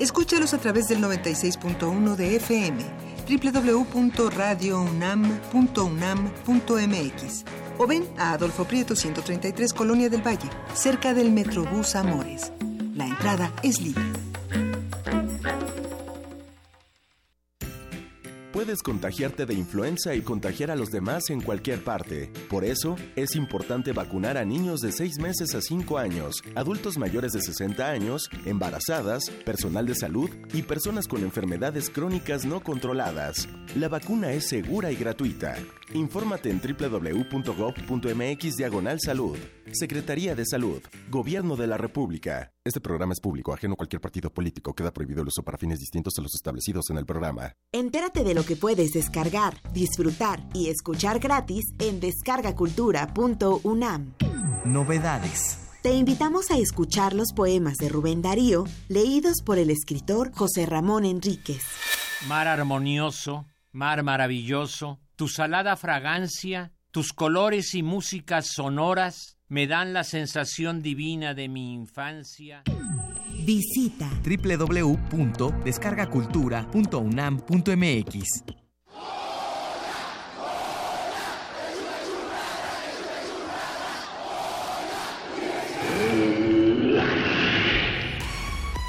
Escúchalos a través del 96.1 de FM, www.radiounam.unam.mx o ven a Adolfo Prieto 133 Colonia del Valle, cerca del Metrobús Amores. La entrada es libre. Puedes contagiarte de influenza y contagiar a los demás en cualquier parte. Por eso, es importante vacunar a niños de 6 meses a 5 años, adultos mayores de 60 años, embarazadas, personal de salud y personas con enfermedades crónicas no controladas. La vacuna es segura y gratuita. Infórmate en www.gov.mx diagonal salud. Secretaría de Salud. Gobierno de la República. Este programa es público, ajeno a cualquier partido político. Queda prohibido el uso para fines distintos a los establecidos en el programa. Entérate de lo que puedes descargar, disfrutar y escuchar gratis en descargacultura.unam. Novedades. Te invitamos a escuchar los poemas de Rubén Darío, leídos por el escritor José Ramón Enríquez. Mar armonioso, mar maravilloso, tu salada fragancia, tus colores y músicas sonoras me dan la sensación divina de mi infancia. Visita www.descargacultura.unam.mx.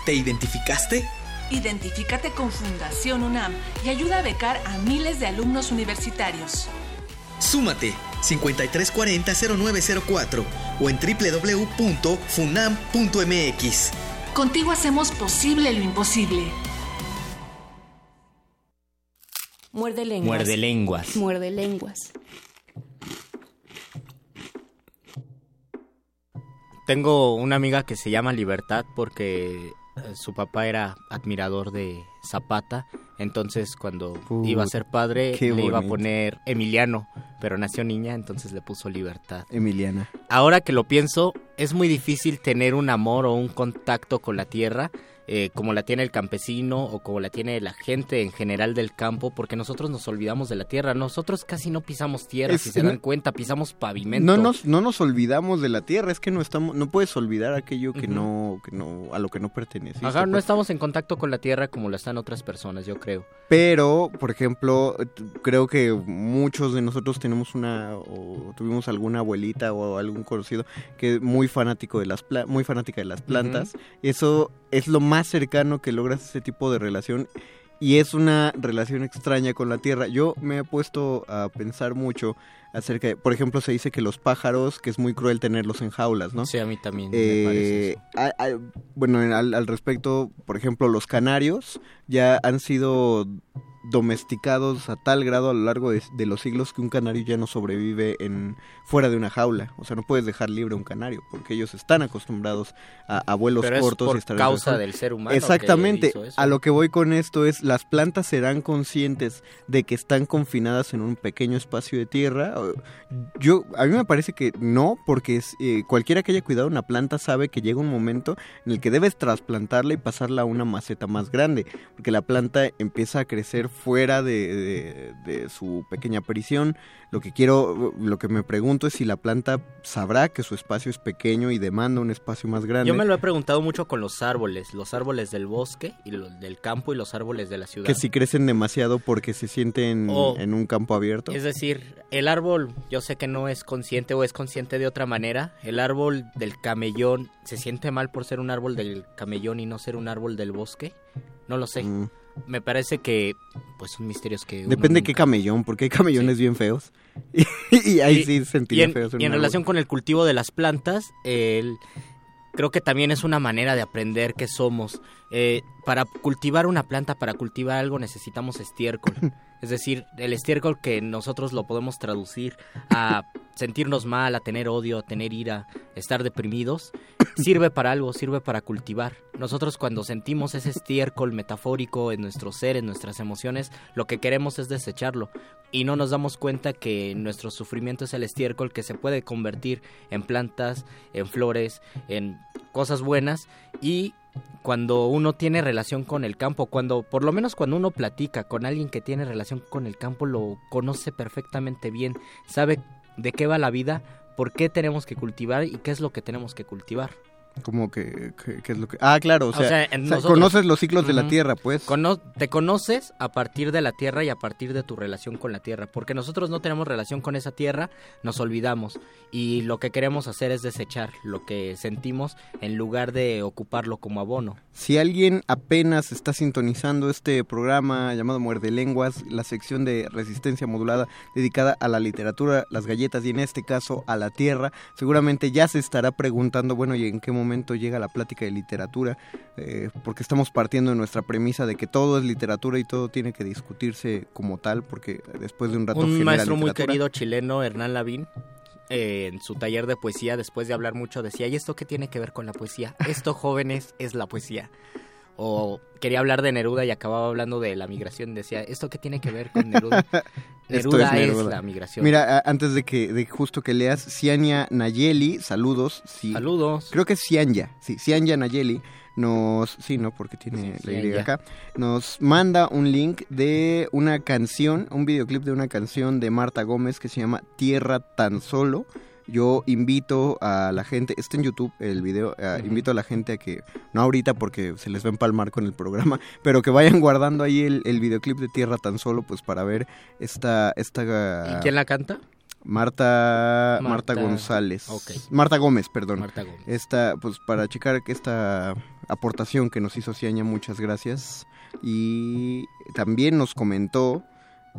¿Te identificaste? Identifícate con Fundación UNAM y ayuda a becar a miles de alumnos universitarios. Súmate 5340-0904 o en www.funam.mx. Contigo hacemos posible lo imposible. Muerde lenguas. Muerde lenguas. Muerde lenguas. Tengo una amiga que se llama Libertad porque eh, su papá era admirador de Zapata, entonces cuando Put, iba a ser padre le iba a poner Emiliano, pero nació niña, entonces le puso Libertad. Emiliana. Ahora que lo pienso, es muy difícil tener un amor o un contacto con la tierra eh, como la tiene el campesino o como la tiene la gente en general del campo, porque nosotros nos olvidamos de la tierra. Nosotros casi no pisamos tierra, Es- si se dan cuenta, pisamos pavimento. No nos, no nos olvidamos de la tierra, es que no estamos, no puedes olvidar aquello que no, que no, a lo que no pertenece. Ajá, no estamos en contacto con la tierra como lo están otras personas, yo creo. Pero, por ejemplo, creo que muchos de nosotros tenemos una o tuvimos alguna abuelita o algún conocido que es muy fanático de las pla- muy fanática de las plantas. Eso es lo más cercano que logras ese tipo de relación y es una relación extraña con la tierra. Yo me he puesto a pensar mucho acerca de, por ejemplo, se dice que los pájaros, que es muy cruel tenerlos en jaulas, ¿no? Sí, a mí también me Eh, parece eso. a- a- bueno, en- al, al respecto, por ejemplo, los canarios ya han sido domesticados a tal grado a lo largo de, de los siglos que un canario ya no sobrevive en fuera de una jaula. O sea, no puedes dejar libre un canario porque ellos están acostumbrados a, a vuelos Pero es cortos por y estar causa del ser humano Exactamente. A lo que voy con esto es las plantas serán conscientes de que están confinadas en un pequeño espacio de tierra. Yo a mí me parece que no, porque es, eh, cualquiera que haya cuidado una planta sabe que llega un momento en el que debes trasplantarla y pasarla a una maceta más grande, porque la planta empieza a crecer fuera de, de- de su pequeña prisión. Lo que quiero, lo que me pregunto es si la planta sabrá que su espacio es pequeño y demanda un espacio más grande. Yo me lo he preguntado mucho con los árboles, los árboles del bosque y los del campo y los árboles de la ciudad. Que si crecen demasiado porque se sienten O- en un campo abierto. Es decir, el árbol, yo sé que no es consciente o es consciente de otra manera. El árbol del camellón se siente mal por ser un árbol del camellón y no ser un árbol del bosque. No lo sé. Mm. Me parece que, pues, son misterios que. Depende qué nunca- camellón, porque hay camellones bien feos. y ahí sí y sentiría en, feos. y en relación con el cultivo de las plantas, el- creo que también es una manera de aprender qué somos. Eh, para cultivar una planta, para cultivar algo, necesitamos estiércol. es decir, el estiércol que nosotros lo podemos traducir a sentirnos mal, a tener odio, a tener ira, estar deprimidos, sirve para algo, sirve para cultivar. Nosotros cuando sentimos ese estiércol metafórico en nuestro ser, en nuestras emociones, lo que queremos es desecharlo y no nos damos cuenta que nuestro sufrimiento es el estiércol que se puede convertir en plantas, en flores, en cosas buenas y cuando uno tiene relación con el campo, cuando por lo menos cuando uno platica con alguien que tiene relación con el campo lo conoce perfectamente bien, sabe de qué va la vida, por qué tenemos que cultivar y qué es lo que tenemos que cultivar. Como que, que- que es lo que... Ah, claro, o sea, O sea, en o sea, nosotros- conoces los ciclos de la tierra, pues. Cono- te conoces a partir de la tierra y a partir de tu relación con la tierra, porque nosotros no tenemos relación con esa tierra, nos olvidamos y lo que queremos hacer es desechar lo que sentimos en lugar de ocuparlo como abono. Si alguien apenas está sintonizando este programa llamado Muerde Lenguas, la sección de resistencia modulada dedicada a la literatura, las galletas y en este caso a la tierra, seguramente ya se estará preguntando, bueno, ¿y en qué momento llega la plática de literatura? Eh, porque estamos partiendo de nuestra premisa de que todo es literatura y todo tiene que discutirse como tal, porque después de un rato Un maestro muy querido chileno, Hernán Lavín, eh, en su taller de poesía, después de hablar mucho, decía, ¿y esto qué tiene que ver con la poesía? Esto, jóvenes, es la poesía. O quería hablar de Neruda y acababa hablando de la migración. Decía, ¿esto qué tiene que ver con Neruda? Neruda es, Neruda. la migración. Mira, antes de que de justo que leas, Ciania Nayeli, saludos. Sí, Saludos. Creo que es Cianya, sí, Cianya Nayeli nos, sí, no, porque tiene Sí, la Y acá, nos manda un link de una canción, un videoclip de una canción de Marta Gómez que se llama Tierra tan solo. Yo invito a la gente, está en YouTube el video, eh, invito a la gente a que, no ahorita porque se les va a empalmar con el programa, pero que vayan guardando ahí el, el videoclip de Tierra tan solo, pues para ver esta... esta ¿Y quién la canta? Marta, Marta- Marta González. Marta Gómez, perdón. Marta Gómez. Esta, pues para checar esta aportación que nos hizo Ciaña, muchas gracias. Y también nos comentó.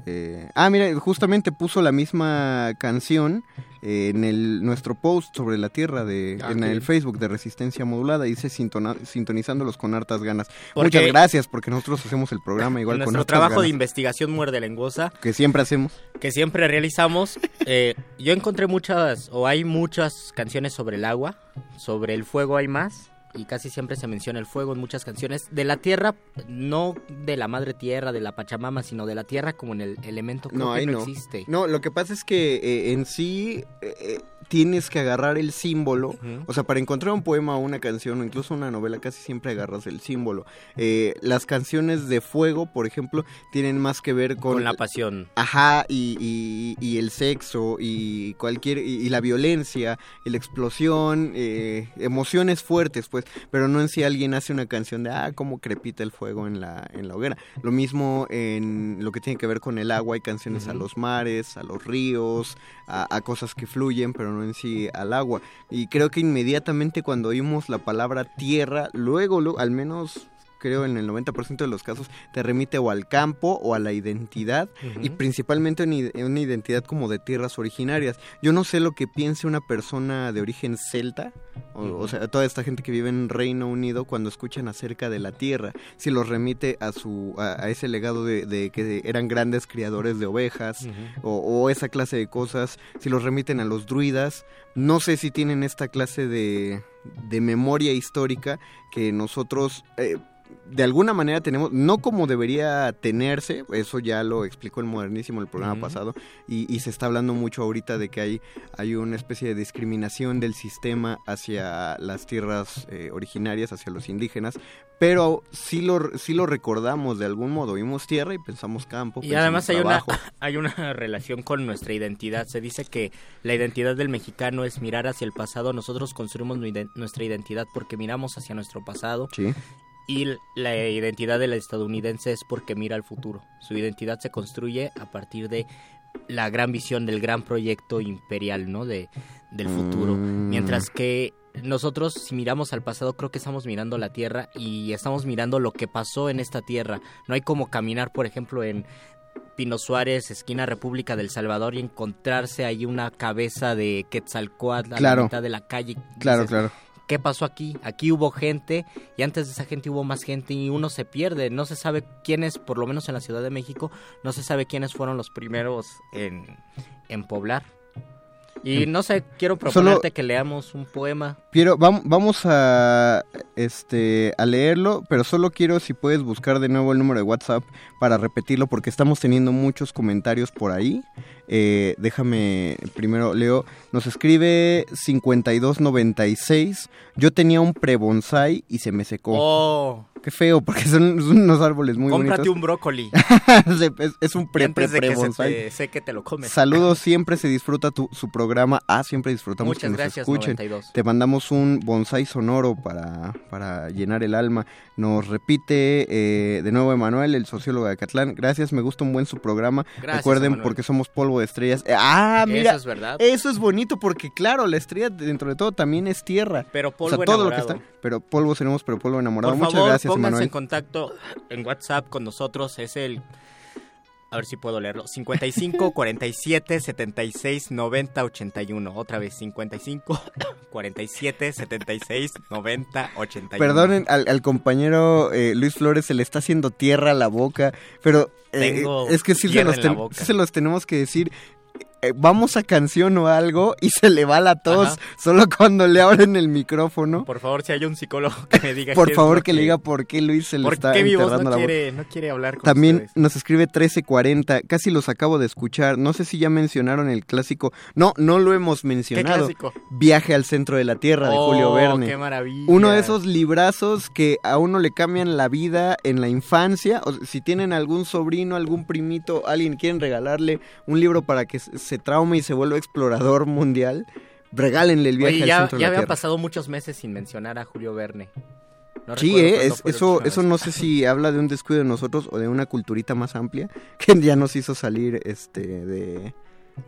Eh, ah, mira, justamente puso la misma canción eh, en el, nuestro post sobre la Tierra de, Ah, en el. Facebook de Resistencia Modulada. Dice sintona- sintonizándolos con hartas ganas. Porque- Muchas gracias porque nosotros hacemos el programa igual con Nuestro trabajo de investigación muerde lenguosa que siempre hacemos. que siempre realizamos. eh, yo encontré muchas, o hay muchas canciones sobre el agua, sobre el fuego hay más, y casi siempre se menciona el fuego en muchas canciones. De la tierra, no de la madre tierra, de la Pachamama, sino de la tierra como en el elemento creo No, que ahí no, no. existe. No, lo que pasa es que eh, en sí eh, eh, tienes que agarrar el símbolo. O sea, para encontrar un poema o una canción o incluso una novela casi siempre agarras el símbolo. Eh, las canciones de fuego, por ejemplo, tienen más que ver con... Con la pasión. Ajá, y, y- y el sexo y cualquier... Y, y la violencia, y la explosión, eh, emociones fuertes, pues. Pero no en si alguien hace una canción de, ah, cómo crepita el fuego en la, en la hoguera. Lo mismo en lo que tiene que ver con el agua, hay canciones a los mares, a los ríos, a, a cosas que fluyen, pero no en sí al agua. Y creo que inmediatamente cuando oímos la palabra tierra, luego, luego al menos creo en el 90% de los casos, te remite o al campo o a la identidad y principalmente en una identidad como de tierras originarias. Yo no sé lo que piense una persona de origen celta, o, o sea, toda esta gente que vive en Reino Unido cuando escuchan acerca de la tierra, si los remite a su a, a ese legado de, de que eran grandes criadores de ovejas o, o esa clase de cosas, si los remiten a los druidas, no sé si tienen esta clase de, de memoria histórica que nosotros eh, de alguna manera tenemos, no como debería tenerse, eso ya lo explicó el modernísimo el programa pasado, y, y se está hablando mucho ahorita de que hay, hay una especie de discriminación del sistema hacia las tierras eh, originarias, hacia los indígenas, pero sí lo, sí lo recordamos de algún modo, vimos tierra y pensamos campo. Y pensamos además hay una, hay una relación con nuestra identidad. Se dice que la identidad del mexicano es mirar hacia el pasado. Nosotros construimos nuestra identidad porque miramos hacia nuestro pasado. Sí. Y la identidad del estadounidense es porque mira al futuro. Su identidad se construye a partir de la gran visión del gran proyecto imperial, ¿no? De, del futuro. Mm. Mientras que nosotros, si miramos al pasado, creo que estamos mirando la tierra y estamos mirando lo que pasó en esta tierra. No hay como caminar, por ejemplo, en Pino Suárez, esquina República del Salvador, y encontrarse ahí una cabeza de Quetzalcoatl a Claro. la mitad de la calle. Claro, Dices, claro. ¿Qué pasó aquí? Aquí hubo gente y antes de esa gente hubo más gente y uno se pierde. No se sabe quiénes, por lo menos en la Ciudad de México, no se sabe quiénes fueron los primeros en, en poblar. Y no sé, quiero Solo- proponerte que leamos un poema. Vamos a este a leerlo, pero solo quiero si puedes buscar de nuevo el número de WhatsApp para repetirlo porque estamos teniendo muchos comentarios por ahí. Eh, déjame primero leo, nos escribe 5296. Yo tenía un pre-bonsai y se me secó. Oh, Qué feo, porque son, son unos árboles muy cómprate bonitos. un brócoli. es, es un pre pre que se bonsai. te lo comes. Saludos, siempre se disfruta tu, su programa. Ah, siempre disfrutamos Muchas que nos gracias, escuchen. 92. Te mandamos un bonsai sonoro para, para llenar el alma. Nos repite eh, de nuevo Emanuel, el sociólogo de Acatlán. Gracias, me gusta un buen su programa. Gracias, Recuerden, porque somos polvo de estrellas. Eh, ah, mira. Eso es verdad. Eso es bonito porque, claro, la estrella dentro de todo también es tierra. Pero O sea, polvo todo lo que enamorado. está. Pero polvo seremos, pero polvo enamorado. Por Muchas favor, gracias, Emanuel. en contacto en WhatsApp con nosotros. Es el. A ver si puedo leerlo. 55 47 76 90 81. Otra vez, 55 47 76 90 81. Perdonen, al, al compañero eh, Luis Flores se le está haciendo tierra a la boca, pero eh, Tengo es que sí se, los ten- sí se los tenemos que decir. Eh, vamos a canción o algo y se le va la tos Ajá. solo cuando le abren el micrófono. Por favor, si hay un psicólogo que me diga Por qué favor que le diga por qué Luis se le ¿Por está qué voz enterrando no la voz. quiere, no quiere hablar con También ustedes? nos escribe 1340, casi los acabo de escuchar. No sé si ya mencionaron el clásico. No, no lo hemos mencionado. clásico? Viaje al centro de la Tierra de Oh, Julio Verne. qué maravilla. Uno de esos librazos que a uno le cambian la vida en la infancia. O si tienen algún sobrino, algún primito, alguien quieren regalarle un libro para que se traume y se vuelva explorador mundial, regálenle el viaje Oye, al ya, centro de ya la habían pasado muchos meses sin mencionar a Julio Verne. No Sí, eh, es- eso, eso no sé si habla de un descuido de nosotros o de una culturita más amplia que ya nos hizo salir este de,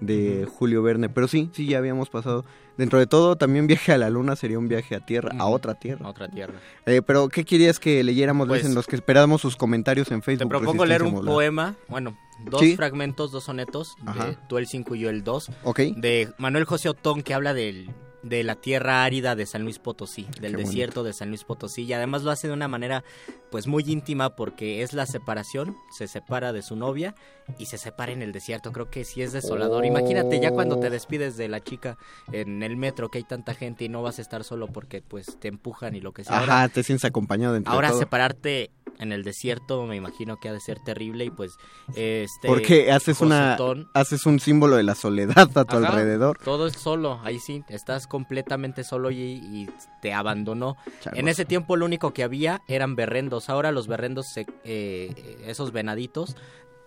de Julio Verne. Pero sí, sí, ya habíamos pasado. Dentro de todo, también viaje a la luna sería un viaje a tierra, a otra tierra. A otra tierra. Eh, pero, ¿qué querías que leyéramos Luis, Pues, en los que esperábamos sus comentarios en Te Facebook? propongo leer un poema, bueno, dos Sí. fragmentos, dos sonetos, Ajá. de tú el 5 y yo el 2, Ok. de Manuel José Otón, que habla del, de la tierra árida de San Luis Potosí, del bonito. desierto de San Luis Potosí, y además lo hace de una manera pues muy íntima porque es la separación, se separa de su novia y se separa en el desierto, creo que sí es desolador. Imagínate ya cuando te despides de la chica en el metro que hay tanta gente y no vas a estar solo porque pues te empujan y lo que sea. Ajá, Ahora- te sientes acompañado dentro Ahora todo. separarte en el desierto me imagino que ha de ser terrible y pues este Porque haces una haces un símbolo de la soledad a tu Ajá, alrededor. Todo es solo, ahí sí, estás completamente solo y, y te abandonó. En ese tiempo lo único que había eran berrendos, ahora los berrendos, se- eh, esos venaditos,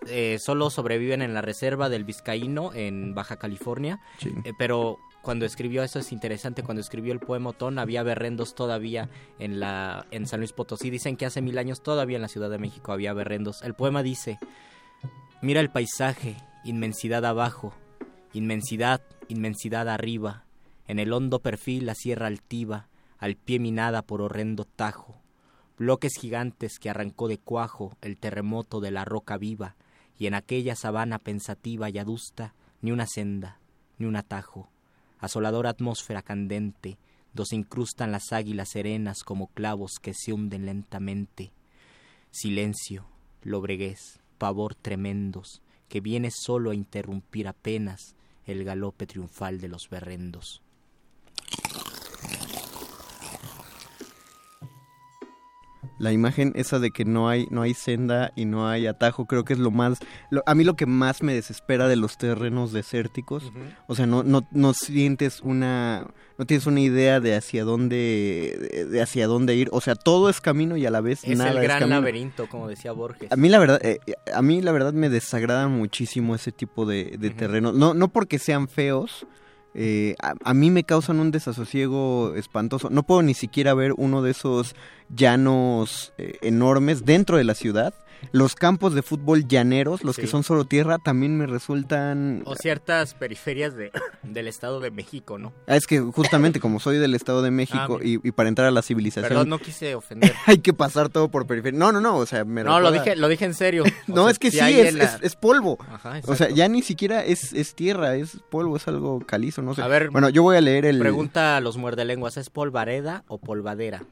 eh, solo sobreviven en la reserva del Vizcaíno en Baja California, Sí. Eh, pero cuando escribió eso es interesante, cuando escribió el poema Otón había berrendos todavía en la en San Luis Potosí, dicen que hace mil años todavía en la Ciudad de México había berrendos. El poema dice, mira el paisaje, inmensidad abajo, inmensidad, inmensidad arriba, en el hondo perfil la sierra altiva, al pie minada por horrendo tajo, bloques gigantes que arrancó de cuajo el terremoto de la roca viva, y en aquella sabana pensativa y adusta ni una senda, ni un atajo, asoladora atmósfera candente, do se incrustan las águilas serenas como clavos que se hunden lentamente. Silencio, lobreguez, pavor tremendos, que viene solo a interrumpir apenas el galope triunfal de los berrendos. La imagen esa de que no hay no hay senda y no hay atajo, creo que es lo más lo- a mí lo que más me desespera de los terrenos desérticos. Ujú. O sea, no no no sientes una no tienes una idea de hacia dónde de, hacia dónde ir, o sea, todo es camino y a la vez Es nada el es gran camino. laberinto, como decía Borges. A mí la verdad, eh, a mí la verdad me desagrada muchísimo ese tipo de, de terrenos. No, no porque sean feos. Eh, a, mí me causan un desasosiego espantoso. No puedo ni siquiera ver uno de esos llanos eh, enormes dentro de la ciudad. Los campos de fútbol llaneros, los que son solo tierra, también me resultan... O ciertas periferias de, del Estado de México, ¿no? Ah, Es que justamente como soy del Estado de México Ah, y, y para entrar a la civilización Perdón, no quise ofender. hay que pasar todo por periferia. No, no, no, o sea, me No, lo dije, lo dije en serio. O no, sea, es que sí, es, en la- es- es polvo. Ajá, o sea, ya ni siquiera es, es tierra, es polvo, es algo calizo, no sé. A ver, bueno, yo voy a leer el... Pregunta a los muerdelenguas, ¿es polvareda o polvadera?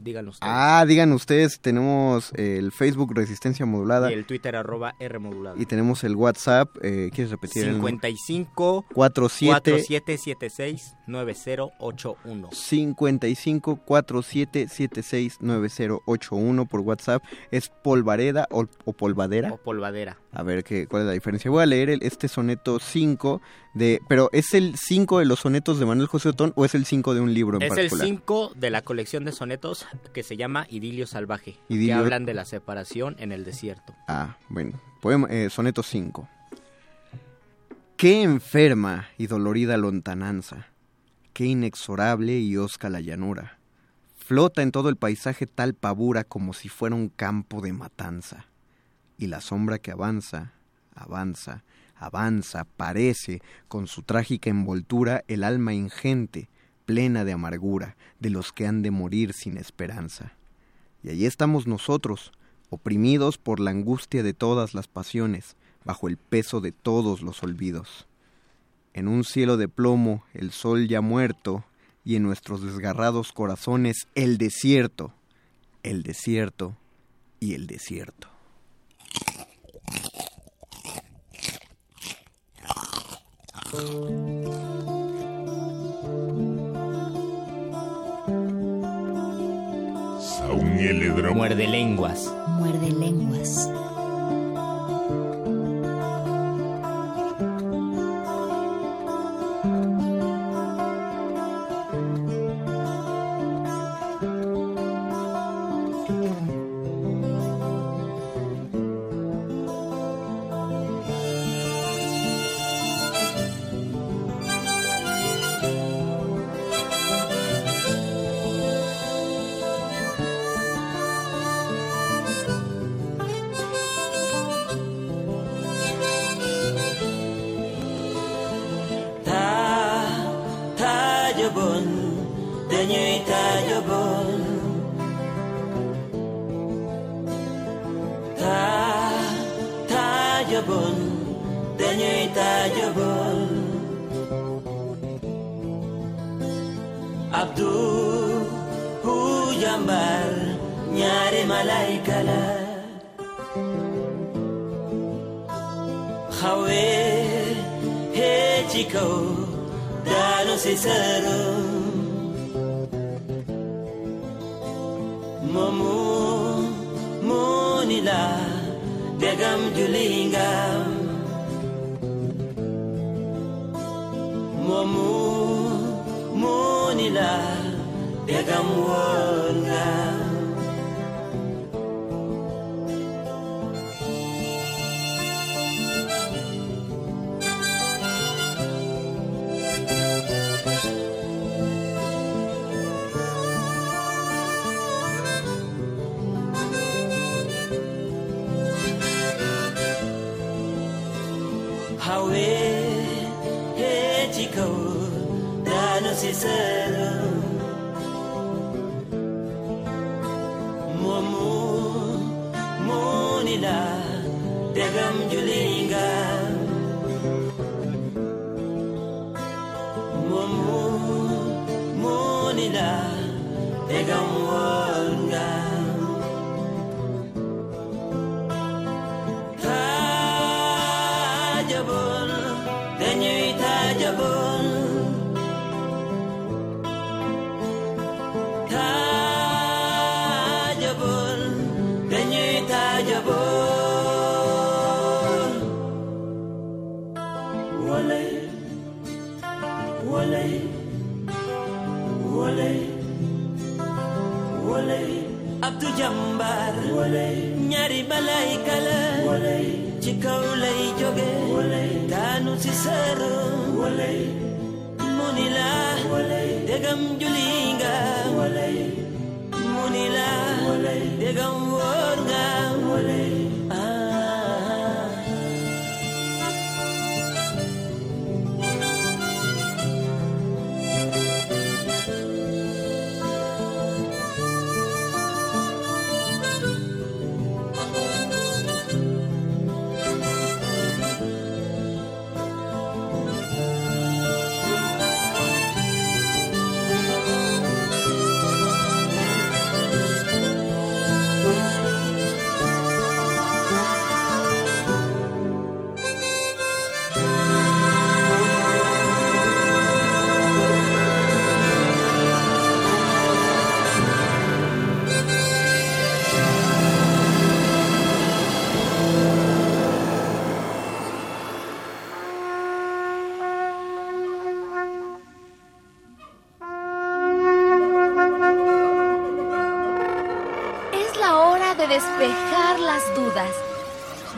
Díganlo ustedes. Ah, digan ustedes, tenemos el Facebook Resistencia Modulada y el Twitter arroba R modulada. y tenemos el WhatsApp, eh, ¿quieres repetir? el número? 55 47 4776 9081. 55 47 76 9081 por WhatsApp. ¿Es polvareda o, o polvadera? O polvadera. A ver qué, cuál es la diferencia. Voy a leer el- este soneto 5 de... Pero ¿es el 5 de los sonetos de Manuel José Otón o es el 5 de un libro en Es el particular? 5 de la colección de sonetos que se llama Idilio Salvaje, que Idilio- hablan de la separación en el desierto. Ah, bueno. Poema, eh, soneto 5. Qué enferma y dolorida lontananza, qué inexorable y hosca la llanura. Flota en todo el paisaje tal pavura como si fuera un campo de matanza. Y la sombra que avanza, avanza, avanza, parece, con su trágica envoltura, el alma ingente, plena de amargura, de los que han de morir sin esperanza. Y allí estamos nosotros, oprimidos por la angustia de todas las pasiones, bajo el peso de todos los olvidos. En un cielo de plomo, el sol ya muerto, y en nuestros desgarrados corazones el desierto, el desierto y el desierto. Muerde lenguas. Muerde lenguas.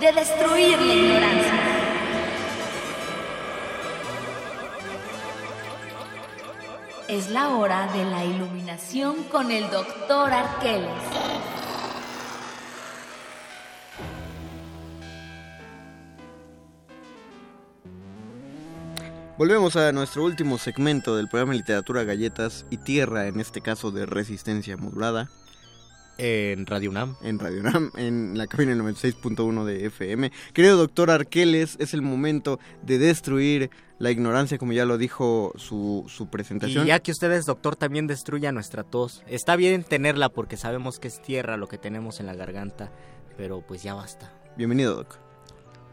De destruir la ignorancia. Es la hora de la iluminación con el doctor Arqueles. Volvemos a nuestro último segmento del programa Literatura, Galletas y Tierra, en este caso de Resistencia Modulada. En Radio UNAM. En Radio UNAM, en la cabina 96.1 de FM. Querido doctor Arqueles, es el momento de destruir la ignorancia, como ya lo dijo su, su presentación. Y ya que ustedes, doctor, también destruya nuestra tos. Está bien tenerla porque sabemos que es tierra lo que tenemos en la garganta, pero pues ya basta. Bienvenido, doc.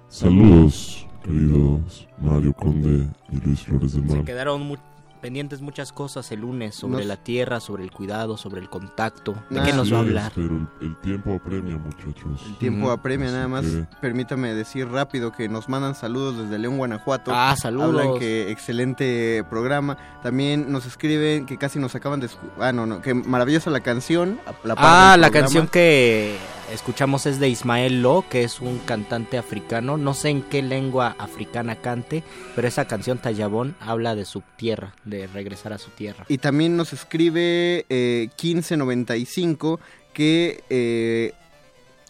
Saludos, queridos Mario Conde y Luis Flores del Se Mar. quedaron mu- pendientes muchas cosas el lunes sobre Nos- la tierra, sobre el cuidado, sobre el contacto. ¿De Nah. qué nos va a es, hablar? Pero el, el tiempo apremia, muchachos. El tiempo apremia, Así nada más. que- Permítame decir rápido que nos mandan saludos desde León, Guanajuato. Ah, saludos. Hablan que excelente programa. También nos escriben que casi nos acaban de... Ah, no, no, que maravillosa la canción. la Ah, la programa. canción que escuchamos es de Ismael Lo, que es un cantante africano. No sé en qué lengua africana cante, pero esa canción Tallabón habla de su tierra, de regresar a su tierra. Y también nos escribe eh, 1595 que eh,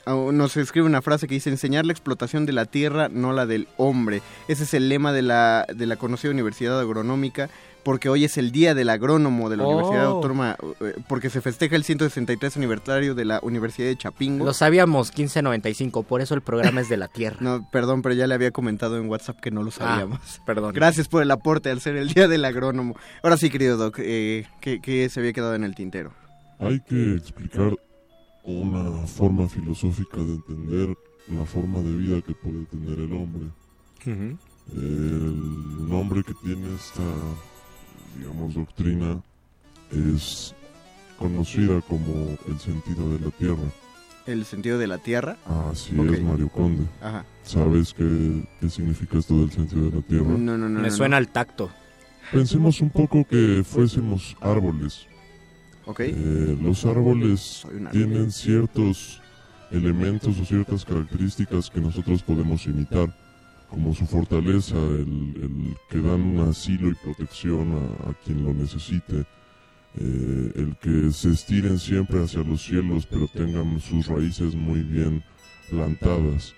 nos escribe una frase que dice enseñar la explotación de la tierra, no la del hombre. Ese es el lema de la, de la conocida Universidad Agronómica, porque hoy es el Día del Agrónomo de la Oh. Universidad Autónoma, eh, porque se festeja el 163 aniversario de la Universidad de Chapingo. Lo sabíamos, 1595, por eso el programa es de la tierra. No, perdón, pero ya le había comentado en WhatsApp que no lo sabíamos. Ah, perdón. Gracias por el aporte al ser el Día del Agrónomo. Ahora sí, querido Doc, eh, ¿qué, qué se había quedado en el tintero? Hay que explicar una forma filosófica de entender la forma de vida que puede tener el hombre. El nombre que tiene esta, digamos, doctrina es conocida como el sentido de la tierra. ¿El sentido de la tierra? Así es, Mario Conde. Ajá. ¿Sabes qué, qué significa esto del sentido de la tierra? No, no, no. Me no, suena no. al tacto. Pensemos un poco que fuésemos árboles. Ok. Eh, los árboles tienen ciertos elementos o ciertas características que nosotros podemos imitar, como su fortaleza, el, el que dan un asilo y protección a, a quien lo necesite, eh, el que se estiren siempre hacia los cielos pero tengan sus raíces muy bien plantadas.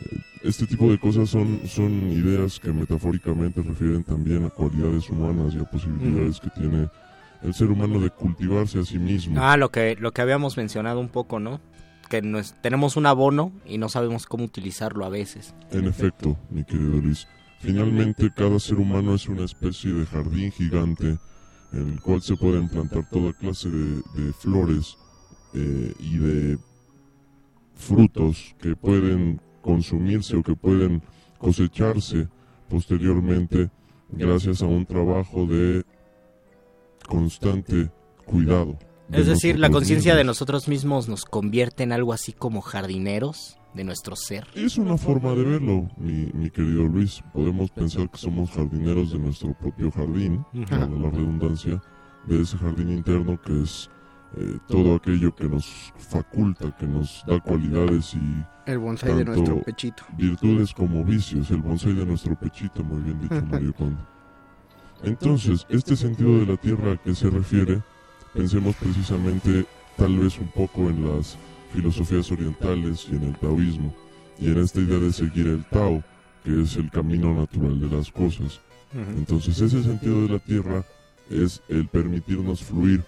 Eh, Este tipo de cosas son, son ideas que metafóricamente refieren también a cualidades humanas y a posibilidades que tiene el ser humano de cultivarse a sí mismo. Ah, lo que, lo que habíamos mencionado un poco, ¿no? Que nos, tenemos un abono y no sabemos cómo utilizarlo a veces. En efecto, mi querido Luis, finalmente cada ser humano es una especie de jardín gigante en el cual se pueden plantar toda clase de, de flores eh, y de frutos que pueden consumirse o que pueden cosecharse posteriormente gracias a un trabajo de constante cuidado. Es decir, la conciencia de nosotros mismos nos convierte en algo así como jardineros de nuestro ser. Es una forma de verlo, mi, mi querido Luis. Podemos pensar que somos jardineros de nuestro propio jardín, valga la redundancia, de ese jardín interno que es eh, todo aquello que nos faculta, que nos da cualidades y El bonsai de tanto nuestro pechito. virtudes como vicios, el bonsai de nuestro pechito, muy bien dicho Mario Conde. Entonces, este sentido de la tierra a que se refiere, pensemos precisamente tal vez un poco en las filosofías orientales y en el taoísmo, y en esta idea de seguir el Tao, que es el camino natural de las cosas. Entonces, ese sentido de la tierra es el permitirnos fluir,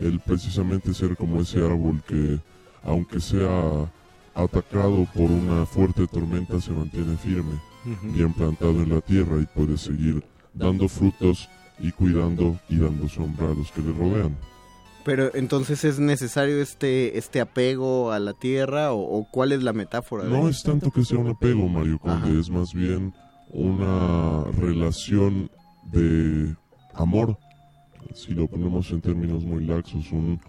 el precisamente ser como ese árbol que, aunque sea atacado por una fuerte tormenta, se mantiene firme, bien plantado en la tierra y puede seguir dando frutos y cuidando y dando sombra a los que le rodean. Pero entonces es necesario este este apego a la tierra o, o cuál es la metáfora. No es tanto que sea un apego, Mario Conde, es más bien una relación de amor, si lo ponemos en términos muy laxos, un,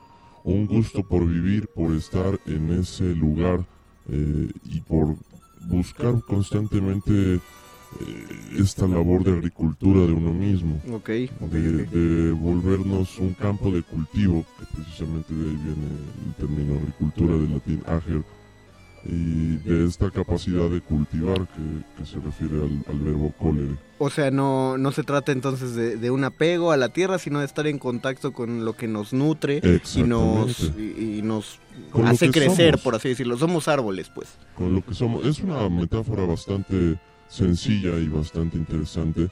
un gusto por vivir, por estar en ese lugar eh, y por buscar constantemente esta labor de agricultura de uno mismo, Ok, ok, de, de volvernos un campo de cultivo, que precisamente de ahí viene el término agricultura del latín ager, y de esta capacidad de cultivar que, que se refiere al, al verbo colere. O sea, no, no se trata entonces de, de un apego a la tierra, sino de estar en contacto con lo que nos nutre y nos, y, y nos Con hace crecer, somos. por así decirlo. Somos árboles, pues. con lo que somos. Es una metáfora bastante sencilla y bastante interesante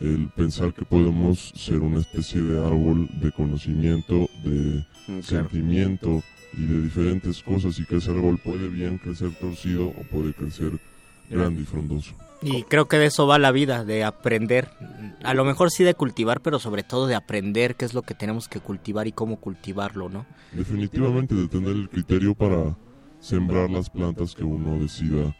el pensar que podemos ser una especie de árbol de conocimiento, de Mm, claro. sentimiento y de diferentes cosas y que ese árbol puede bien crecer torcido o puede crecer grande y frondoso. Y creo que de eso va la vida, de aprender. A lo mejor sí de cultivar, pero sobre todo de aprender qué es lo que tenemos que cultivar y cómo cultivarlo, ¿no? Definitivamente de tener el criterio para sembrar las plantas que uno decida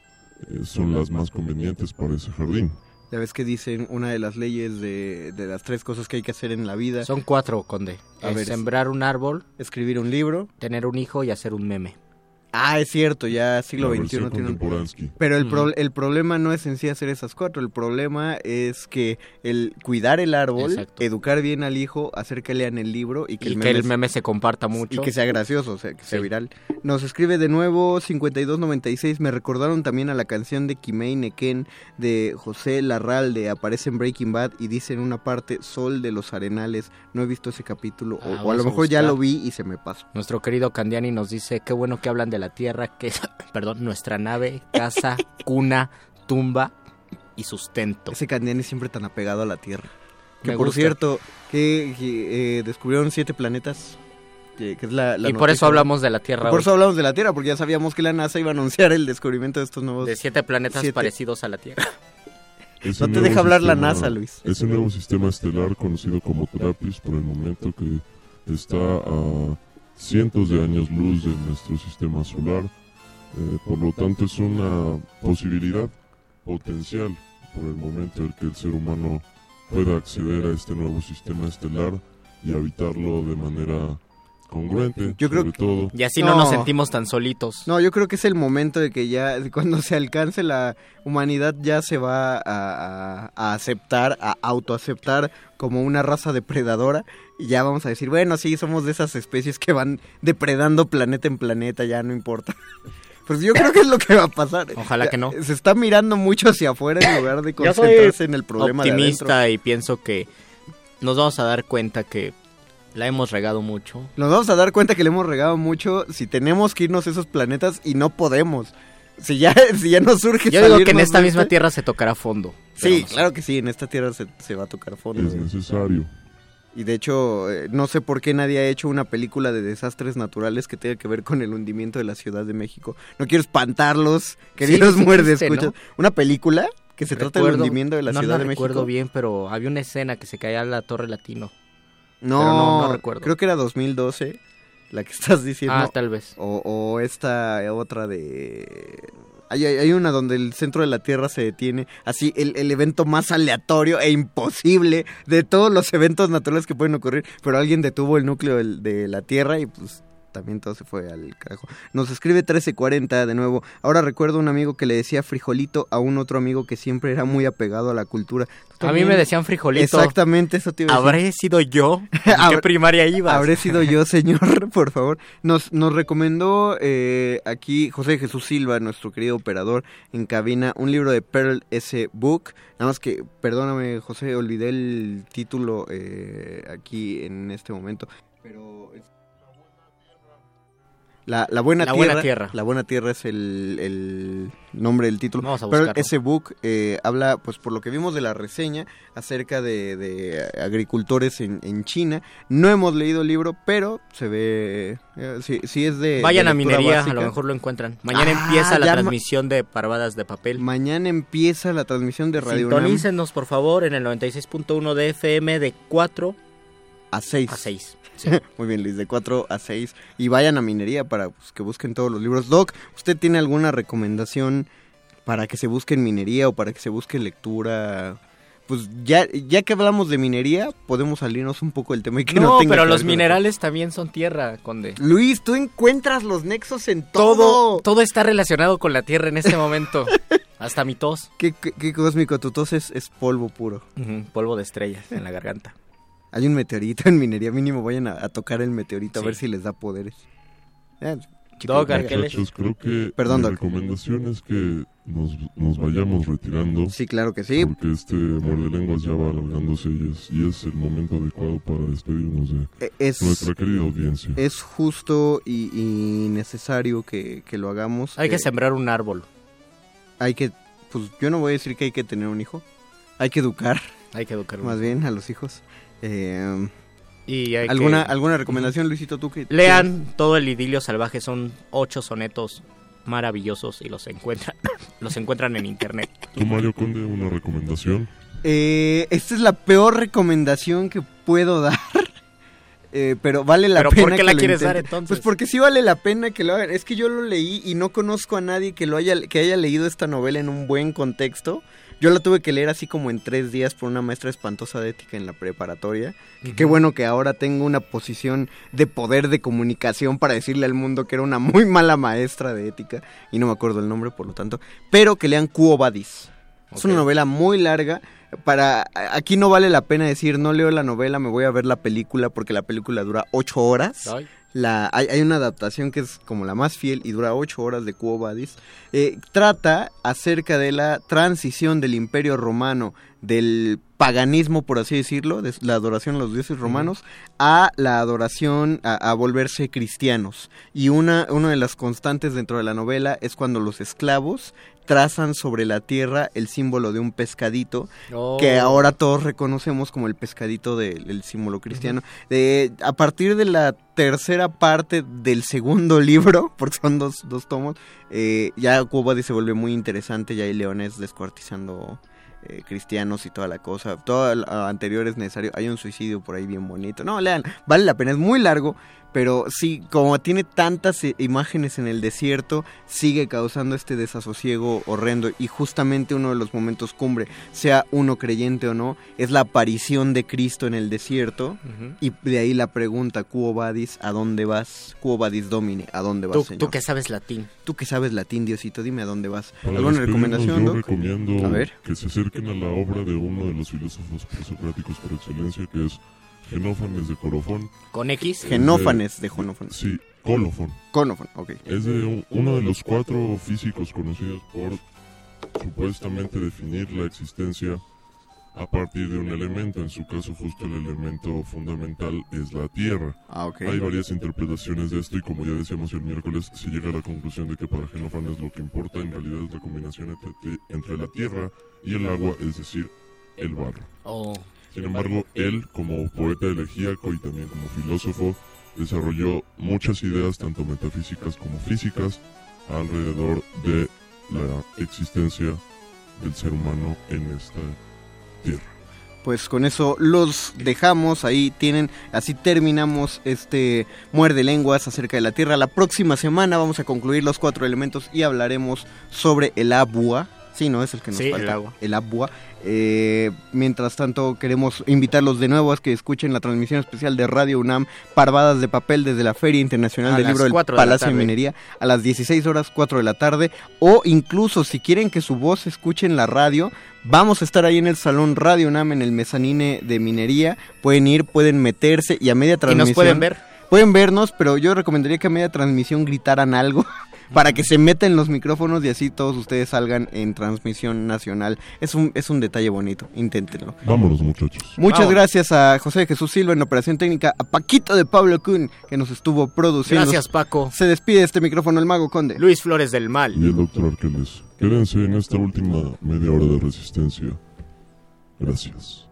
son las más convenientes para ese jardín. Ya ves que dicen una de las leyes de, de las tres cosas que hay que hacer en la vida. Son cuatro, Conde. A Es ver, sembrar un árbol, escribir un libro. tener un hijo y hacer un meme. Ah, es cierto, ya siglo La XXI tiene un... Pero el, pro- el problema no es en sí hacer esas cuatro, el problema es que el cuidar el árbol, Exacto. educar bien al hijo, hacer que lean el libro y que, Y el, que meme el meme se comparta mucho. y que sea gracioso, o sea, que sea Sí. viral. Nos escribe de nuevo 5296, me recordaron también a la canción de Kimei Neken de José Larralde, aparece en Breaking Bad y dice en una parte Sol de los Arenales, no he visto ese capítulo, o- Ah, o, a lo a mejor ya lo vi y se me pasó. Nuestro querido Candiani nos dice, qué bueno que hablan de la tierra, que es, perdón, nuestra nave, casa, cuna, tumba y sustento. Ese Candiani siempre tan apegado a la Tierra. Que Me por gusta. cierto, que, que, eh, descubrieron siete planetas. Que, que es la, la y por eso hablamos de la Tierra Por hoy, eso hablamos de la Tierra, porque ya sabíamos que la NASA iba a anunciar el descubrimiento de estos nuevos... de siete planetas siete. parecidos a la Tierra. Ese No te deja hablar la NASA, Luis. Ese nuevo sistema estelar conocido como Trappist por el momento que está a cientos de años luz de nuestro sistema solar. Eh, por lo tanto es una posibilidad potencial por el momento en que el ser humano pueda acceder a este nuevo sistema estelar y habitarlo de manera congruente, Yo creo sobre todo. Y así no. No. nos sentimos tan solitos. No, yo creo que es el momento de que ya, cuando se alcance la humanidad, ya se va a, a- a aceptar, a autoaceptar como una raza depredadora. Y ya vamos a decir, bueno, sí, somos de esas especies que van depredando planeta en planeta, ya no importa. Pues yo creo que es lo que va a pasar. Ojalá que no. Se está mirando mucho hacia afuera en lugar de Yo soy concentrarse en el problema de optimista adentro. y pienso que nos vamos a dar cuenta que la hemos regado mucho. Nos vamos a dar cuenta que le hemos regado mucho si tenemos que irnos a esos planetas y no podemos. Si ya, si ya nos surge Yo digo que en esta misma este- tierra se tocará fondo. Sí, claro que sí, en esta tierra se, se va a tocar fondo. Es necesario. Y de hecho, eh, no sé por qué nadie ha hecho una película de desastres naturales que tenga que ver con el hundimiento de la Ciudad de México. No quiero espantarlos, queridos Sí, muerdes, escuchas. ¿no? Una película que se trata del hundimiento de la no Ciudad la de México. recuerdo bien, pero había una escena que se caía la Torre Latino. No, Pero no- no recuerdo. Creo que era 2012, la que estás diciendo. Ah, tal vez. O, o esta otra de... Hay, hay- una donde el centro de la Tierra se detiene. Así, el, el evento más aleatorio e imposible de todos los eventos naturales que pueden ocurrir. Pero alguien detuvo el núcleo de la Tierra y pues también todo se fue al carajo. Nos escribe 1340 de nuevo. Ahora recuerdo un amigo que le decía frijolito a un otro amigo que siempre era muy apegado a la cultura. ¿Tú A mí me decían frijolito. Exactamente, eso te iba a decir. ¿Habré sido yo? ¿En qué primaria ibas? Habré sido yo, señor, por favor. Nos, nos recomendó eh, aquí José Jesús Silva, nuestro querido operador en cabina, un libro de Pearl S. Book. Nada más que, perdóname, José, olvidé el título eh, aquí en este momento. Pero. La, la buena La tierra. Buena Tierra. La buena tierra es el, el nombre del título. Vamos a buscarlo. S. Book eh, habla, pues por lo que vimos de la reseña, acerca de, de agricultores en, en China. No hemos leído el libro, pero se ve. eh, sí, sí es de. Vayan de a minería, básica. a lo mejor lo encuentran. Mañana Ah, empieza la transmisión de parvadas de papel. Mañana empieza la transmisión de Radio UNAM Sintonícenos, por favor, en el 96.1 de FM de 4 a 6. a 6. Muy bien, Luis, de 4 a 6. Y vayan a minería para pues, que busquen todos los libros. Doc, ¿usted tiene alguna recomendación para que se busque en minería o para que se busque lectura? Pues ya, ya que hablamos de minería, podemos salirnos un poco del tema y que no, No, tenga pero que los minerales también son tierra, Conde. Luis, tú encuentras los nexos en Todo, todo. todo está relacionado con la tierra en este momento. Hasta mi tos. ¿Qué, qué, qué cósmico? Tu tos es, es polvo puro. Polvo de estrellas en la garganta. Hay un meteorito en minería mínimo. Vayan a, a tocar el meteorito a ver si les da poderes. Eh, Doc. Muchachos, creo que Perdón, mi Doc. recomendación es que nos, nos vayamos retirando. Sí, claro que sí. Porque este muerde lenguas ya va alargándose y es, y es el momento adecuado para despedirnos de Es, nuestra querida audiencia. es justo y, y necesario que, que lo hagamos. Hay que Eh, sembrar un árbol. Hay que, pues yo no voy a decir que hay que tener un hijo. Hay que educar, Hay que educar más bien, a los hijos. Eh, Y hay ¿alguna, que- ¿Alguna recomendación, Luisito, tú que... Lean todo el idilio salvaje, son ocho sonetos maravillosos y los encuentran, los encuentran en internet. ¿Tú, Mario Conde, una recomendación? Eh, esta es la peor recomendación que puedo dar. eh, pero vale la ¿Pero pena por qué que la lo quieres dar, entonces? Pues porque sí vale la pena que lo hagan. Es que yo lo leí y no conozco a nadie que lo haya que haya leído esta novela en un buen contexto. Yo la tuve que leer así como en tres días por una maestra espantosa de ética en la preparatoria. Que Qué bueno que ahora tengo una posición de poder de comunicación para decirle al mundo que era una muy mala maestra de ética. Y no me acuerdo el nombre, por lo tanto. Pero que lean Quo Vadis. Es una novela muy larga. Para aquí no vale la pena decir no leo la novela, me voy a ver la película porque la película dura ocho horas. Ay. La, hay, hay una adaptación que es como la más fiel y dura ocho horas de Quo Vadis. Eh, trata acerca de la transición del Imperio Romano, del paganismo, por así decirlo, de la adoración a los dioses romanos, a la adoración, a, a volverse cristianos. Y una, una de las constantes dentro de la novela es cuando los esclavos trazan sobre la tierra el símbolo de un pescadito Oh. que ahora todos reconocemos como el pescadito del el símbolo cristiano. A partir de la tercera parte del segundo libro, porque son dos, dos tomos, eh, ya Cuba se vuelve muy interesante, ya hay leones descuartizando eh, cristianos y toda la cosa. Todo lo anterior es necesario. Hay un suicidio por ahí bien bonito. No, lean, vale la pena, es muy largo. Pero sí, como tiene tantas imágenes en el desierto, sigue causando este desasosiego horrendo. Y justamente uno de los momentos cumbre, sea uno creyente o no, es la aparición de Cristo en el desierto. Y de ahí la pregunta, Quo vadis, ¿a dónde vas? Quo vadis domine, ¿a dónde vas, Tú, Señor? tú que sabes latín. Tú que sabes latín, Diosito, dime a dónde vas. Para ¿Alguna recomendación, yo Doc? recomiendo A ver. que se acerquen a la obra de uno de los filósofos presocráticos por excelencia, que es Genófanes de Corofón. ¿Con X? Es Genófanes de Jonofón. Sí, Colofón. Colofón, ok. Es de un- uno de los cuatro físicos conocidos por supuestamente definir la existencia a partir de un elemento. En su caso, justo el elemento fundamental es la Tierra. Ah, ok. Hay varias interpretaciones de esto y como ya decíamos el miércoles, se llega a la conclusión de que para Genófanes lo que importa en realidad es la combinación entre, entre la Tierra y el agua, es decir, el barro. Oh. Sin embargo, él, como poeta elegíaco y también como filósofo, desarrolló muchas ideas, tanto metafísicas como físicas, alrededor de la existencia del ser humano en esta tierra. Pues con eso los dejamos, ahí tienen, así terminamos este muerde lenguas acerca de la Tierra. La próxima semana vamos a concluir los cuatro elementos y hablaremos sobre el agua. Sí, no es el que nos Sí, falta. el agua. El agua. Eh, mientras tanto, queremos invitarlos de nuevo a que escuchen la transmisión especial de Radio UNAM, Parvadas de Papel desde la Feria Internacional A del Libro del 4 de la Palacio de. Minería a las 16 horas 4 de la tarde. O incluso si quieren que su voz escuche en la radio, vamos a estar ahí en el Salón Radio UNAM en el mezanine de Minería. Pueden ir, pueden meterse y a media ¿Y transmisión. nos pueden ver? Pueden vernos, pero yo recomendaría que a media transmisión gritaran algo para que se metan los micrófonos y así todos ustedes salgan en transmisión nacional. Es un, es un detalle bonito, inténtenlo. Vámonos, muchachos. Muchas Vámonos. gracias a José Jesús Silva en operación técnica, a Paquito de Pablo Kun que nos estuvo produciendo. Gracias, Paco. Se despide este micrófono el Mago Conde. Luis Flores del Mal. Y el doctor Arqueles. Quédense en esta última media hora de resistencia. Gracias.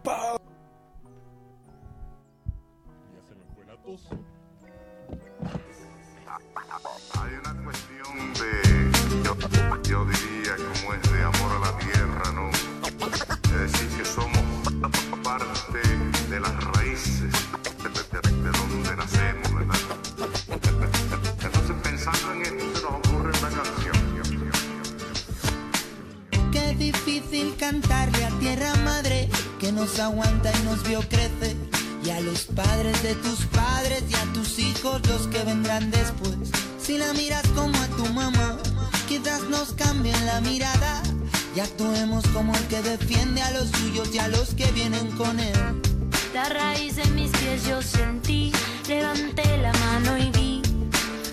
Cantarle a tierra madre que nos aguanta y nos vio crecer. Y a los padres de tus padres y a tus hijos los que vendrán después. Si la miras como a tu mamá, quizás nos cambien la mirada. Y actuemos como el que defiende a los suyos y a los que vienen con él. La raíz de mis pies yo sentí, levanté la mano y vi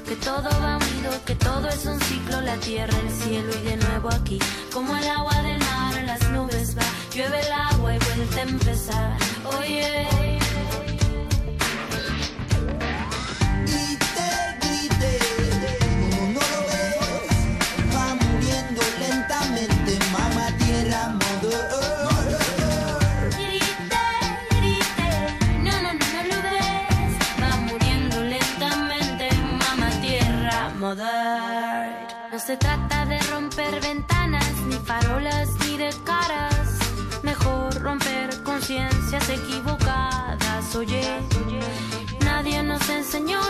que todo va unido, que todo es un ciclo, la tierra, el cielo y de nuevo aquí, como el agua del mar las nubes va, llueve el agua y vuelve a empezar. Oye, Y te grité, como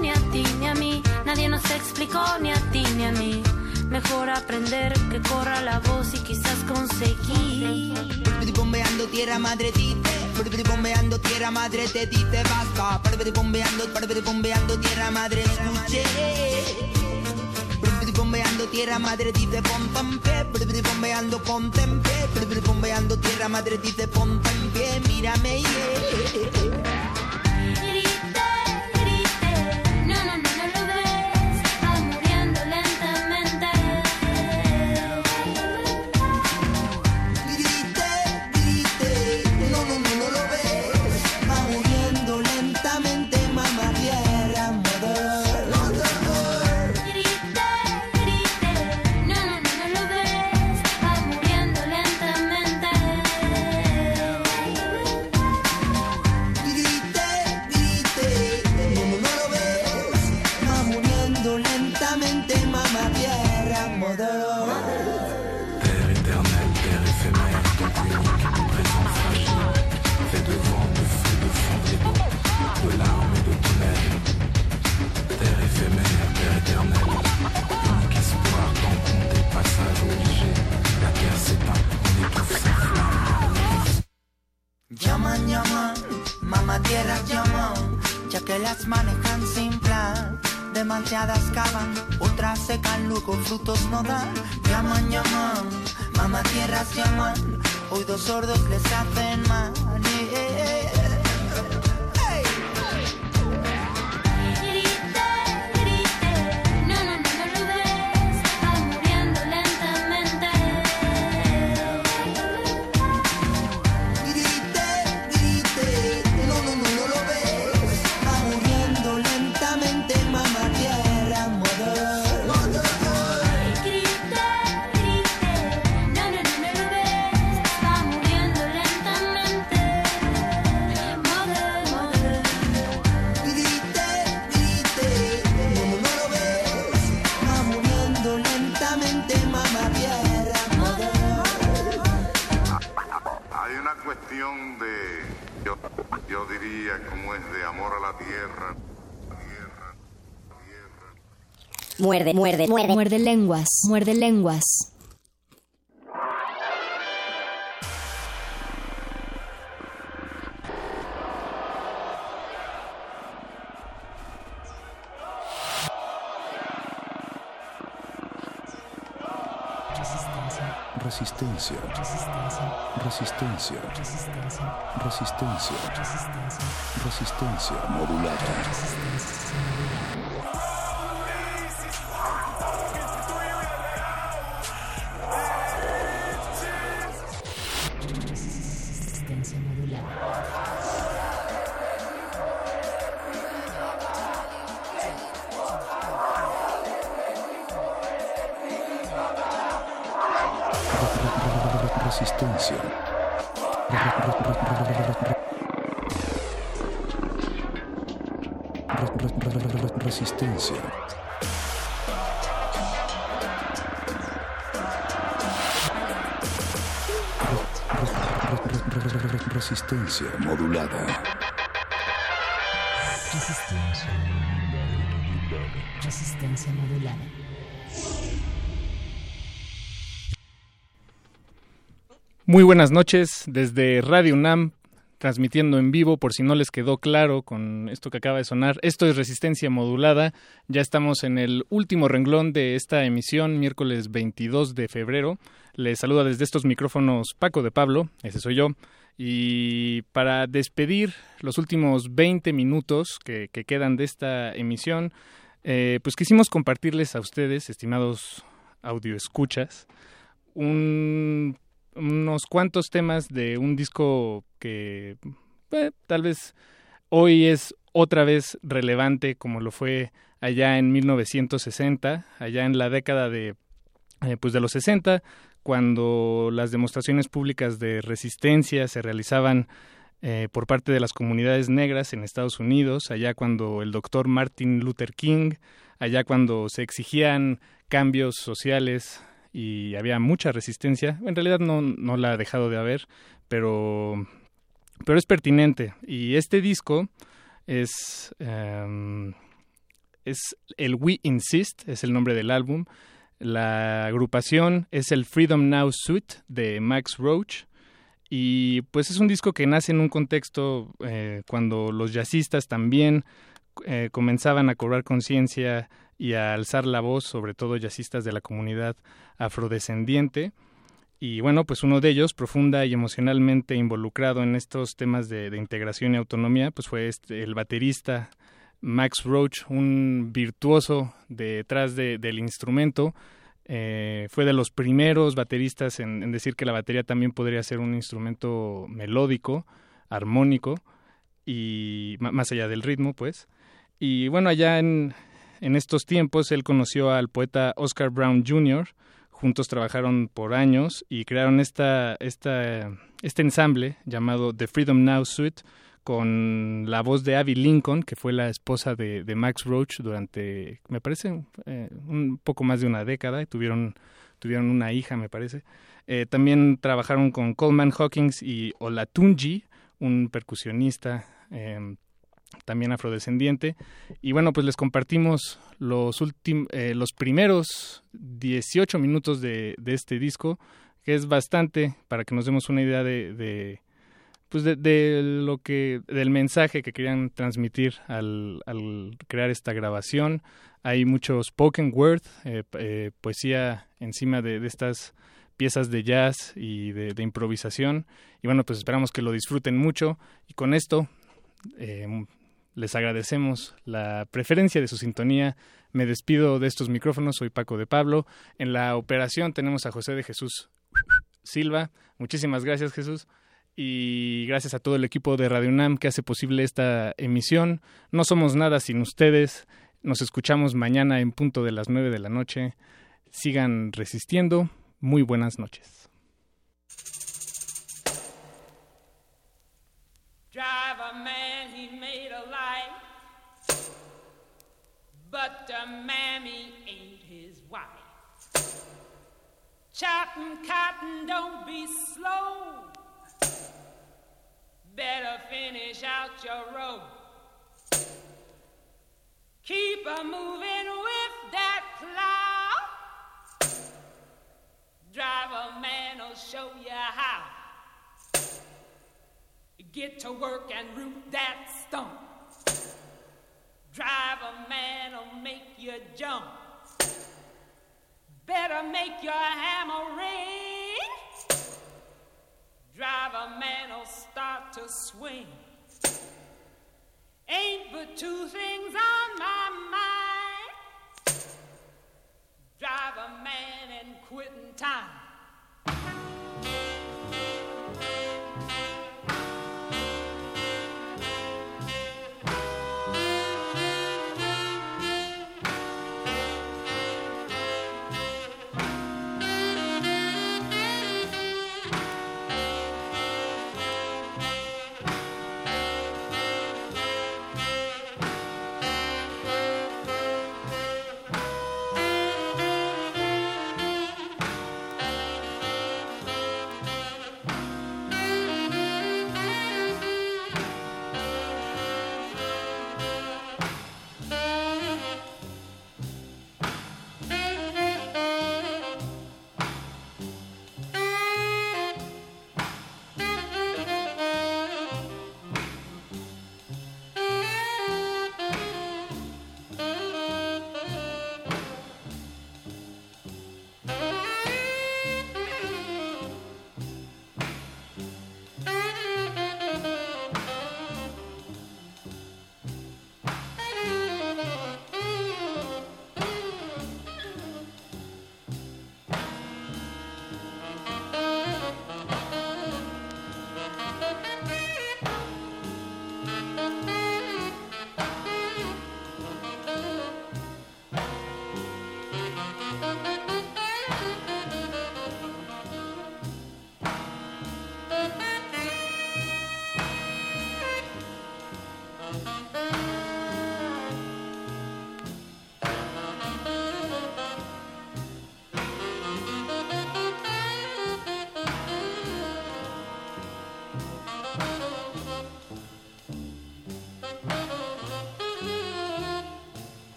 ni a ti ni a mí, nadie nos explicó ni a ti ni a mí. Mejor aprender que corra la voz y quizás conseguir. Bombeando tierra madre dice, bombeando tierra madre te dice basta. Bombeando, bombeando tierra madre escuche. Bombeando tierra madre dice ponte en pie, bombeando ponte en pie, bombeando tierra madre dice ponte en pie, mírame yeah. Ya que las manejan sin plan. Demasiadas cavan, otras secan, luego frutos no dan. Llaman, llaman, mamá tierras llaman, oídos sordos les hacen mal. Yeah. Hey. Yo diría, como es de amor a la tierra. Muerde, muerde, muerde. Muerde lenguas, muerde lenguas. Resistencia. Resistencia. Resistencia modulada. Resistencia. Resistencia modulada. Resistencia. Resistencia modulada. Muy buenas noches desde Radio UNAM, transmitiendo en vivo por si no les quedó claro con esto que acaba de sonar. Esto es Resistencia Modulada. Ya estamos en el último renglón de esta emisión, miércoles 22 de febrero. Les saluda desde estos micrófonos Paco de Pablo, ese soy yo. Y para despedir los últimos 20 minutos que, que quedan de esta emisión, eh, pues quisimos compartirles a ustedes, estimados audioescuchas, un unos cuantos temas de un disco que eh, tal vez hoy es otra vez relevante como lo fue allá en 1960, allá en la década de eh, pues de los 60, cuando las demostraciones públicas de resistencia se realizaban eh, por parte de las comunidades negras en Estados Unidos, allá cuando el doctor Martin Luther King, allá cuando se exigían cambios sociales y había mucha resistencia. En realidad no, no la ha dejado de haber, pero, pero es pertinente. Y este disco Es, em, es el We Insist, es el nombre del álbum. La agrupación es el Freedom Now Suite de Max Roach. Y pues es un disco que nace en un contexto eh, cuando los jazzistas también eh, comenzaban a cobrar conciencia y a alzar la voz, sobre todo jazzistas de la comunidad afrodescendiente. Y bueno, pues uno de ellos, profunda y emocionalmente involucrado en estos temas de, integración y autonomía, pues fue este, el baterista Max Roach, un virtuoso detrás del instrumento. Eh, fue de los primeros bateristas en, decir que la batería también podría ser un instrumento melódico, armónico, y más allá del ritmo, pues. Y bueno, allá en, en estos tiempos él conoció al poeta Oscar Brown Jr., juntos trabajaron por años y crearon esta, esta, este ensamble llamado The Freedom Now Suite con la voz de Abby Lincoln, que fue la esposa de, Max Roach durante, me parece, eh, un poco más de una década, y tuvieron, tuvieron una hija, me parece. Eh, también trabajaron con Coleman Hawkins y Olatunji, un percusionista em, también afrodescendiente. Y bueno, pues les compartimos los, eh, los primeros 18 minutos de, este disco, que es bastante para que nos demos una idea de, pues de, lo que del mensaje que querían transmitir al, crear esta grabación. Hay mucho spoken word, eh, eh, poesía encima de, estas piezas de jazz y de, improvisación. Y bueno, pues esperamos que lo disfruten mucho. Y con esto les agradecemos la preferencia de su sintonía. Me despido de estos micrófonos. Soy Paco de Pablo. En la operación tenemos a José de Jesús Silva. Muchísimas gracias, Jesús. Y gracias a todo el equipo de Radio UNAM que hace posible esta emisión. No somos nada sin ustedes. Nos escuchamos mañana en punto de las nueve de la noche. Sigan resistiendo. Muy buenas noches. but the mammy ain't his wife. Chopping cotton, don't be slow. Better finish out your rope. Keep a moving with that plow. Driver man will show you how. Get to work and root that stump. Drive a man'll make you jump. Better make your hammer ring. Drive a man'll swing. Ain't but two things on my mind. Drive a man and quitting time.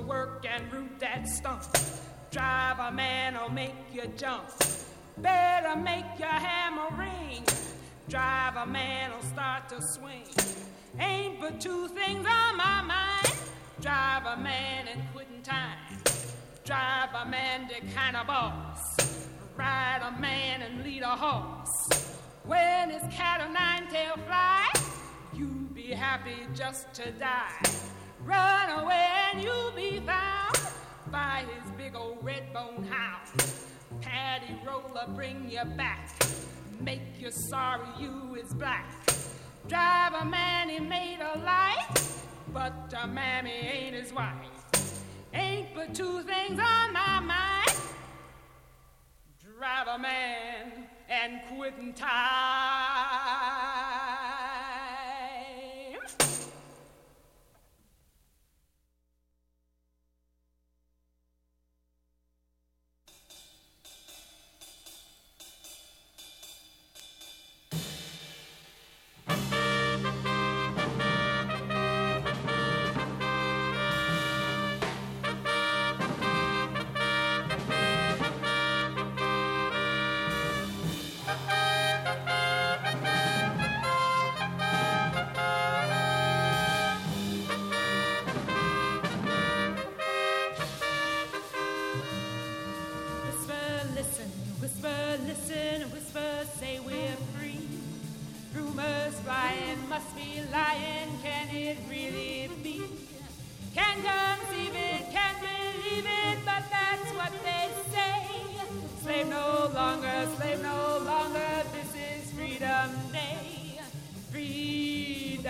Work and root that stump. Drive a man will make you jump. Better make your hammer ring. Drive a man will start to swing. Ain't but two things on my mind. Drive a man and quitting time. Drive a man to kind of boss. Ride a man and lead a horse. When his cat o' nine tail fly, you'd be happy just to die. Run away and you'll be found by his big old red bone hound. Paddy roller bring you back, make you sorry you is black. Drive a man he made a light, but a mammy ain't his wife. Ain't but two things on my mind. Drive a man and quitting time. Whisper,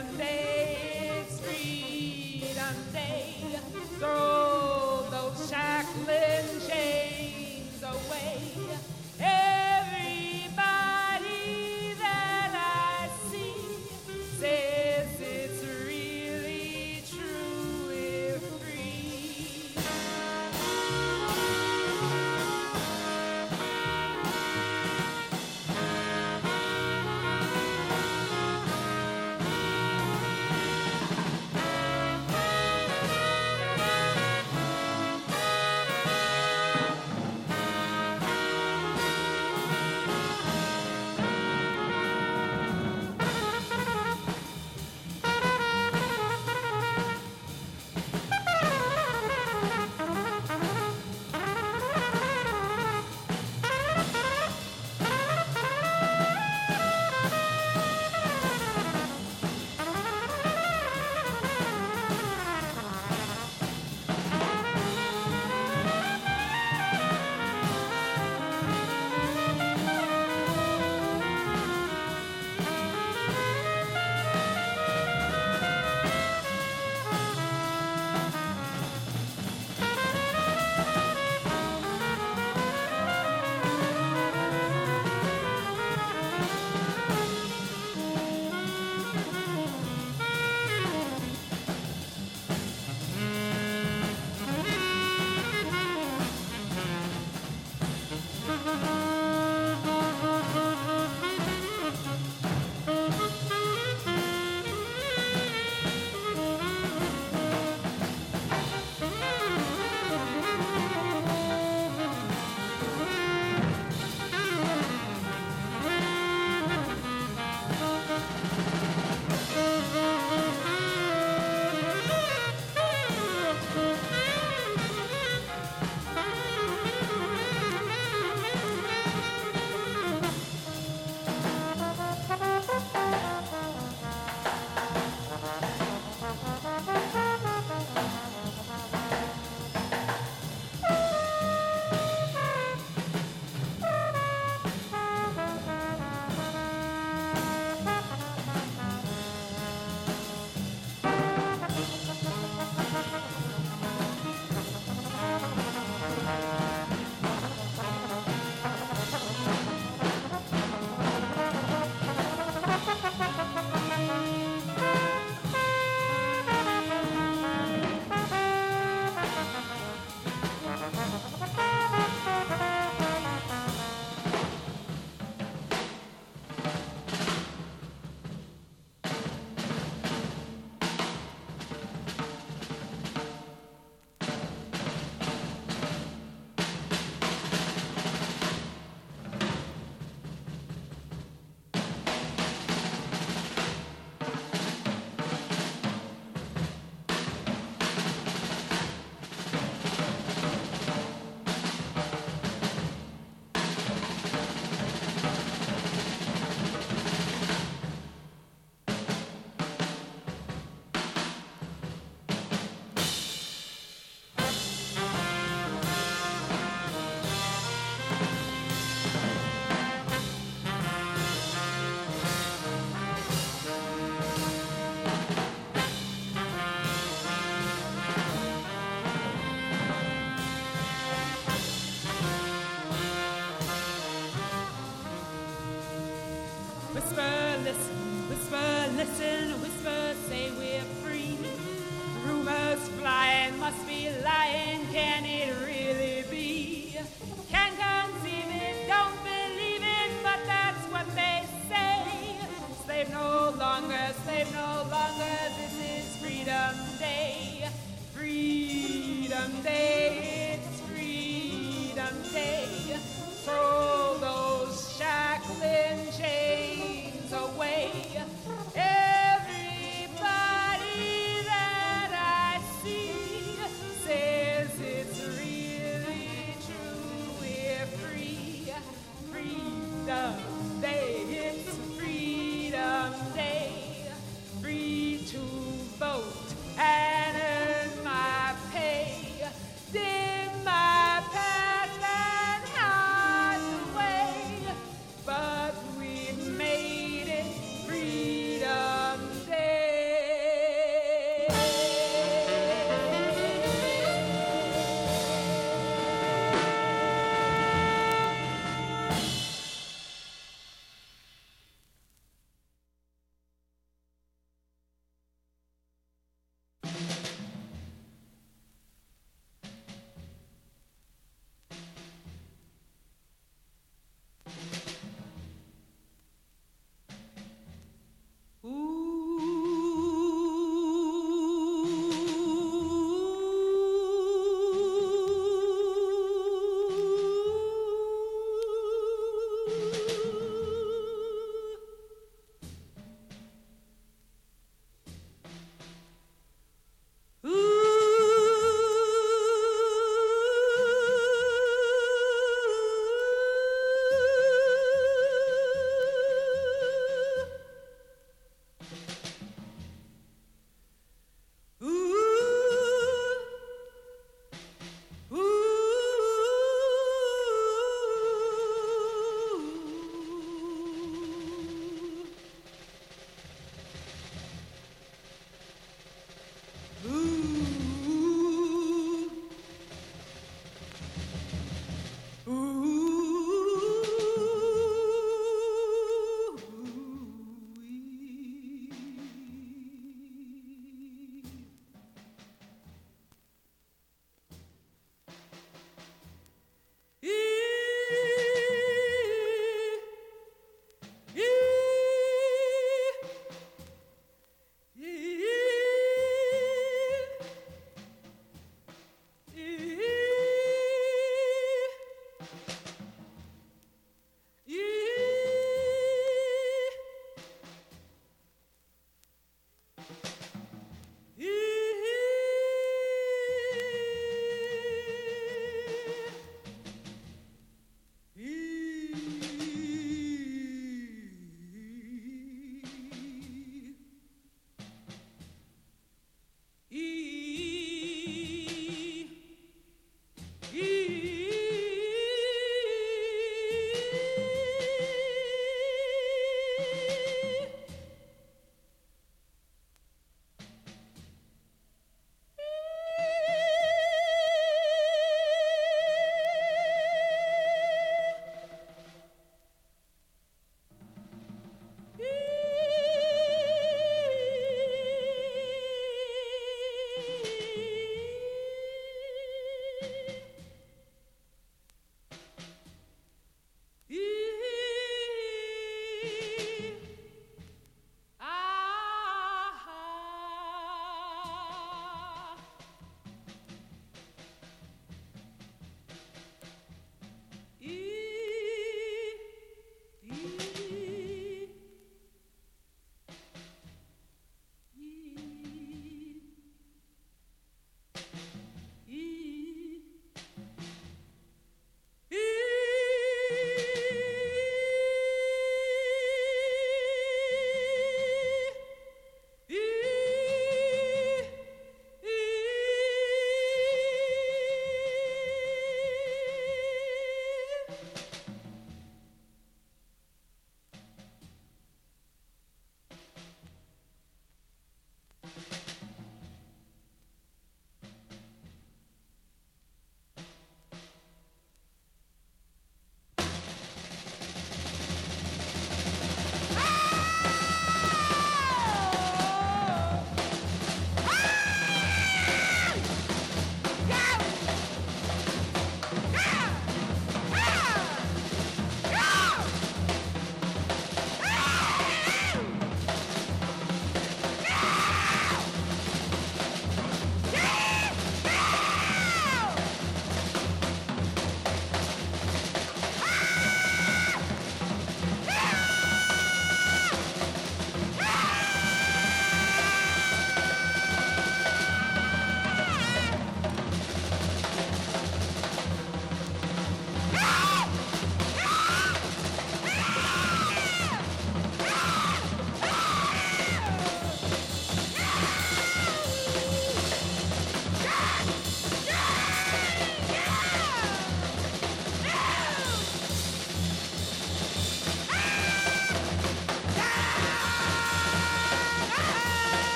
and they, they, throw those shackling chains away.